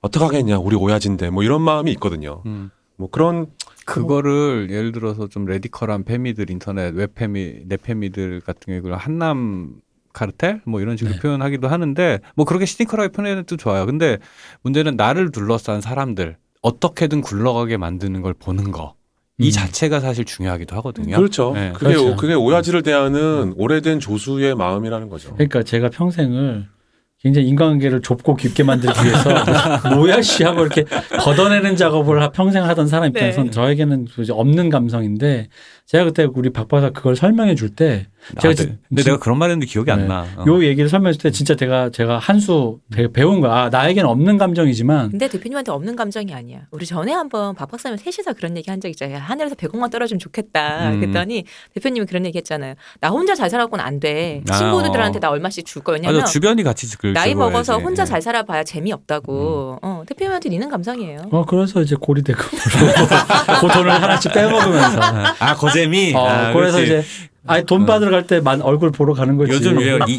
어떡하겠냐 우리 오야지인데 뭐 이런 마음이 있거든요. 음. 뭐 그런 그거를 예를 들어서 좀 radical한 페미들 인터넷 웹페미 넷페미들 같은 경우에 한남 카르텔 뭐 이런 식으로 네. 표현하기도 하는데 뭐 그렇게 시니컬하게 표현해도 좋아요. 근데 문제는 나를 둘러싼 사람들 어떻게든 굴러가게 만드는 걸 보는 거 이 음. 자체가 사실 중요하기도 하거든요. 그렇죠. 네. 그게 그렇죠. 그게 오야지를 대하는 오래된 조수의 마음이라는 거죠. 그러니까 제가 평생을 굉장히 인간관계를 좁고 깊게 만들기 위해서 (laughs) 뭐야 씨 하고 이렇게 걷어내는 작업을 하- 평생 하던 사람 입장에서는 네. 저에게는 없는 감성인데 제가 그때 우리 박 박사 그걸 설명해 줄 때 제가 아, 진- 네. 근데 진- 내가 그런 말 했는데 기억이 네. 안 나. 어. 요 얘기를 설명해 줄때 진짜 제가 제가 한 수 배운 거야. 아, 나에겐 없는 감정이지만 근데 대표님한테 없는 감정이 아니야. 우리 전에 한번 박 박사님 셋이서 그런 얘기 한 적 있잖아요. 하늘에서 100억만 떨어지면 좋겠다. 음. 그랬더니 대표님이 그런 얘기 했잖아요. 나 혼자 잘 살아고는 안 돼. 아, 친구들한테 어. 나 얼마씩 줄 거야. 왜냐면 맞아 주변이 같이 그 나이 즐거워야지. 먹어서 혼자 예. 잘 살아봐야 재미없다고. 어, 대표님한테 있는 감성이에요. 어 그래서 이제 고리대금으로 (laughs) 그 돈을 하나씩 빼먹으면서 아 거 재미. 어, 아, 그래서 그렇지. 이제 아니 돈 받으러 갈 때만 얼굴 보러 가는 거지. 요즘 왜요? 이,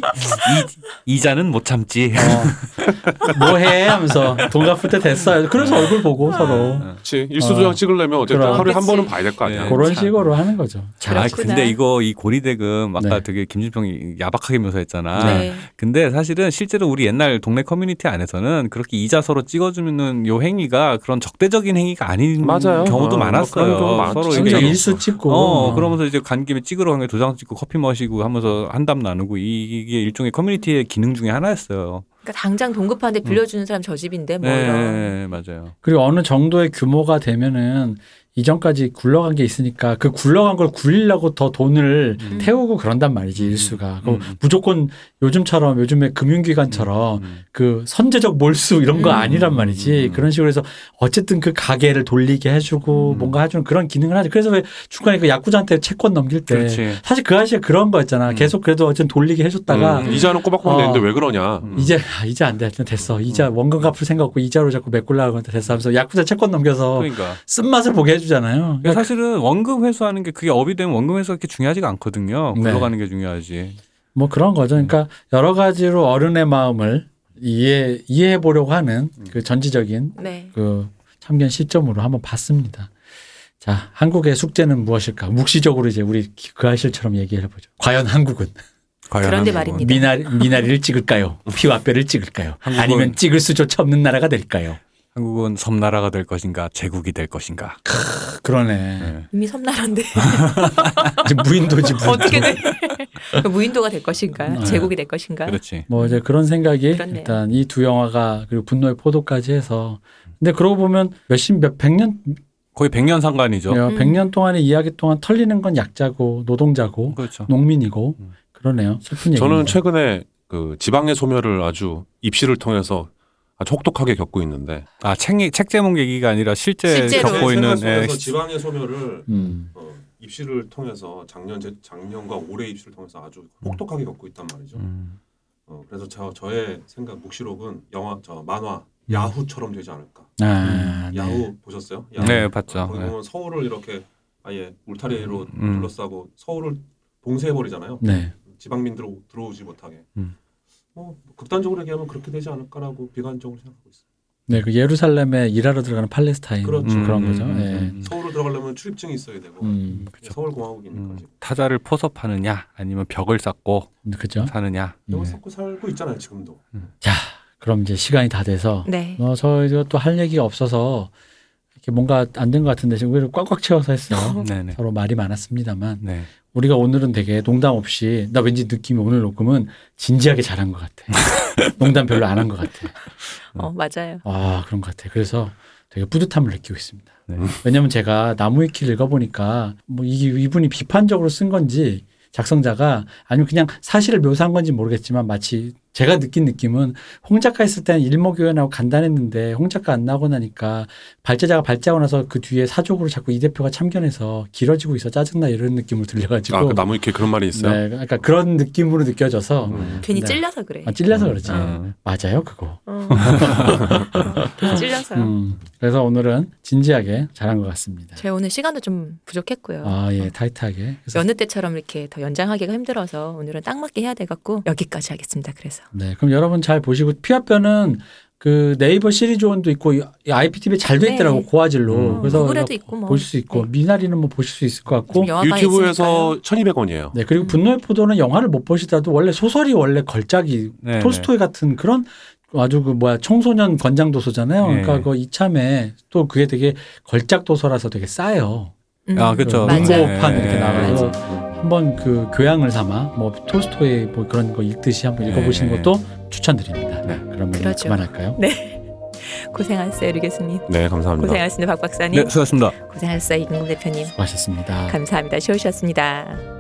이 이자는 못 참지. 어, 뭐해 하면서 돈 갚을 때 됐어요. 그래서 얼굴 보고 서로 그렇지. 일수도장 어. 찍으려면 어쨌든 그럼. 하루에 한. 번은 봐야 될 거 아니야. 네. 그런 참. 식으로 하는 거죠. 아 그렇구나. 근데 이거 이 고리대금 아까 네. 되게 김준평이 야박하게 묘사했잖아. 네. 근데 사실은 실제로 우리 옛날 동네 커뮤니티 안에서는 그렇게 이자 서로 찍어주는 요 행위가 그런 적대적인 행위가 아닌 맞아요. 경우도 어, 많았어요. 서로 진짜 일수 찍고 어, 그러면서 이제 간 김에 찍으러 간게 도장 찍고 커피 마시고 하면서 한담 나누고 이게 일종의 커뮤니티의 기능 중에 하나였어요. 그러니까 당장 동급한테 빌려주는 사람 저 집인데 뭐 이런. 네, 맞아요. 그리고 어느 정도의 규모가 되면은 이전까지 굴러간 게 있으니까 그 굴러간 걸 굴리려고 더 돈을 음. 태우고 그런단 말이지 일수가 그 음. 무조건 요즘처럼 요즘에 금융기관처럼 음. 그 선제적 몰수 이런 거 음. 아니란 말이지 음. 그런 식으로 해서 어쨌든 그 가게를 돌리게 해주고 음. 뭔가 해주는 그런 기능을 하죠 그래서 왜 중간에 그 야구자한테 채권 넘길 때 그렇지. 사실 그 아저씨가 그런 거였잖아 음. 계속 그래도 어쨌든 돌리게 해줬다가 음, 이자는 꼬박꼬박 어. 내는데 왜 그러냐. 음. 이제 아, 이제 안 돼. 됐어. 이자 원금 갚을 생각 없고 이자로 자꾸 메꿀라 그러는데 됐어 하면서 야쿠자 채권 넘겨서 그러니까. 쓴맛을 보게 해주 잖아요. 그러니까 사실은 원금 회수하는 게 그게 업이 되면 원금 회수가 그렇게 중요하지가 않거든요. 네. 굴러가는 게 중요하지. 뭐 그런 거죠. 그러니까 여러 가지로 어른의 마음을 이해 이해해 보려고 하는 그 전지적인 네. 그 참견 시점으로 한번 봤습니다. 자, 한국의 숙제는 무엇일까? 묵시적으로 이제 우리 그 아실처럼 얘기해 보죠. 과연 한국은 과연 그런데 한국은. 말입니다. 미나리, 미나리를 찍을까요? 피와 뼈를 찍을까요? 아니면 찍을 수조차 없는 나라가 될까요? 한국은 섬나라가 될 것인가, 제국이 될 것인가. 그러네. 네. 이미 섬나라인데 (laughs) 이제 무인도지 무인도. 어떻게 돼? 무인도가 될 것인가? 네. 제국이 될 것인가? 그렇지. 뭐 이제 그런 생각이 그렇네요. 일단 이 두 영화가 그리고 분노의 포도까지 해서 근데 그러고 보면 몇십 몇 백 년 거의 100년 상관이죠. 음. 백년 동안의 이야기 동안 털리는 건 약자고 노동자고 그렇죠. 농민이고 음. 그러네요. 슬픈 얘기. 저는 최근에 그 지방의 소멸을 아주 입시를 통해서 아주 혹독하게 겪고 있는데 아, 책, 책 제목 얘기가 아니라 실제 실제로. 겪고 있는 예, 지방의 소멸을 음. 어, 입시를 통해서 작년 제- 작년과 올해 입시를 통해서 아주 혹독하게 겪고 있단 말이죠. 음. 어, 그래서 저 저의 생각 묵시록은 영화 저 만화 야후처럼 되지 않을까. 아, 네. 야후 보셨어요? 네, 봤죠. 거기 네. 보면 서울을 이렇게 아예 울타리로 음. 둘러싸고 서울을 봉쇄해 버리잖아요. 네. 지방민들 들어오지 못하게. 음. 뭐 극단적으로 얘기하면 그렇게 되지 않을까라고 비관적으로 생각하고 있어요. 네, 그 예루살렘에 일하러 들어가는 팔레스타인 그렇죠. 그런 음, 거죠. 음, 네. 음, 음. 서울을 들어가려면 출입증이 있어야 되고 음, 서울 공화국이니까 음, 지금. 타자를 포섭하느냐, 아니면 벽을 쌓고 그죠? 사느냐. 여기 네. 섞고 살고 있잖아요 지금도. 자, 그럼 이제 시간이 다 돼서 네. 어, 저희가 또 할 얘기가 없어서 뭔가 안 된 것 같은데 지금 우리를 꽉꽉 채워서 했어요. 네네. 서로 말이 많았습니다만 네. 우리가 오늘은 되게 농담 없이 나 왠지 느낌이 오늘 녹음은 진지하게 잘한 것 같아. (laughs) 농담 별로 안 한 것 같아. 어 맞아요. 아 그런 것 같아. 그래서 되게 뿌듯함을 느끼고 있습니다. 네. 왜냐면 제가 나무위키를 읽어보니까 뭐 이게 이분이 비판적으로 쓴 건지 작성자가 아니면 그냥 사실을 묘사한 건지 모르겠지만 마치 제가 느낀 느낌은 홍 작가 있을 때는 일목요연하고 간단했는데 홍 작가 안 나오고 나니까 발제자가 발제하고 나서 그 뒤에 사족으로 자꾸 이 대표가 참견해서 길어지고 있어 짜증나 이런 느낌으로 들려가지고 아, 그 나무 위키에 그런 말이 있어요. 네, 그러니까 그런 느낌으로 느껴져서 음. 괜히 네. 찔려서 그래. 아, 찔려서 그렇지 음. 맞아요 그거 어. (laughs) 찔려서. 음, 그래서 오늘은 진지하게 잘한 것 같습니다 제가 오늘 시간도 좀 부족했고요. 아 예 타이트하게 그래서 여느 때처럼 이렇게 더 연장하기가 힘들어서 오늘은 딱 맞게 해야 돼갖고 여기까지 하겠습니다. 그래서 네, 그럼 여러분 잘 보시고 피아뼈는 그 네이버 시리즈원도 있고 IPTV에 잘돼 네. 있더라고 고화질로. 음. 그래서 구글에도 있고 뭐. 보실 수 있고 네. 미나리는 뭐 보실 수 있을 것 같고. 유튜브에서 있으니까요. 1,200원이에요. 네, 그리고 음. 분노의 포도는 영화를 못 보시더라도 원래 소설이 원래 걸작이 네, 톨스토이 같은 그런 아주 그 뭐야 청소년 권장 도서잖아요. 네. 그러니까 그 이참에 또 그게 되게 걸작 도서라서 되게 싸요. 음. 아 그렇죠. 음. 문고판 이렇게 네. 나가서 한번 그 교양을 삼아 뭐 토스토의 뭐 그런 거 읽듯이 한번 네. 읽어보시는 것도 추천드립니다. 네. 그러면 그렇죠. 그만할까요? 네. (laughs) 고생하셨어요, 류교수님. 네, 감사합니다. 고생하셨습니다, 박 박사님. 네, 수고하셨습니다. 고생하셨어요, 이근국 대표님. 수고하셨습니다. 감사합니다. 쉬우셨습니다.